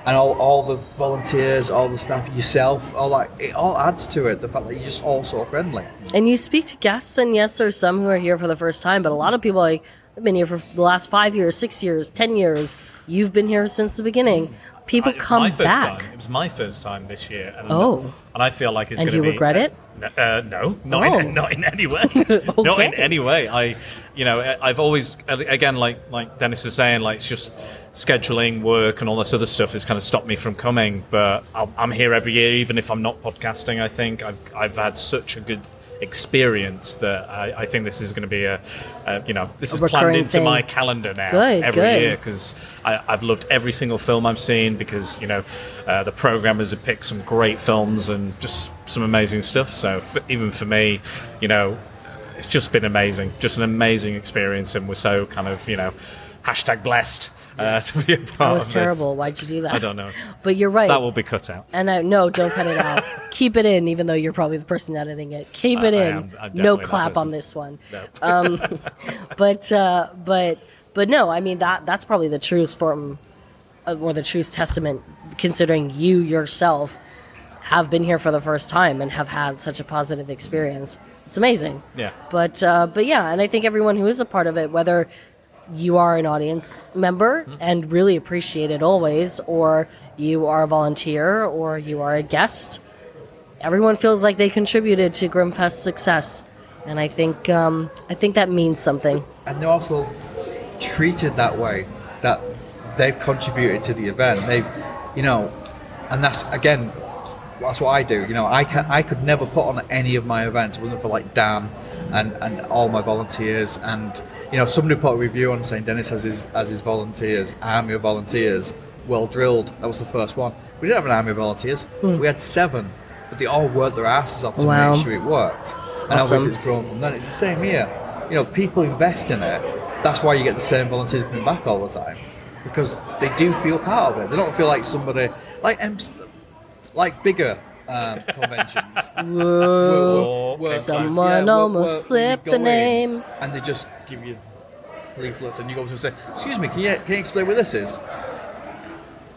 S5: and all, all the volunteers, all the staff, yourself, all that, it all adds to it. The fact that you're just all so friendly.
S17: And you speak to guests, and yes, there's some who are here for the first time, but a lot of people like have been here for the last five years, six years, ten years. You've been here since the beginning. People
S2: I-
S17: come
S2: my first
S17: back.
S2: Time. It was my first time this year. And
S17: Oh.
S2: And I feel like it's
S17: And
S2: going to
S17: you
S2: be.
S17: regret it?
S2: Uh, uh, no, not
S17: Oh.
S2: in not in any way. Not in any way. I, you know, I've always again like like Dennis was saying, like it's just scheduling work and all this other stuff has kind of stopped me from coming. But I'll, I'm here every year, even if I'm not podcasting. I think I've I've had such a good experience that I, I think this is going to be a, a you know this
S17: A
S2: is planned into
S17: thing.
S2: my calendar now
S17: Good,
S2: every
S17: good.
S2: year because I've loved every single film I've seen because you know uh, the programmers have picked some great films and just some amazing stuff. So f- even for me, you know, it's just been amazing, just an amazing experience, and we're so kind of you know hashtag blessed uh, to be a part
S17: That was
S2: of this.
S17: terrible. Why'd you do that?
S2: I don't know.
S17: But you're right.
S2: That will be cut out.
S17: And I no, don't cut it out. Keep it in, even though you're probably the person editing it. Keep it
S2: I- I
S17: in.
S2: am- I'm
S17: no clap on this one.
S2: No.
S17: Um, but uh, but but no, I mean that that's probably the truest form, uh, or the truest testament, considering you yourself have been here for the first time and have had such a positive experience. It's amazing.
S2: Yeah.
S17: But uh, but yeah, and I think everyone who is a part of it, whether you are an audience member and really appreciate it always, or you are a volunteer, or you are a guest, everyone feels like they contributed to Grimmfest's success, and I think um, I think that means something.
S5: and they're also treated that way that they've contributed to the event. They you know and that's again that's what i do. You know i can i could never put on any of my events. It wasn't for like dan and and all my volunteers and you know somebody put a review on saying dennis has his as his volunteers army of volunteers well drilled. That was the first one. We didn't have an army of volunteers.
S17: Hmm.
S5: we had seven but they all worked their asses off to
S17: Wow.
S5: make sure it worked. And
S17: Awesome.
S5: obviously it's grown from then. It's the same here. You know people invest in it. That's why you get the same volunteers coming back all the time because they do feel part of it. They don't feel like somebody like MC like bigger um, conventions
S17: Whoa.
S5: Where- where-
S17: Someone
S5: yeah,
S17: almost
S5: where you
S17: slipped the name.
S5: and they just give you leaflets and you go up to them and say excuse me can you, can you explain what this is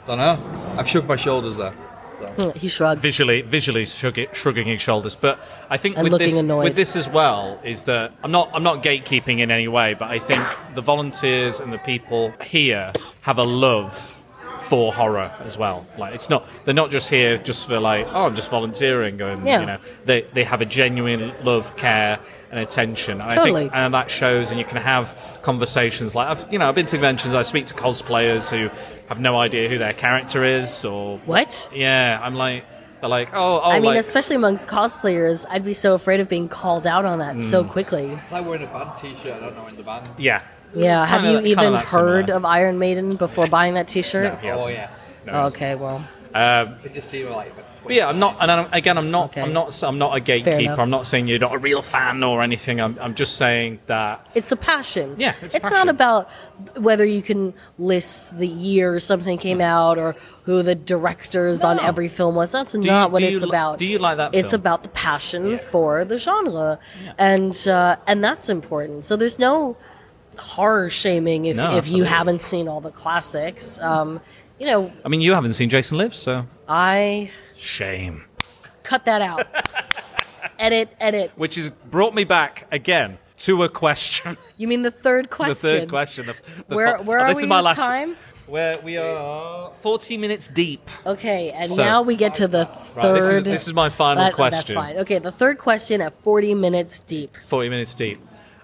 S5: don't know I've shook my shoulders there
S17: Hmm, He shrugged.
S2: visually visually shrug- shrugging his shoulders but i think
S17: And
S2: with this
S17: annoyed.
S2: with this as well is that i'm not i'm not gatekeeping in any way but i think the volunteers and the people here have a love for horror as well like it's not they're not just here just for like oh i'm just volunteering and
S17: Yeah.
S2: you know they they have a genuine love care and attention and i think and that shows and you can have conversations like i've you know i've been to conventions i speak to cosplayers who have no idea who their character is or
S17: What?
S2: yeah, I'm like, they're like, oh, oh,
S17: I mean,
S2: like,
S17: especially amongst cosplayers, I'd be so afraid of being called out on that so
S2: Mm.
S17: quickly.
S5: it's like wearing a band t-shirt I don't know in the band
S2: yeah.
S17: Yeah, have
S2: Kinda-
S17: you even
S2: that
S17: heard
S2: similar.
S17: of Iron Maiden before buying that T-shirt?
S2: No, he hasn't.
S5: Oh, yes.
S2: No, he hasn't.
S17: okay, well,
S2: Um,
S5: it just seemed like
S2: but yeah, I'm not, and I'm, again, I'm not, I'm not, I'm not a gatekeeper. I'm not saying you're not a real fan or anything. I'm, I'm just saying that
S17: it's a passion.
S2: Yeah, it's a
S17: not about whether you can list the year something came out or who the directors on every film was. That's
S2: you-
S17: not what it's
S2: li-
S17: about.
S2: do you like that
S17: It's
S2: film?
S17: about the passion for the genre, and uh, and that's important. So there's no horror shaming if,
S2: No,
S17: if you haven't seen all the classics. Um, you know,
S2: I mean, you haven't seen Jason Lives, so
S17: I
S2: shame.
S17: cut that out. edit, edit.
S2: Which has brought me back again to a question.
S17: You mean the third question?
S2: the third question. The, the
S17: Where,
S2: fo-
S17: where
S2: oh,
S17: are
S2: this
S17: we
S2: is my last
S17: time?
S2: Where we are 40 minutes deep.
S17: Okay, and
S2: So-
S17: now we get to the
S2: Right,
S17: third.
S2: this is- this is my final
S17: That-
S2: question.
S17: That's fine. Okay, the third question at 40 minutes deep.
S2: 40 minutes deep.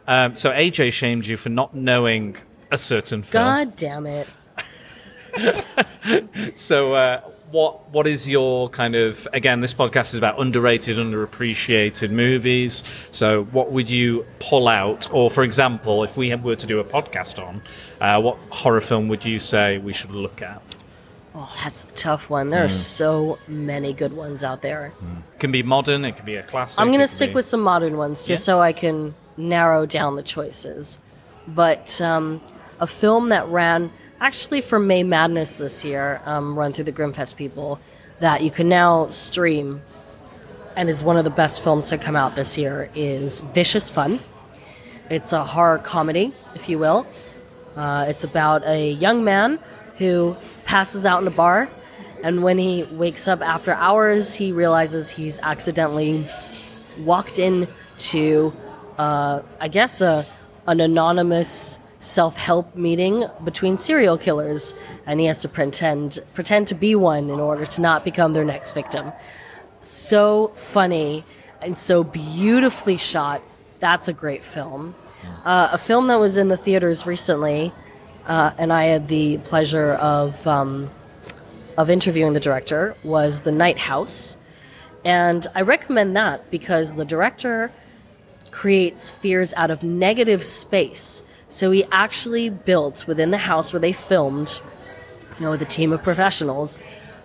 S2: Um, so AJ shamed you for not knowing a certain film.
S17: God damn it.
S2: So, uh, what what is your kind of again? This podcast is about underrated, underappreciated movies. So, what would you pull out, or for example, if we were to do a podcast on, uh, what horror film would you say we should look at?
S17: Oh, that's a tough one. There are
S2: Mm.
S17: so many good ones out there.
S2: It can be modern, it can be a classic.
S17: I'm going to stick
S2: be-
S17: with some modern ones just
S2: Yeah.
S17: so I can narrow down the choices. But um, a film that ran actually for May Madness this year, um, run through the Grimmfest people, that you can now stream, and is one of the best films to come out this year, is Vicious Fun. It's a horror comedy, if you will. Uh, it's about a young man who passes out in a bar, and when he wakes up after hours, he realizes he's accidentally walked into, uh, I guess, a, an anonymous self-help meeting between serial killers, and he has to pretend pretend to be one in order to not become their next victim. So funny and so beautifully shot. That's a great film. Uh, a film that was in the theaters recently, uh, and I had the pleasure of um, of interviewing the director was The Night House, and I recommend that because the director creates fears out of negative space. So he actually built within the house where they filmed, you know, with a team of professionals,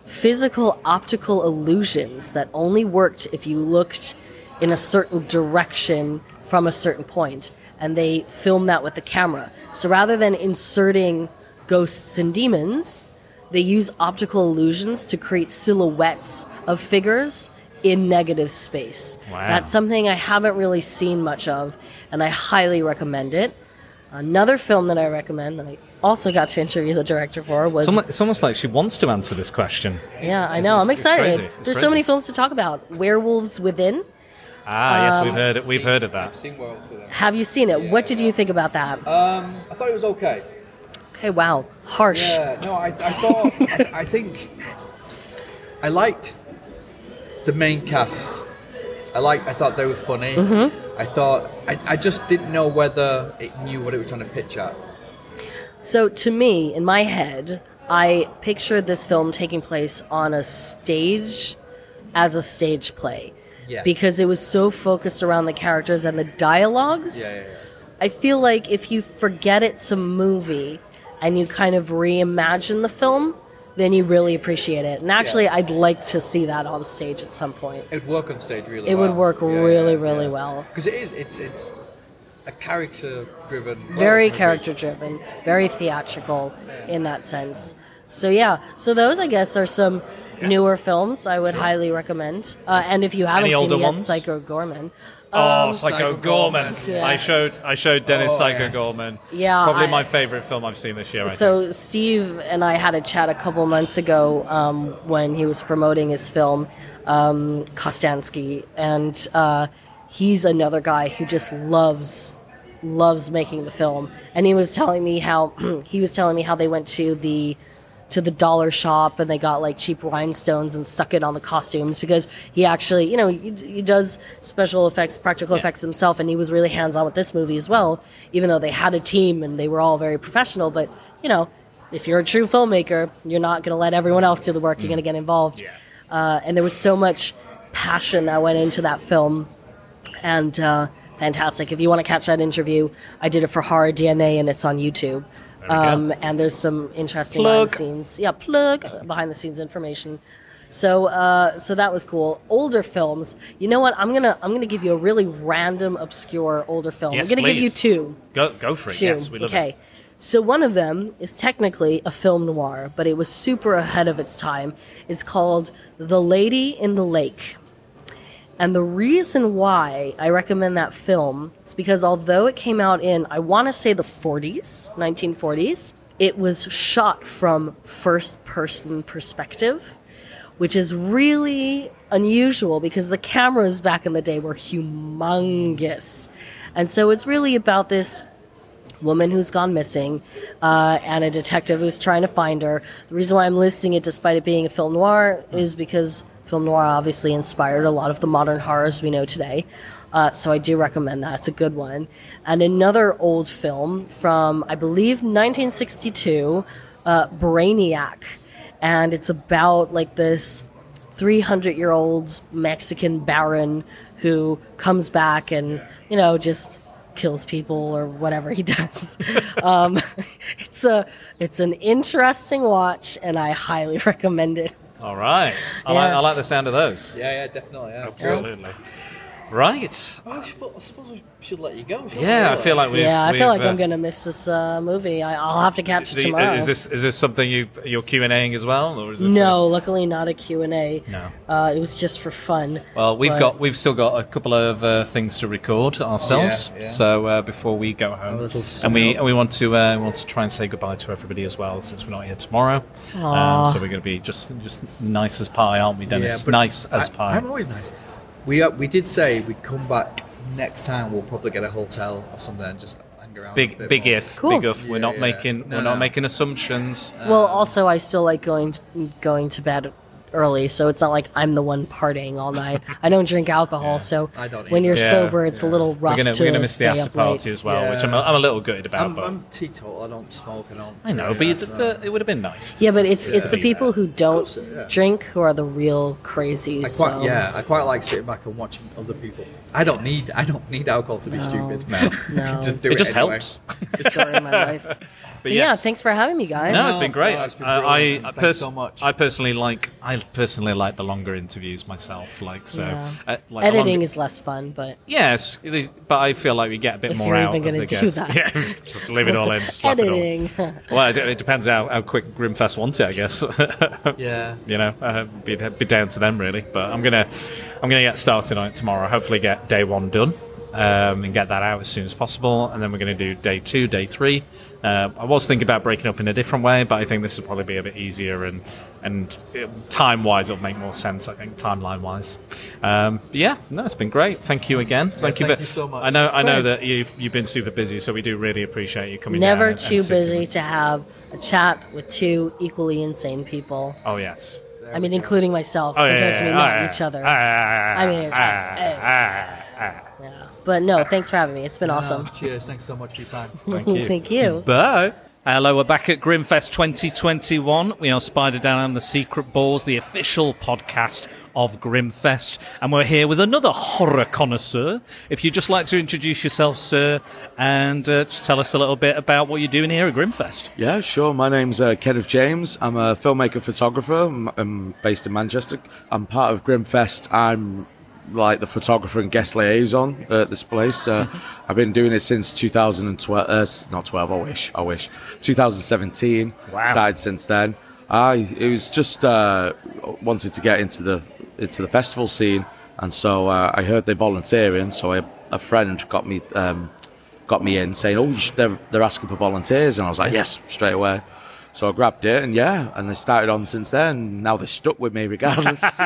S17: physical optical illusions that only worked if you looked in a certain direction from a certain point. And they filmed that with the camera. So rather than inserting ghosts and demons, they use optical illusions to create silhouettes of figures in negative space.
S2: Wow.
S17: That's something I haven't really seen much of, and I highly recommend it. Another film that I recommend that I also got to interview the director for was
S2: It's almo- it's almost like she wants to answer this question.
S17: yeah, I know.
S2: It's-
S17: I'm
S2: it's
S17: excited.
S2: crazy. It's
S17: There's so many films to talk about. Werewolves Within.
S2: Ah, yes, we've
S17: Um,
S2: heard it. We've heard of that.
S5: Seen Werewolves Within.
S17: Have you seen it? What did you think about that?
S5: Um, I thought it was okay.
S17: Okay, wow, harsh.
S5: Yeah, no, I, I thought, I, I think, I liked the main cast. I like, I thought they were funny.
S17: Mhm.
S5: I thought, I, I just didn't know whether it knew what it was trying to pitch at.
S17: So to me, in my head, I pictured this film taking place on a stage as a stage play.
S5: Yes.
S17: Because it was so focused around the characters and the dialogues.
S5: Yeah, yeah, yeah.
S17: I feel like if you forget it's a movie and you kind of reimagine the film, then you really appreciate it. And actually, I'd like to see that on stage at some point.
S5: It would work on stage really
S17: It
S5: well.
S17: would work really, really well.
S5: Because it is, it's, it's a character-driven.
S17: very character driven, very theatrical in that sense. So yeah, so those I guess are some newer films I would highly recommend. Uh, and if you haven't
S2: Any
S17: seen it yet,
S2: ones?
S17: Psycho Goreman.
S2: Oh,
S17: Um,
S2: Psycho Goreman! I
S17: Yes.
S2: showed I showed Dennis
S17: Oh,
S2: Psycho
S17: yes.
S2: Goreman.
S17: Yeah,
S2: probably
S17: I-
S2: my favorite film I've seen this year. I think.
S17: So Steve and I had a chat a couple months ago um, when he was promoting his film um, Kostanski, and uh, he's another guy who just loves loves making the film. And he was telling me how he was telling me how they went to the to the dollar shop and they got like cheap rhinestones and stuck it on the costumes because he actually, you know, he, he does special effects, practical effects himself, and he was really hands on with this movie as well. Even though they had a team and they were all very professional, but you know, if you're a true filmmaker, you're not going to let everyone else do the work. You're going to get involved. Uh, and there was so much passion that went into that film, and uh, fantastic. If you want to catch that interview, I did it for Horror DNA, and it's on YouTube.
S2: There we go.
S17: Um, and there's some interesting
S2: Plug.
S17: behind the scenes. Yeah, plug behind the scenes information. So, uh, so that was cool. Older films. You know what? I'm gonna I'm gonna give you a really random, obscure older film.
S2: Yes,
S17: I'm gonna give you two.
S2: Go go for it.
S17: Two.
S2: Yes, we love
S17: okay.
S2: it.
S17: So one of them is technically a film noir, but it was super ahead of its time. It's called The Lady in the Lake. And the reason why I recommend that film is because although it came out in, I want to say the 40s, 1940s, it was shot from first person perspective, which is really unusual because the cameras back in the day were humongous. And so it's really about this woman who's gone missing uh, and a detective who's trying to find her. The reason why I'm listing it, despite it being a film noir, is because film noir obviously inspired a lot of the modern horrors we know today. Uh, so I do recommend that. It's a good one. And another old film from, I believe, 1962, uh, Brainiac. And it's about like this 300 year old Mexican baron who comes back and, you know, just kills people or whatever he does. um, it's a it's an interesting watch, and I highly recommend it.
S2: All right. I, like, I like the sound of those.
S5: Yeah, yeah, definitely. Yeah.
S2: Absolutely. Right.
S5: Oh, I suppose, I suppose we should let you go.
S2: Yeah,
S5: we?
S2: I feel like we've.
S17: yeah, I feel
S2: we've,
S17: like I'm
S2: uh,
S17: gonna miss this uh, movie. I, I'll have to catch it tomorrow.
S2: Is this is this something you you're Q and Aing as well, or is this?
S17: no, luckily not a Q&A.
S2: No.
S17: Uh, it was just for fun.
S2: Well, we've
S17: But-
S2: got we've still got a couple of uh, things to record ourselves.
S5: Yeah, yeah.
S2: So uh, before we go home, and we and we want to uh, we want to try and say goodbye to everybody as well, since we're not here tomorrow. Um, so we're going to be just just nice as pie, aren't we, Dennis?
S5: Yeah,
S2: nice as
S5: I-
S2: pie.
S5: I'm always nice. We uh, we did say we'd come back next time. We'll probably get a hotel or something and just hang around. a
S2: Big
S5: bit
S2: big
S5: more.
S2: if,
S17: Cool.
S2: big if. We're not
S5: yeah.
S2: making
S5: No,
S2: we're not
S5: no.
S2: making assumptions.
S17: Well, also I still like going going to bed early, so it's not like I'm the one partying all night. I don't drink alcohol, so
S5: I don't
S17: when you're.
S2: Yeah.
S17: sober, it's a little rough
S2: we're gonna
S17: to
S2: we're gonna miss the
S17: stay
S2: after
S17: up late.
S2: party as well, which I'm a,
S5: Yeah.
S2: I'm a little gutted about.
S5: I'm,
S2: but
S5: I'm teetotal. I don't smoke. I don't.
S2: I know, but you,
S5: so-
S2: the, it would have been nice.
S17: Yeah, but it's
S2: to
S17: it's the people who don't
S5: yeah.
S17: drink who are the real crazies.
S5: I quite
S17: so.
S5: yeah. I quite like sitting back and watching other people. I don't need I don't need alcohol to be
S17: No.
S5: stupid.
S17: No. No.
S5: just do
S2: It
S5: it,
S2: just
S5: anyway.
S2: helps.
S17: Story of my life. But yeah, thanks for having me, guys.
S2: No, it's been great.
S5: no, it's been
S2: Uh. I, I,
S5: Thanks
S2: pers-
S5: so much.
S2: I personally like. I personally like the longer interviews myself. Like so,
S17: Yeah.
S2: uh, like
S17: Editing
S2: longer-
S17: is less fun, but
S2: Yes, it is, but I feel like we get a bit
S17: If
S2: more
S17: you're
S2: out
S17: even
S2: of the
S17: gonna do
S2: guests.
S17: that.
S2: Yeah, just leave it all in. Slap it all.
S17: editing.
S2: Well, it, it depends how, how quick Grimmfest wants it, I guess.
S5: Yeah.
S2: you know, uh, be, be down to them really. But I'm gonna, I'm gonna get started on it tomorrow. Hopefully, get day one done um, and get that out as soon as possible. And then we're gonna do day two, day three. Uh, I was thinking about breaking up in a different way, but I think this will probably be a bit easier and and time wise, it'll make more sense. I think timeline wise. Um, yeah, no, it's been great. Thank you again. Thank you.
S5: thank
S2: for,
S5: you so much.
S2: I know, I know that you've you've been super busy, so we do really appreciate you coming.
S17: never
S2: and- and
S17: too
S2: sitting
S17: busy to have a chat with two equally insane people.
S2: Oh yes.
S17: I mean, including myself
S2: Oh, yeah,
S17: compared
S2: yeah,
S17: to me,
S2: yeah.
S17: not
S2: Oh, yeah.
S17: each other.
S2: Ah, ah,
S17: I mean, I- yeah. but no, thanks for having me. It's been awesome.
S5: Cheers. Thanks so much for your time.
S2: Thank you.
S17: Thank you.
S2: Bye. Hello, we're back at Grimmfest 2021. We are Spider Dan and the Secret Bores, the official podcast of Grimmfest, and we're here with another horror connoisseur. If you'd just like to introduce yourself, sir, and uh, just tell us a little bit about what you're doing here at Grimmfest.
S18: Yeah, sure. My name's uh, Kenneth James. I'm a filmmaker photographer. I'm, I'm based in Manchester. I'm part of Grimmfest. I'm like the photographer and guest liaison at this place. Uh, I've been doing it since 2012. Uh, not 12. I wish. I wish. 2017.
S2: Wow.
S18: Started since then. I it was just uh, wanted to get into the into the festival scene, and so uh, I heard they're volunteering. So I, a friend got me um, got me in saying, "Oh, you should, they're they're asking for volunteers," and I was like, "Yes," straight away. So I grabbed it, and yeah, and they started on since then. Now they're stuck with me regardless.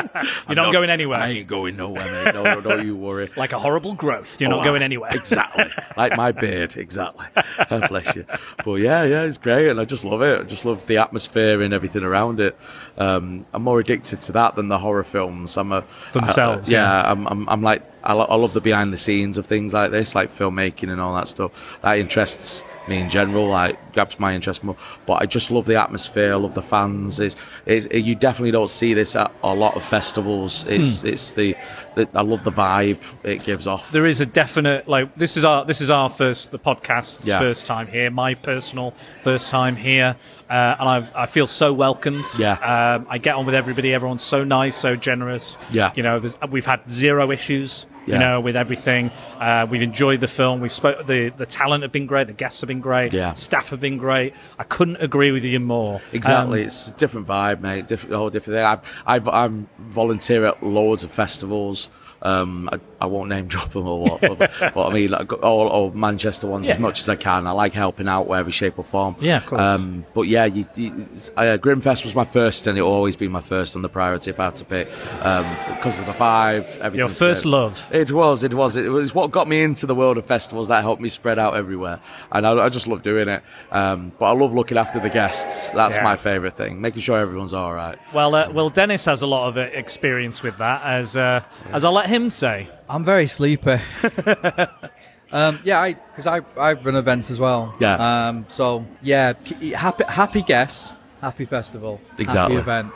S2: You're not going anywhere.
S18: I ain't going nowhere, mate. No, no, don't you worry.
S2: Like a horrible growth. You're
S18: Oh,
S2: not going anywhere.
S18: Exactly. like my beard, exactly. God bless you. But yeah, yeah, it's great, and I just love it. I just love the atmosphere and everything around it. Um, I'm more addicted to that than the horror films. I'm a
S2: Themselves,
S18: I- yeah,
S2: yeah.
S18: I'm, I'm, I'm like I, lo- I love the behind the scenes of things like this, like filmmaking and all that stuff. That interests me in general, like grabs my interest more. But I just love the atmosphere. I love the fans. It's, it's you definitely don't see this at a lot of festivals. It's
S2: Hmm.
S18: it's the, the I love the vibe it gives off.
S2: There is a definite like this is our this is our first the podcast's
S18: Yeah.
S2: first time here, my personal first time here, uh, and I've, I feel so welcomed.
S18: Yeah.
S2: um, I get on with everybody. Everyone's so nice, so generous.
S18: Yeah.
S2: you know, there's, we've had zero issues. You know, with everything, uh, we've enjoyed the film. We've spoke. The the talent have been great. The guests have been great.
S18: Yeah.
S2: staff have been great. I couldn't agree with you more.
S18: Exactly,
S2: Um,
S18: it's a different vibe, mate. Different, whole different thing. I've, I've, I'm volunteer at loads of festivals. Um, I, I won't name drop them or what, but, but I mean, like, all, all Manchester ones as much as I can. I like helping out wherever shape or form.
S2: Yeah, of course.
S18: Um, but yeah, you, you, uh, Grimmfest was my first, and it will always be my first on the priority if I had to pick um, because of the vibe. Everything.
S2: Your first love.
S18: It was. It was. It was what got me into the world of festivals. That helped me spread out everywhere, and I, I just love doing it. Um, but I love looking after the guests. That's
S2: Yeah.
S18: my favourite thing. Making sure everyone's all right.
S2: Well, uh, well, Dennis has a lot of uh, experience with that, as uh, as I'll let him say.
S5: I'm very sleepy. um, yeah, I because I, I run events as well.
S18: Yeah.
S5: Um, so yeah, happy happy guests, happy festival,
S18: Exactly.
S5: happy event.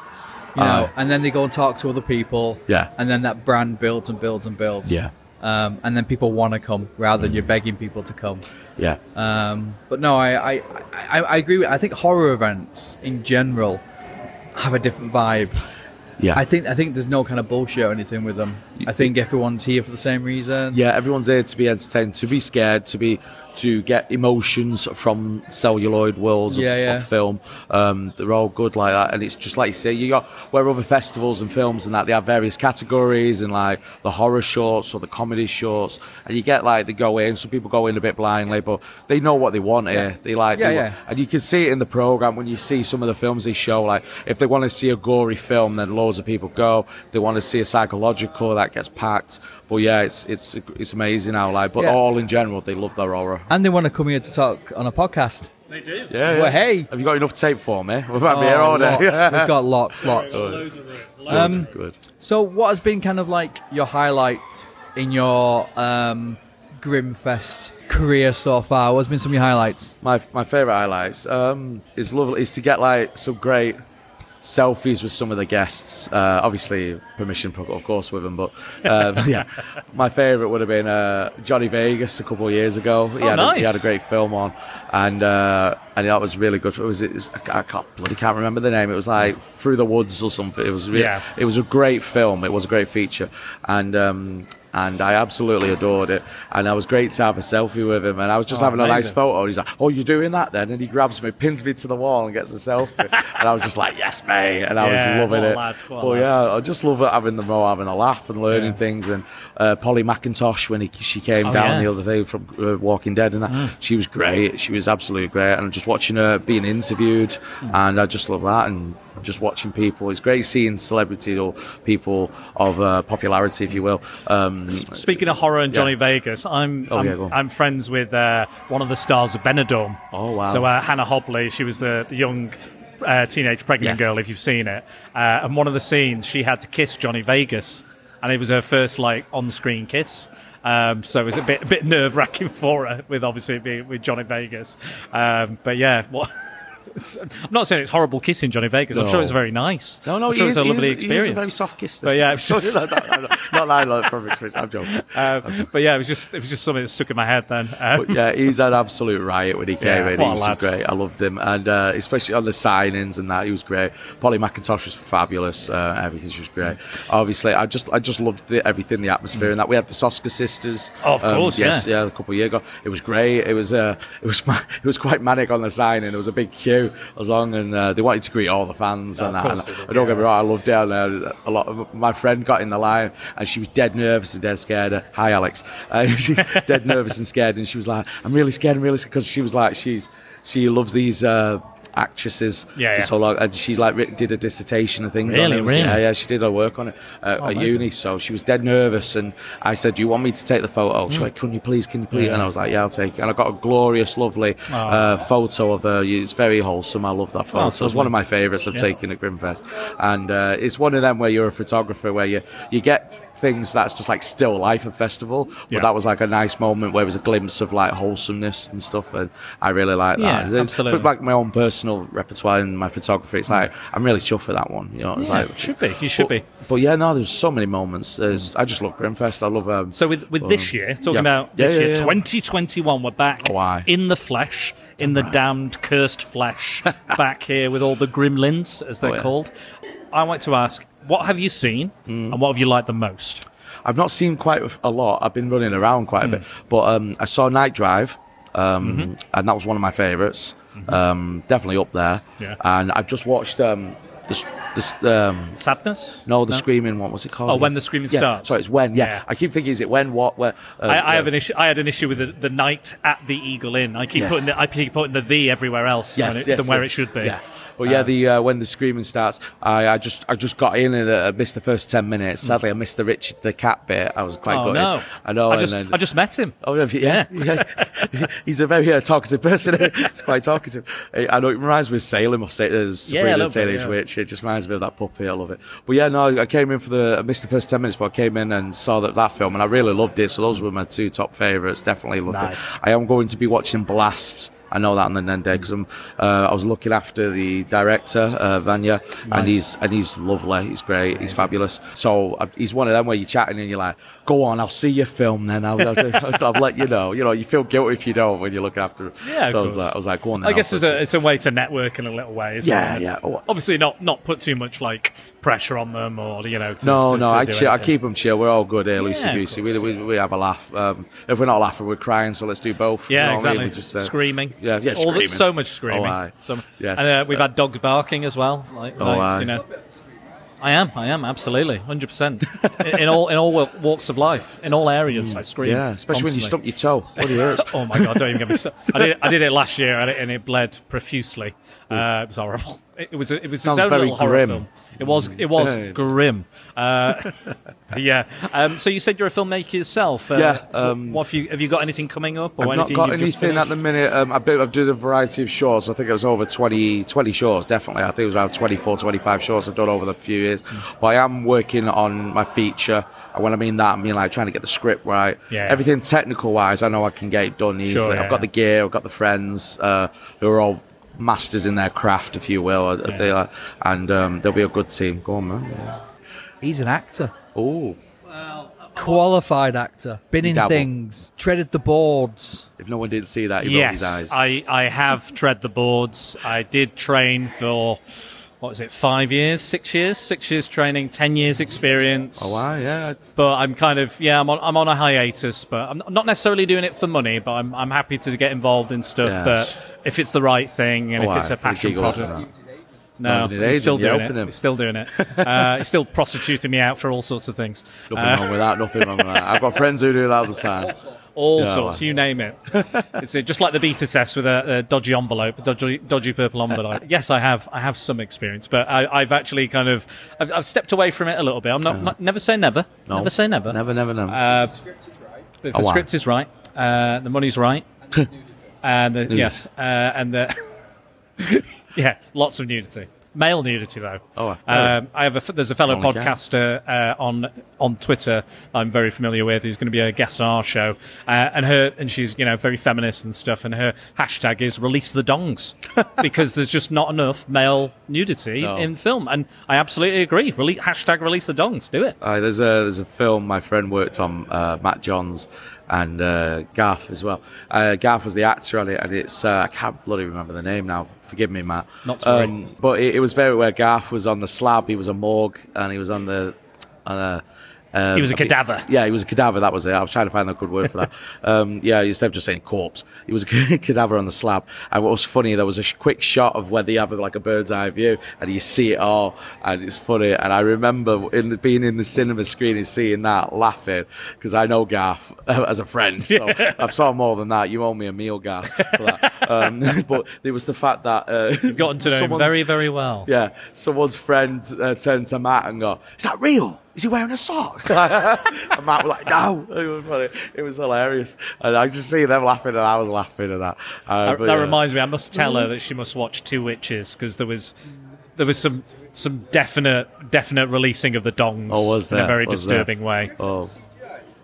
S5: You know,
S18: Aye.
S5: and then they go and talk to other people.
S18: Yeah.
S5: And then that brand builds and builds and builds.
S18: Yeah.
S5: Um, and then people want to come rather than you're begging people to come.
S18: Yeah.
S5: Um, but no, I, I, I, I agree with. I think horror events in general have a different vibe.
S18: Yeah.
S5: I think I think there's no kind of bullshit or anything with them. I think everyone's here for the same reason.
S18: Yeah, everyone's here to be entertained, to be scared, to be to get emotions from celluloid worlds of,
S5: Yeah, yeah.
S18: of film. Um, they're all good like that, and it's just like you say, you got where other festivals and films and that they have various categories and like the horror shorts or the comedy shorts, and you get like they go in. Some people go in a bit blindly, but they know what they want here. They like,
S5: Yeah,
S18: they,
S5: yeah.
S18: and you can see it in the program when you see some of the films they show. Like if they want to see a gory film, then loads of people go. If they want to see a psychological, that gets packed. But yeah, it's it's it's amazing how like, but
S5: Yeah.
S18: all in general, they love their horror.
S5: And they want to come here to talk on a podcast.
S2: They do.
S18: Yeah,
S5: Well,
S18: yeah.
S5: hey.
S18: have you got enough tape for me? We might be
S5: Oh,
S18: here all day.
S5: We've got lots, lots.
S18: Good.
S5: Um,
S18: good.
S5: So, what has been kind of like your highlight in your um, Grimmfest career so far? What's been some of your highlights?
S18: My my favorite highlights um, is lovely is to get like some great selfies with some of the guests. Uh, obviously, permission, of course, with them. But uh, yeah, my favourite would have been uh, Johnny Vegas a couple of years ago. He,
S2: Oh,
S18: had, a, he had a great film on, and uh, and that was really good. It was, it was I can't bloody can't remember the name. It was like Through the Woods or something. It was
S2: Yeah.
S18: it was a great film. It was a great feature, and. Um, and I absolutely adored it, and it was great to have a selfie with him. And I was just
S2: Oh,
S18: having a nice photo. And he's like, "Oh, you're doing that then?" And he grabs me, pins me to the wall, and gets a selfie. and I was just like, "Yes, mate!" And I
S2: Yeah,
S18: was loving it.
S2: lad,
S18: But
S2: lad.
S18: yeah, I just love it having them all having a laugh and learning
S2: Yeah.
S18: things. And uh, Polly McIntosh when he, she came
S2: Oh,
S18: down
S2: yeah.
S18: the other day from uh, Walking Dead, and that
S2: Mm.
S18: she was great. She was absolutely great. And just watching her being interviewed,
S2: Mm.
S18: and I just love that. And just watching people, it's great seeing celebrity or people of uh, popularity, if you will. Um,
S2: Speaking of horror and
S18: Yeah.
S2: Johnny Vegas, I'm
S18: Oh,
S2: I'm,
S18: yeah.
S2: I'm friends with uh, one of the stars of Benidorm.
S18: Oh wow!
S2: So uh, Hannah Hobley, she was the, the young uh, teenage pregnant
S18: Yes.
S2: girl, if you've seen it. Uh, and one of the scenes, she had to kiss Johnny Vegas, and it was her first like on-screen kiss. Um, so it was a bit a bit nerve wracking for her, with obviously being with Johnny Vegas. Um, but yeah, what. I'm not saying it's horrible kissing Johnny Vegas. I'm
S18: No.
S2: sure it's very nice.
S18: No, no,
S2: I'm sure
S18: he
S2: it's a lovely
S18: is- is
S2: experience.
S18: very soft kiss,
S2: But yeah, it was just
S18: No, no, no, no, not like from experience. I'm joking.
S2: um, but yeah, it was just it was just something that stuck in my head then. Um,
S18: But yeah, he's an absolute riot when he came
S2: Yeah,
S18: in. He was great. I loved him, and uh, especially on the signings and that, he was great. Polly McIntosh was fabulous. Uh, everything she was great. Obviously, I just I just loved the, everything, the atmosphere, and that we had the Soska sisters.
S2: Oh, of course,
S18: yes,
S2: yeah.
S18: yeah, a couple of years ago. It was great. It was uh, it was it was quite manic on the signing. There was a big queue as long, and uh, they wanted to greet all the fans
S2: Oh,
S18: and that. And
S2: did,
S18: I don't get me
S2: yeah.
S18: wrong, I loved it. And, a lot of my friend got in the line, and she was dead nervous and dead scared. Hi, Alex. Uh, she's dead nervous and scared, and she was like, "I'm really scared. I'm really scared," because she was like, she's she loves these. Uh, actresses
S2: Yeah,
S18: for
S2: yeah.
S18: so long and she like did a dissertation and things on it
S2: really?
S18: yeah yeah she did her work on it uh,
S2: Oh,
S18: at
S2: amazing.
S18: uni so she was dead nervous and I said do you want me to take the photo she
S2: Mm.
S18: went can you please can you please
S2: Yeah.
S18: and I was like yeah I'll take it and I got a glorious lovely
S2: Oh.
S18: uh, photo of her it's very wholesome I love that photo
S2: Oh,
S18: it's
S2: lovely.
S18: one of my favourites I've taken at Grimmfest and uh, it's one of them where you're a photographer where you you get things that's just like still life of festival but
S2: Yeah.
S18: that was like a nice moment where it was a glimpse of like wholesomeness and stuff and I really like that
S2: Yeah, absolutely.
S18: for like my own personal repertoire and my photography it's like I'm really chuffed for that one you know it's
S2: Yeah,
S18: like
S2: should be, you should
S18: but,
S2: be.
S18: but yeah no there's so many moments There's, I just love Grimmfest I love um,
S2: So with with this
S18: um,
S2: year, talking
S18: yeah.
S2: about this year,
S18: yeah.
S2: 2021, we're back in the flesh, in the damned cursed flesh, back here with all the Grimmlins, as they're
S18: Oh,
S2: called. I want to ask, what have you seen,
S18: Mm.
S2: and what have you liked the most?
S18: I've not seen quite a lot. I've been running around quite a bit, but um, I saw Nightdrive, um,
S2: Mhm.
S18: and that was one of my favorites Um, definitely up there.
S2: Yeah.
S18: And I've just watched um, this this um,
S2: Sadness.
S18: No, the
S2: No?
S18: screaming one. What's it called?
S2: Oh? When the Screaming
S18: Yeah,
S2: Starts.
S18: Sorry, it's when. Yeah.
S2: Yeah.
S18: I keep thinking, is it when? What? Where? Uh,
S2: I, I have an issue. I had an issue with the, the night at the Eagle Inn. I keep
S18: Yes.
S2: putting the, I keep putting the the everywhere else
S18: Yes,
S2: it,
S18: yes,
S2: than where it should be.
S18: Yeah. But yeah,
S2: Uh,
S18: the uh, when the screaming starts, I, I just I just got in and uh, missed the first ten minutes. Sadly, I missed the Richard the cat bit. I was quite
S2: Oh,
S18: gutted.
S2: no.
S18: I know.
S2: I
S18: and
S2: just-
S18: then-
S2: I just met him.
S18: Oh yeah, yeah. yeah. He's a very uh, talkative person. He's quite talkative. I know it reminds me of Salem of Sa- uh,
S2: Yeah,
S18: Sabrina
S2: little
S18: the Teenage
S2: yeah.
S18: Witch. It just reminds me of that puppy. I love it. But yeah, no, I came in for the I missed the first ten minutes, but I came in and saw that that film, and I really loved it. So those were my two top favourites. Definitely loved
S2: Nice.
S18: it. I am going to be watching Blast. I know that on the Nende because I'm. Uh, I was looking after the director uh, Vanya,
S2: Nice.
S18: and he's and he's lovely. He's great. He's fabulous. So uh, he's one of them where you're chatting and you're like, "Go on, I'll see your film then. I'll, I'll, I'll let you know." You know, you feel guilty if you don't when you look after. It.
S2: Yeah,
S18: so I was like, I was like, "Go on." Then,
S2: I guess it's a, it's a way to network in a little way. Isn't
S18: Yeah,
S2: it?
S18: yeah. Oh.
S2: Obviously, not not put too much like pressure on them or you know. To,
S18: no,
S2: to-
S18: no,
S2: to
S18: I, chill, I keep them chill. We're all good here, Lucy
S2: Yeah,
S18: goosey. We, we, we have a laugh. Um, if we're not laughing, we're crying. So let's do both.
S2: Yeah,
S18: you know what I mean?
S2: exactly.
S18: Just, uh,
S2: screaming.
S18: Yeah, yeah.
S2: All
S18: screaming.
S2: so much screaming.
S18: Oh, aye.
S2: Some-
S18: yes.
S2: And uh, we've had dogs barking as well. Like,
S18: Oh,
S2: like,
S18: aye.
S2: you know. I am. I am absolutely, hundred percent. In all in all walks of life, in all areas, I scream.
S18: Mm. Yeah, especially when you
S2: constantly.
S18: stump your toe.
S2: Oh my god! Don't even get me started. I did. I did it last year, and it, and it bled profusely. Uh, it was horrible. It, was. A, it was
S18: Sounds
S2: its own
S18: very
S2: little horror
S18: grim.
S2: film. It was. It was grim. Uh, yeah. Um, so you said you're a filmmaker yourself. Uh,
S18: Yeah, um,
S2: what have you? Have you got anything coming up or
S18: I've not
S2: anything?
S18: got
S2: you've just
S18: anything at the minute. Um, I've, been, I've done a variety of shorts. I think it was over 20, 20 shows, definitely. I think it was around 24, 25 shows I've done over the few years.
S2: Mm.
S18: But I am working on my feature. And when I mean that, I mean like trying to get the script right.
S2: Yeah.
S18: Everything technical wise, I know I can get it done easily.
S2: Yeah.
S18: I've got the gear, I've got the friends uh, who are all masters in their craft, if you will, if they are, and um, they'll be a good team. Go on, man.
S5: He's an actor.
S18: Oh.
S5: Qualified actor. Been in
S18: Dabble.
S5: things. Treaded the boards.
S18: If no one didn't see that, he rolled his
S2: Yes,
S18: eyes.
S2: I, I have tread the boards. I did train for, what was it, five years, six years? Six years training, 10 years experience.
S18: Oh, wow, yeah.
S2: But I'm kind of, yeah, I'm on, I'm on a hiatus, but I'm not necessarily doing it for money, but I'm, I'm happy to get involved in stuff
S18: Yeah.
S2: that, if it's the right thing and
S18: Oh,
S2: if it's a passion project. No,
S18: an
S2: he's still doing it. He's still doing it. Uh, he's still prostituting me out for all sorts of things.
S18: Nothing
S2: Uh,
S18: wrong with that. Nothing wrong with that. I've got friends who do that all the time.
S2: All
S18: Yeah,
S2: sorts, you name it. it's uh, just like the beta test with a, a dodgy envelope, a dodgy, dodgy purple envelope. yes, I have, I have some experience, but I, I've actually kind of, I've, I've stepped away from it a little bit. I'm not, not never say never,
S18: No.
S2: never say never,
S18: Never, never, never.
S2: Uh, but if
S18: Oh,
S2: the
S18: wow.
S2: script is right, uh, the money's right, and the,
S18: Nudity.
S2: yes, uh, and the yes, lots of nudity. Male nudity, though.
S18: Oh,
S2: um, I have a, there's a fellow
S18: Only
S2: podcaster uh, on on Twitter I'm very familiar with who's going to be a guest on our show, uh, and her and she's you know very feminist and stuff, and her hashtag is release the dongs because there's just not enough male nudity
S18: No.
S2: in film, and I absolutely agree. Rele- hashtag release the dongs, do it.
S18: Uh, there's a there's a film my friend worked on, uh, Matt Johns and uh, Garth as well. Uh, Garth was the actor on it, and it's uh, I can't bloody remember the name now. Forgive me, Matt.
S2: Not to
S18: um, But it, it was very where Garth was on the slab. He was a morgue, and he was on the. Uh, um,
S2: He was a
S18: bit-
S2: cadaver.
S18: Yeah, he was a cadaver. That was it. I was trying to find a good word for that. um, yeah, instead of just saying corpse, he was a cadaver on the slab. And what was funny, there was a sh- quick shot of where they have like a bird's eye view, and you see it all, and it's funny. And I remember in the, being in the cinema screen and seeing that, laughing because I know Garth as a friend. So
S2: Yeah.
S18: I've saw more than that. You owe me a meal, Garth. For that. Um, but there was the fact that uh,
S2: You've gotten to know him very very well.
S18: yeah, someone's friend uh, turned to Matt and go, "Is that real? Is he wearing a sock?" and Matt was like, "No." It was funny. It was hilarious, and I just see them laughing, and I was laughing at that. Uh,
S2: that that
S18: yeah.
S2: reminds me, I must tell her that she must watch Two Witches because there was there was some some definite definite releasing of the dongs
S18: Oh, was
S2: in a very
S18: Was there?
S2: disturbing way.
S18: Oh,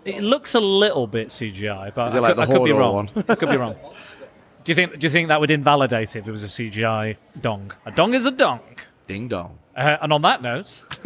S2: It looks a little bit CGI, but I,
S18: like
S2: could, I could be wrong.
S18: one?
S2: I could be wrong. Do you think? Do you think that would invalidate it if it was a CGI dong? A dong is a dong.
S18: ding dong.
S2: Uh, and on that note,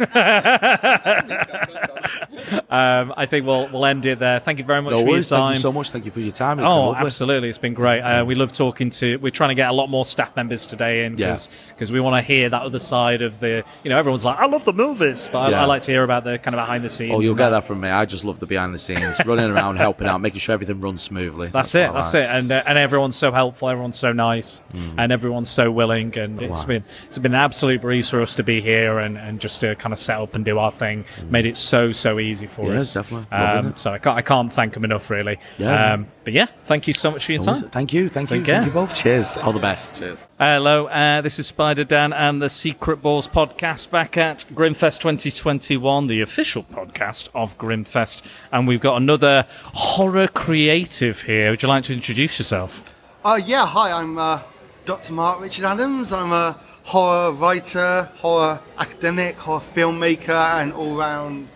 S2: um, I think we'll we'll end it there. Thank you very much
S18: No
S2: for
S18: worries.
S2: your time.
S18: Thank you so much. Thank you for your time. It's
S2: Oh, absolutely! It's been great. Uh, we love talking to. We're trying to get a lot more staff members today in
S18: Yeah.
S2: because we want to hear that other side of the. You know, everyone's like, "I love the movies," but I,
S18: Yeah.
S2: I like to hear about the kind of behind the scenes.
S18: Oh, you'll get that from me. I just love the behind the scenes, running around, helping out, making sure everything runs smoothly.
S2: That's,
S18: what
S2: it. That's
S18: like.
S2: it. And uh, and everyone's so helpful. Everyone's so nice,
S18: Mm.
S2: and everyone's so willing. And it's
S18: Wow.
S2: been it's been an absolute breeze for us to be here and, and just to kind of set up and do our thing. Made it so so easy for.
S18: Yeah,
S2: us.
S18: definitely.
S2: Um, so I can't I can't thank them enough really.
S18: Yeah,
S2: Um, but yeah, thank you so much for your time.
S18: Thank you. Thank
S2: Take
S18: you.
S2: care.
S18: Thank you both. Cheers. All the best. Cheers.
S2: Hello, uh, this is Spider Dan and the Secret Bores podcast back at Grimmfest 2021, the official podcast of Grimmfest. And we've got another horror creative here. Would you like to introduce yourself?
S19: Uh, yeah, hi, I'm uh, Dr. Mark Richard Adams. I'm a horror writer, horror academic, horror filmmaker, and all round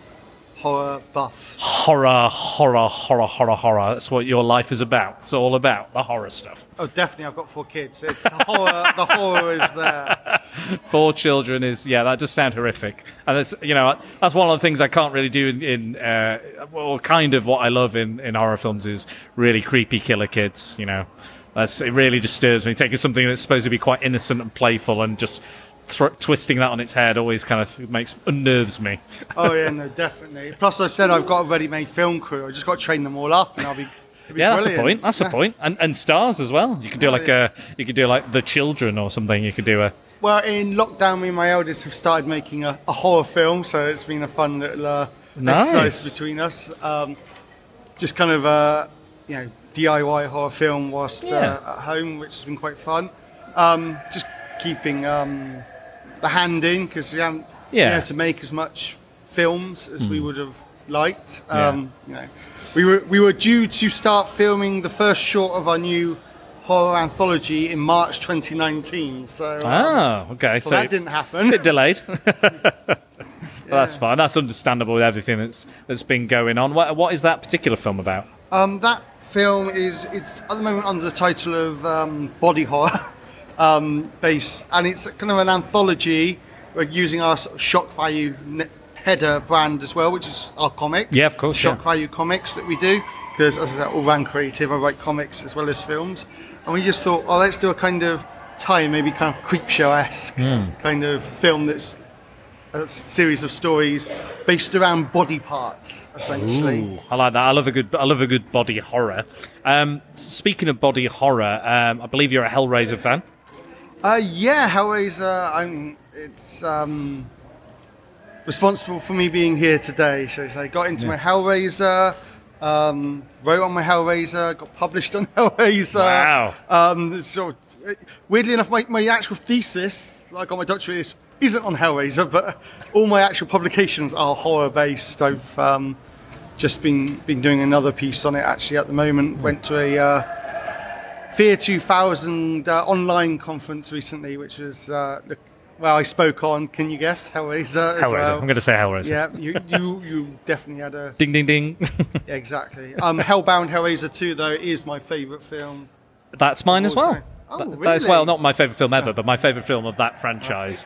S19: horror buff.
S2: Horror, horror, horror, horror, horror. That's what your life is about. It's all about the horror stuff.
S19: Oh, definitely, I've got four kids. It's the horror, the horror is there.
S2: Four children is yeah, that does sound horrific, and that's you know that's one of the things I can't really do in, in uh, well, kind of what I love in, in horror films is really creepy killer kids. You know, that's it really disturbs me. Taking something that's supposed to be quite innocent and playful and just twisting that on its head always kind of makes unnerves me.
S19: Oh, yeah, no, definitely. Plus, I said I've got a ready made film crew. I just got to train them all up, and I'll be.
S2: Yeah, that's the point. That's
S19: Yeah.
S2: the point. And and stars as well. You could do
S19: Oh,
S2: like
S19: yeah.
S2: a you could do like the children or something. You could do a
S19: Well, in lockdown, me and my eldest have started making a, a horror film, so it's been a fun little uh,
S2: Nice.
S19: exercise between us. Um, just kind of a you know DIY horror film whilst
S2: Yeah.
S19: uh, at home, which has been quite fun. Um, just keeping um, the hand in because we haven't been able to make as much films as we
S2: Mm.
S19: would have liked.
S2: Yeah.
S19: Um, you know, we were we were due to start filming the first short of our new horror anthology in March 2019. So um,
S2: Oh, okay.
S19: so that didn't happen.
S2: Bit delayed. Well, that's fine. That's understandable with everything that's that's been going on. What what is that particular film about?
S19: Um, that film is it's at the moment under the title of um, body horror. um, based, and it's kind of an anthology. We're using our sort of shock value header brand as well, which is our comic.
S2: Yeah, of course,
S19: Shock
S2: yeah.
S19: value comics that we do because, as I said, all round creative. I write comics as well as films, and we just thought, oh, let's do a kind of tie, maybe kind of creep show esque
S2: Mm.
S19: kind of film that's a series of stories based around body parts, essentially.
S2: Ooh, I like that. I love a good. I love a good body horror. Um, speaking of body horror, um, I believe you're a Hellraiser fan.
S19: Uh, yeah, Hellraiser. I mean, it's um, responsible for me being here today. Shall we say? Got into
S2: Yeah.
S19: my Hellraiser. Um, wrote on my Hellraiser. Got published on Hellraiser.
S2: Wow.
S19: Um, it's weirdly enough, my, my actual thesis, like on my doctorate, is, isn't on Hellraiser, but all my actual publications are horror based. I've um, just been been doing another piece on it actually at the moment. Went to a uh, Fear 2000 uh, online conference recently, which was uh, well, I spoke on. Can you guess Hellraiser?
S2: Hellraiser.
S19: well.
S2: I'm going to say Hellraiser.
S19: Yeah, you you, you definitely had a
S2: Ding ding ding.
S19: exactly. Um, Hellbound Hellraiser 2 though is my favourite film.
S2: That's mine as well.
S19: time. Oh,
S2: That- That is well, not my favourite film ever, but my favourite film of that franchise.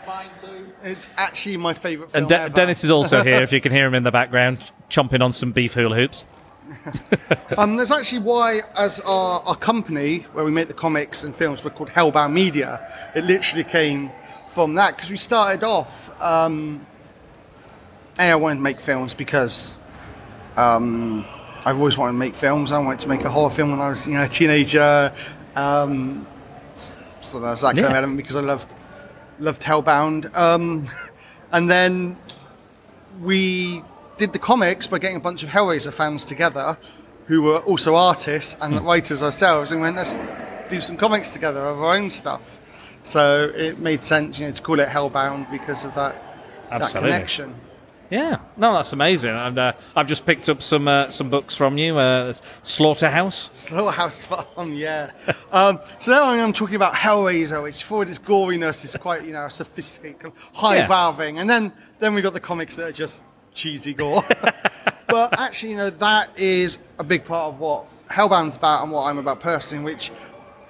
S19: It's actually my favourite film
S2: And De-
S19: ever.
S2: Dennis is also here. If you can hear him in the background, chomping on some beef hula hoops.
S19: um, that's actually why, as our, our company, where we make the comics and films, we're called Hellbound Media. It literally came from that because we started off. Um, a, I wanted to make films because um, I've always wanted to make films. I wanted to make a horror film when I was, you know, a teenager. Um, s- so was that kind of
S2: Yeah.
S19: element because I loved loved Hellbound. Um, and then we did the comics by getting a bunch of Hellraiser fans together who were also artists and
S2: Hmm.
S19: writers ourselves and went, let's do some comics together of our own stuff. So it made sense, you know, to call it Hellbound because of that, that connection.
S2: Yeah, no, that's amazing. And uh, I've just picked up some uh, some books from you. Uh, there's Slaughterhouse.
S19: Slaughterhouse Farm, yeah. um, so now I'm talking about Hellraiser, which for its goriness is quite, you know, sophisticated, highbrow thing. And then, then we got the comics that are just cheesy gore. but actually, you know, that is a big part of what Hellbound's about and what I'm about personally, which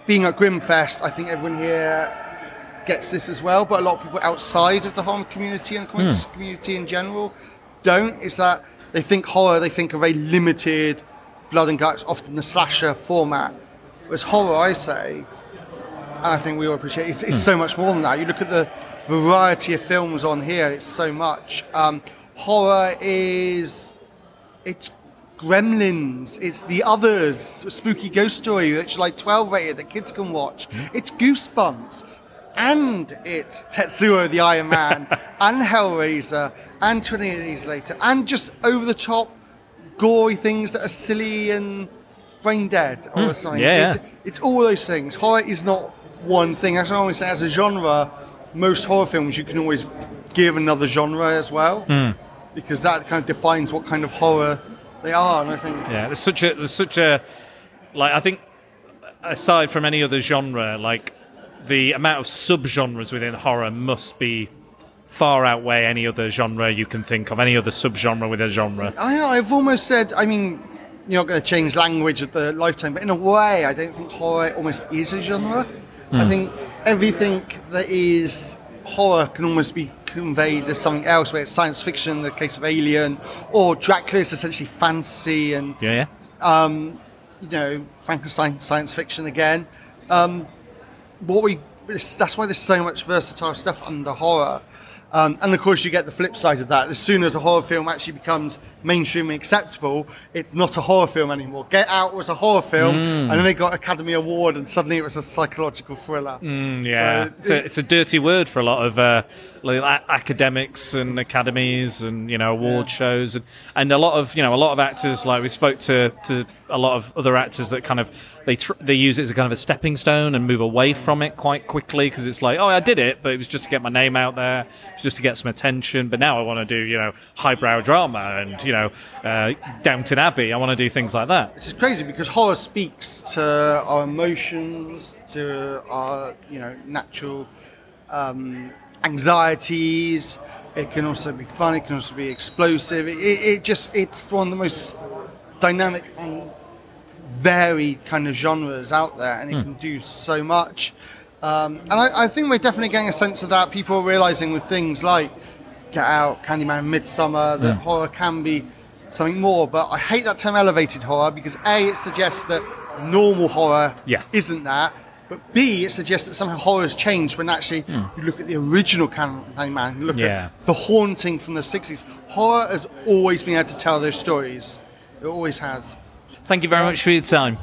S19: being at Grimmfest, I think everyone here gets this as well, but a lot of people outside of the horror community and comics
S2: Hmm.
S19: community in general don't. Is that they think horror, they think a very limited blood and guts, often the slasher format. Whereas horror, I say, and I think we all appreciate it's, it's so much more than that. You look at the variety of films on here; it's so much. Um, horror is it's Gremlins, it's The Others, a spooky ghost story that's like 12 rated that kids can watch. It's Goosebumps, and it's Tetsuo the Iron Man, and Hellraiser, and 28 Days Later, and just over the top, gory things that are silly and brain dead or
S2: Hmm.
S19: something.
S2: Yeah,
S19: it's, it's all those things. Horror is not one thing. As I always say, as a genre, most horror films you can always give another genre as well
S2: Hmm.
S19: because that kind of defines what kind of horror they are. And I think
S2: Yeah, there's such a there's such a like I think aside from any other genre, like the amount of subgenres within horror must be far outweigh any other genre you can think of, any other subgenre within a genre.
S19: I, I've almost said. I mean, you're not going to change language at the lifetime, but in a way, I don't think horror almost is a genre. I
S2: Hmm.
S19: think everything that is horror can almost be conveyed as something else, where it's science fiction, in the case of Alien, or Dracula is essentially fantasy and
S2: Yeah, yeah.
S19: um, you know, Frankenstein, science fiction again. Um, what we that's why there's so much versatile stuff under horror. Um, and of course, you get the flip side of that. As soon as a horror film actually becomes mainstream and acceptable, it's not a horror film anymore. Get Out was a horror film,
S2: Mm.
S19: and then it got Academy Award, and suddenly it was a psychological thriller.
S2: Mm, yeah,
S19: So
S2: it's, a, it's a dirty word for a lot of uh, like academics and academies and you know award shows and, and a lot of you know a lot of actors. Like we spoke to, to a lot of other actors that kind of they tr- they use it as a kind of a stepping stone and move away from it quite quickly because it's like oh I did it, but it was just to get my name out there, it was just to get some attention. But now I want to do you know highbrow drama and you know uh, Downton Abbey. I want to do things like that.
S19: This is crazy because horror speaks to our emotions, to our you know natural um, anxieties. It can also be fun. It can also be explosive. It, it, it just it's one of the most dynamic and varied kind of genres out there, and it
S2: Hmm.
S19: can do so much. Um, and I, I think we're definitely getting a sense of that. People are realizing with things like Get Out, Candyman, Midsommar, that
S2: Mm.
S19: horror can be something more. But I hate that term elevated horror because A, it suggests that normal horror
S2: Yeah.
S19: isn't that. But B, it suggests that somehow horror has changed when actually
S2: Hmm.
S19: you look at the original Candyman, you look
S2: Yeah.
S19: at The Haunting from the 60s. Horror has always been able to tell those stories. It always has.
S2: Thank you very much for your time.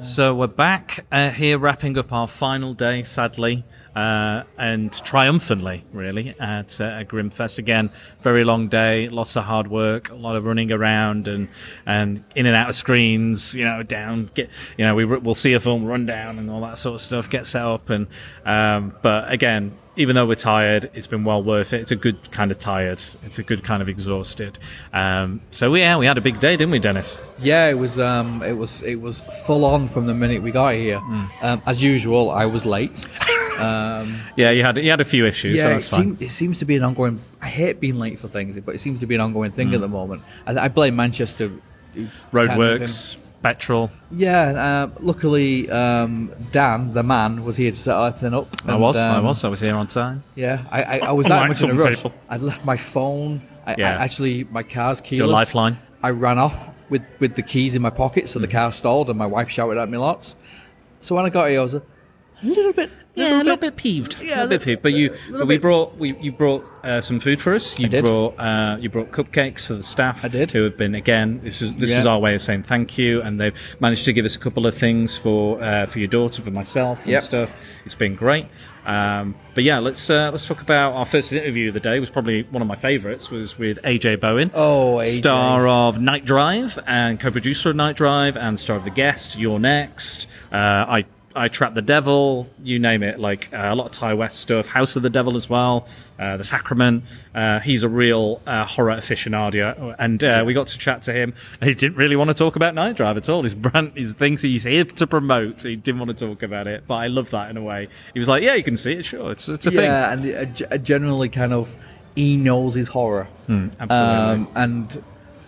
S2: So we're back uh, here, wrapping up our final day, sadly, uh, and triumphantly, really, at, uh, Grimmfest. Again, very long day, lots of hard work, a lot of running around and and in and out of screens. You know, down, get you know, we, we'll see a film, run down, and all that sort of stuff, get set up, and um, but again. Even though we're tired, it's been well worth it. It's a good kind of tired. It's a good kind of exhausted. Um, so yeah, we had a big day, didn't we, Dennis?
S5: Yeah, it was um, it was it was full on from the minute we got here. Um, as usual, I was late. Um,
S2: Yeah, you had you had a few issues.
S5: yeah,
S2: but
S5: it, seem, it seems to be an ongoing. I hate being late for things, but it seems to be an ongoing thing
S2: Mm.
S5: at the moment. I, I blame Manchester.
S2: Roadworks, petrol.
S5: Yeah, uh, luckily um, Dan, the man, was here to set everything up.
S2: I
S5: and,
S2: was, I
S5: um,
S2: was, I was here on time.
S5: Yeah, I, I, I was that much in a rush.
S2: people.
S5: I'd left my phone. I,
S2: Yeah.
S5: I actually, my car's keyless.
S2: Your lifeline.
S5: I ran off with, with the keys in my pocket, so the
S2: Mm.
S5: car stalled, and my wife shouted at me lots. So when I got here, I was a little bit,
S2: Yeah, a little bit peeved.
S5: Yeah,
S2: a little bit peeved. But you,
S5: little
S2: we
S5: bit-
S2: brought we you brought uh, some food for us. You brought uh, you brought cupcakes for the staff. I did. Who have been again. This is this
S5: Yeah.
S2: is our way of saying thank you, and they've managed to give us a couple of things for uh, for your daughter, for myself, and
S5: Yep.
S2: stuff. It's been great. Um, but yeah, let's uh, let's talk about our first interview of the day. Was probably one of my favourites. Was with AJ Bowen.
S5: Oh, AJ.
S2: star of Nightdrive and co-producer of Nightdrive and star of The Guest. You're next. Uh, I I Trap the Devil. You name it. Like uh, a lot of Ti West stuff. House of the Devil as well. Uh, the Sacrament. Uh, he's a real uh, horror aficionado, and uh, we got to chat to him. And he didn't really want to talk about Nightdrive at all. His brand, his things he's here to promote. He didn't want to talk about it, but I love that in a way. He was like, "Yeah, you can see it. Sure, it's it's a thing."
S5: yeah, and uh, generally kind of he knows his horror.
S2: Hmm, absolutely.
S5: Um, and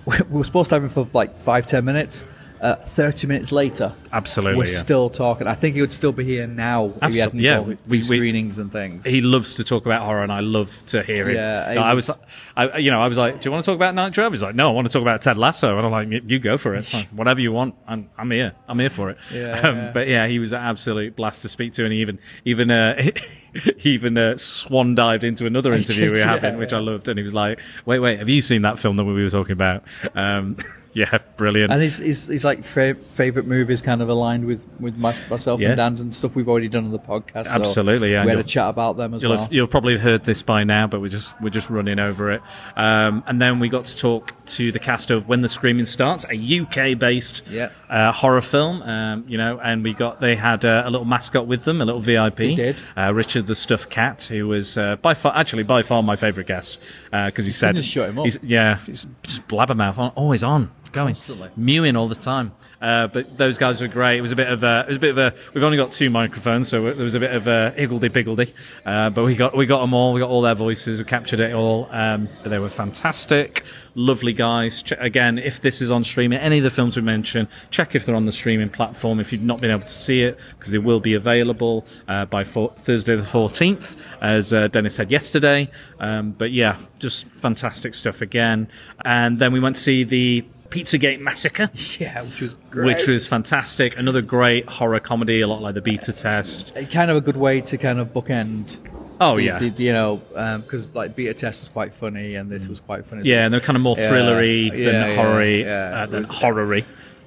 S5: we we were supposed to have him for like five ten minutes. Uh, Thirty minutes later,
S2: Absolutely,
S5: we're
S2: yeah.
S5: still talking. I think he would still be here now if he hadn't
S2: yeah, we-
S5: two
S2: we- we-
S5: screenings and things.
S2: He loves to talk about horror, and I love to hear it.
S5: Yeah,
S2: No, I was, I, you know, I was like, "Do you want to talk about Nightdrive?" He's like, "No, I want to talk about Ted Lasso." And I'm like, "You- "You go for it, Fine. whatever you want. I'm, I'm here. I'm here for it."
S5: Yeah,
S2: um,
S5: yeah.
S2: But yeah, he was an absolute blast to speak to, and he even, even, uh, he even uh, swan dived into another interview we were having, which. I loved, and he was like, "Wait, wait, have you seen that film that we were talking about?" Um, yeah, brilliant.
S5: And his, his, his like fa- favorite movies kind of aligned with with my, myself
S2: Yeah.
S5: and Dan's and stuff we've already done on the podcast. so
S2: Absolutely, yeah.
S5: We had a chat about them as
S2: you'll
S5: well.
S2: Have, you'll probably have heard this by now, but we're just we're just running over it. Um, and then we got to talk to the cast of When the Screaming Starts, a UK-based
S5: Yeah.
S2: uh, horror film. Um, you know, and we got they had uh, a little mascot with them, a little VIP.
S5: They did.
S2: Uh, Richard the Stuffed Cat, who was uh, by far actually by far my favourite guest because he said
S5: just shut him up.
S2: he's- yeah, he's just blabbermouth on, always on. Going,
S5: Constantly.
S2: mewing all the time. Uh, but those guys were great. It was a bit of a, it was a bit of a. We've only got two microphones, so there was a bit of a higgledy piggledy. Uh, but we got we got them all. We got all their voices. We captured it all. Um, but they were fantastic, lovely guys. Again, if this is on streaming, any of the films we mentioned, check if they're on the streaming platform. If you've not been able to see it, because they will be available uh, by four, Thursday the fourteenth, as uh, Dennis said yesterday. Um, but yeah, just fantastic stuff again. And then we went to see the. Pizzagate Massacre.
S5: Yeah, which was great.
S2: Which was fantastic. Another great horror comedy, a lot like the beta test.
S5: Kind of a good way to kind of bookend.
S2: Oh,
S5: the-
S2: yeah.
S5: the- you know, because like beta test was quite funny, and this was quite funny.
S2: Yeah, and they're kind of more
S5: Yeah,
S2: thrillery than
S5: yeah,
S2: horror-y,
S5: yeah.
S2: uh, than
S5: was
S2: horror-y.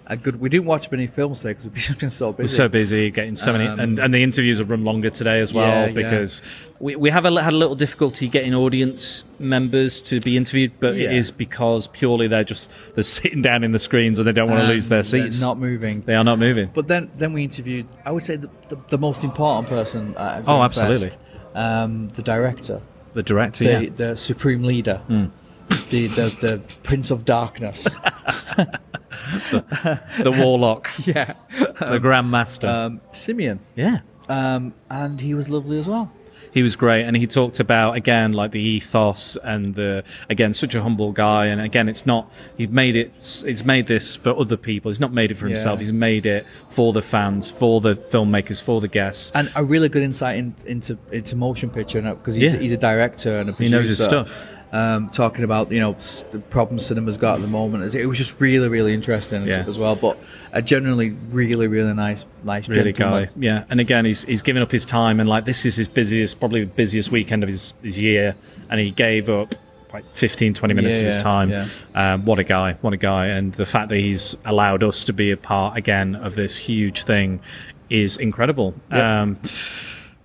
S5: A good. We didn't watch many films today because we've been so busy.
S2: We're so busy getting so many,
S5: Um,
S2: and, and the interviews have run longer today as well
S5: Yeah, yeah.
S2: because we, we have a, had a little difficulty getting audience members to be interviewed, but it
S5: Yeah.
S2: is because purely they're just they're sitting down in the screens and they don't want to
S5: Um,
S2: lose their
S5: they're
S2: seats.
S5: not moving.
S2: They are not moving.
S5: But then, then we interviewed. I would say the, the, the most important person.
S2: Oh, absolutely.
S5: Um, the director.
S2: The director,
S5: The,
S2: yeah.
S5: the supreme leader.
S2: Mm.
S5: The, the the prince of darkness.
S2: the, the warlock.
S5: yeah.
S2: The grandmaster.
S5: Um, Simeon.
S2: Yeah.
S5: Um, and he was lovely as well.
S2: he was great, and he talked about again like the ethos and the again such a humble guy, and again it's not he's made it he's made this for other people. He's not made it for himself.
S5: Yeah.
S2: He's made it for the fans, for the filmmakers, for the guests.
S5: and a really good insight in, into into motion picture because he's,
S2: Yeah.
S5: he's a director and a producer.
S2: He knows his stuff.
S5: Um, talking about you know the problems cinema's got at the moment, it was just really really interesting
S2: Yeah.
S5: as well. But a generally really really nice nice
S2: really
S5: gentleman.
S2: guy. Yeah, and again, he's he's given up his time, and like this is his busiest, probably the busiest weekend of his his year, and he gave up like 15, 20 minutes
S5: Yeah,
S2: of his time.
S5: yeah.
S2: Um, what a guy! What a guy! And the fact that he's allowed us to be a part again of this huge thing is incredible.
S5: Yep.
S2: Um,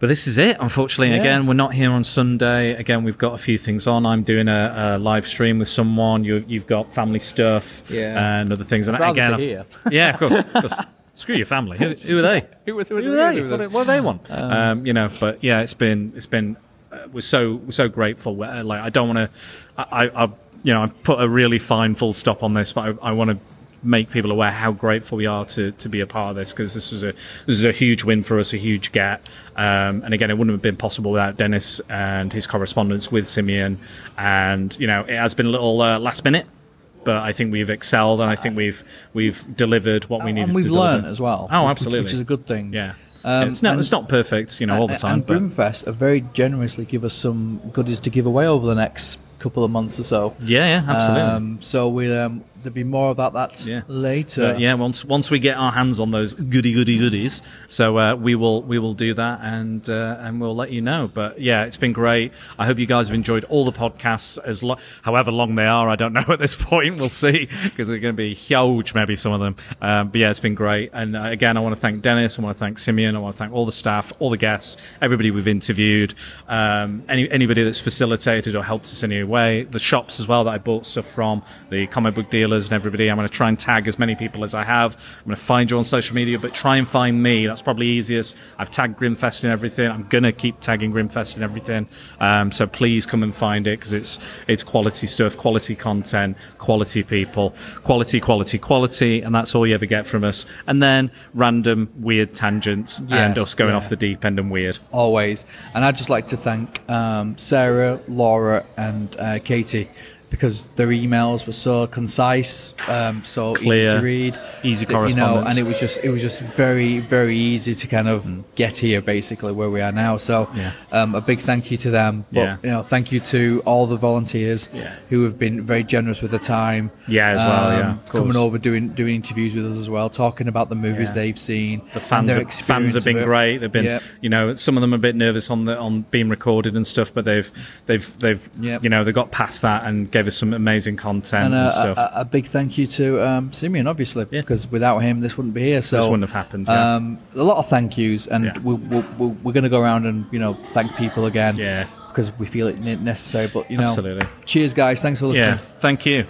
S2: but this is it, unfortunately.
S5: Yeah.
S2: Again, we're not here on Sunday. Again, we've got a few things on. I'm doing a, a live stream with someone. You've, you've got family stuff
S5: Yeah.
S2: and other things. And
S5: rather
S2: again,
S5: here.
S2: yeah, of course. Of course. Screw your family. Who, who are they?
S5: Who are- who
S2: Who are they? What,
S5: they?
S2: do they- what do they want?
S5: Um,
S2: Um, you know, but yeah, it's been it's been uh, we're so we're so grateful. Uh, Like I don't want to, I, I, I you know I put a really fine full stop on this, but I, I want to make people aware how grateful we are to, to be a part of this because this was a this is a huge win for us, a huge get. Um, and again, it wouldn't have been possible without Dennis and his correspondence with Simeon. And you know, it has been a little uh, last minute. But I think we've excelled, and I think we've we've delivered what we needed
S5: and we've
S2: to deliver.
S5: learned as well.
S2: Oh, absolutely,
S5: which is a good thing.
S2: Yeah,
S5: Um,
S2: it's not
S5: and-
S2: it's not perfect, you know, all the time.
S5: And
S2: but
S5: Grimmfest have very generously give us some goodies to give away over the next couple of months or so.
S2: Yeah, yeah, absolutely.
S5: Um, so we um, there'll be more about that later.
S2: But yeah, once once we get our hands on those goody goody goodies, so uh, we will we will do that and uh, and we'll let you know. But yeah, it's been great. I hope you guys have enjoyed all the podcasts as lo- however long they are. I don't know at this point. We'll see because they're going to be huge, maybe some of them. Um, but yeah, it's been great. And uh, again, I want to thank Dennis. I want to thank Simeon. I want to thank all the staff, all the guests, everybody we've interviewed, um, any anybody that's facilitated or helped us in any way. The shops as well that I bought stuff from, the comic book and everybody. I'm going to try and tag as many people as I have. I'm going to find you on social media, but try and find me. That's probably easiest. I've tagged Grimmfest in everything. I'm going to keep tagging Grimmfest in everything. Um, so please come and find it because it's it's quality stuff, quality content, quality people, quality, quality, quality, and that's all you ever get from us. And then random weird tangents and us going
S5: yeah.
S2: off the deep end and weird.
S5: always. And I'd just like to thank um, Sarah, Laura, and uh, Katie because their emails were so concise, um, so
S2: Clear,
S5: easy to read,
S2: easy
S5: that, you know,
S2: correspondence.
S5: and it was just it was just very very easy to kind of get here basically where we are now. So
S2: Yeah.
S5: um, a big thank you to them. But
S2: Yeah.
S5: you know, thank you to all the volunteers
S2: Yeah.
S5: who have been very generous with the time.
S2: Yeah, as well, yeah,
S5: coming over doing doing interviews with us as well, talking about the movies they've seen.
S2: The fans,
S5: their
S2: have, fans have been great. They've been,
S5: Yep.
S2: you know, some of them are a bit nervous on the on being recorded and stuff, but they've they've they've
S5: Yep.
S2: you know they got past that and gave us some amazing content
S5: and
S2: and,
S5: uh,
S2: stuff.
S5: a, a big thank you to um, Simeon, obviously, because without him, this wouldn't be here. So
S2: This wouldn't have happened, yeah.
S5: Um, a lot of thank yous, and
S2: Yeah.
S5: we, we, we, we're going to go around and you know thank people again.
S2: Yeah.
S5: because we feel it necessary. But you know,
S2: Absolutely.
S5: cheers, guys. Thanks for listening.
S2: yeah, thank you.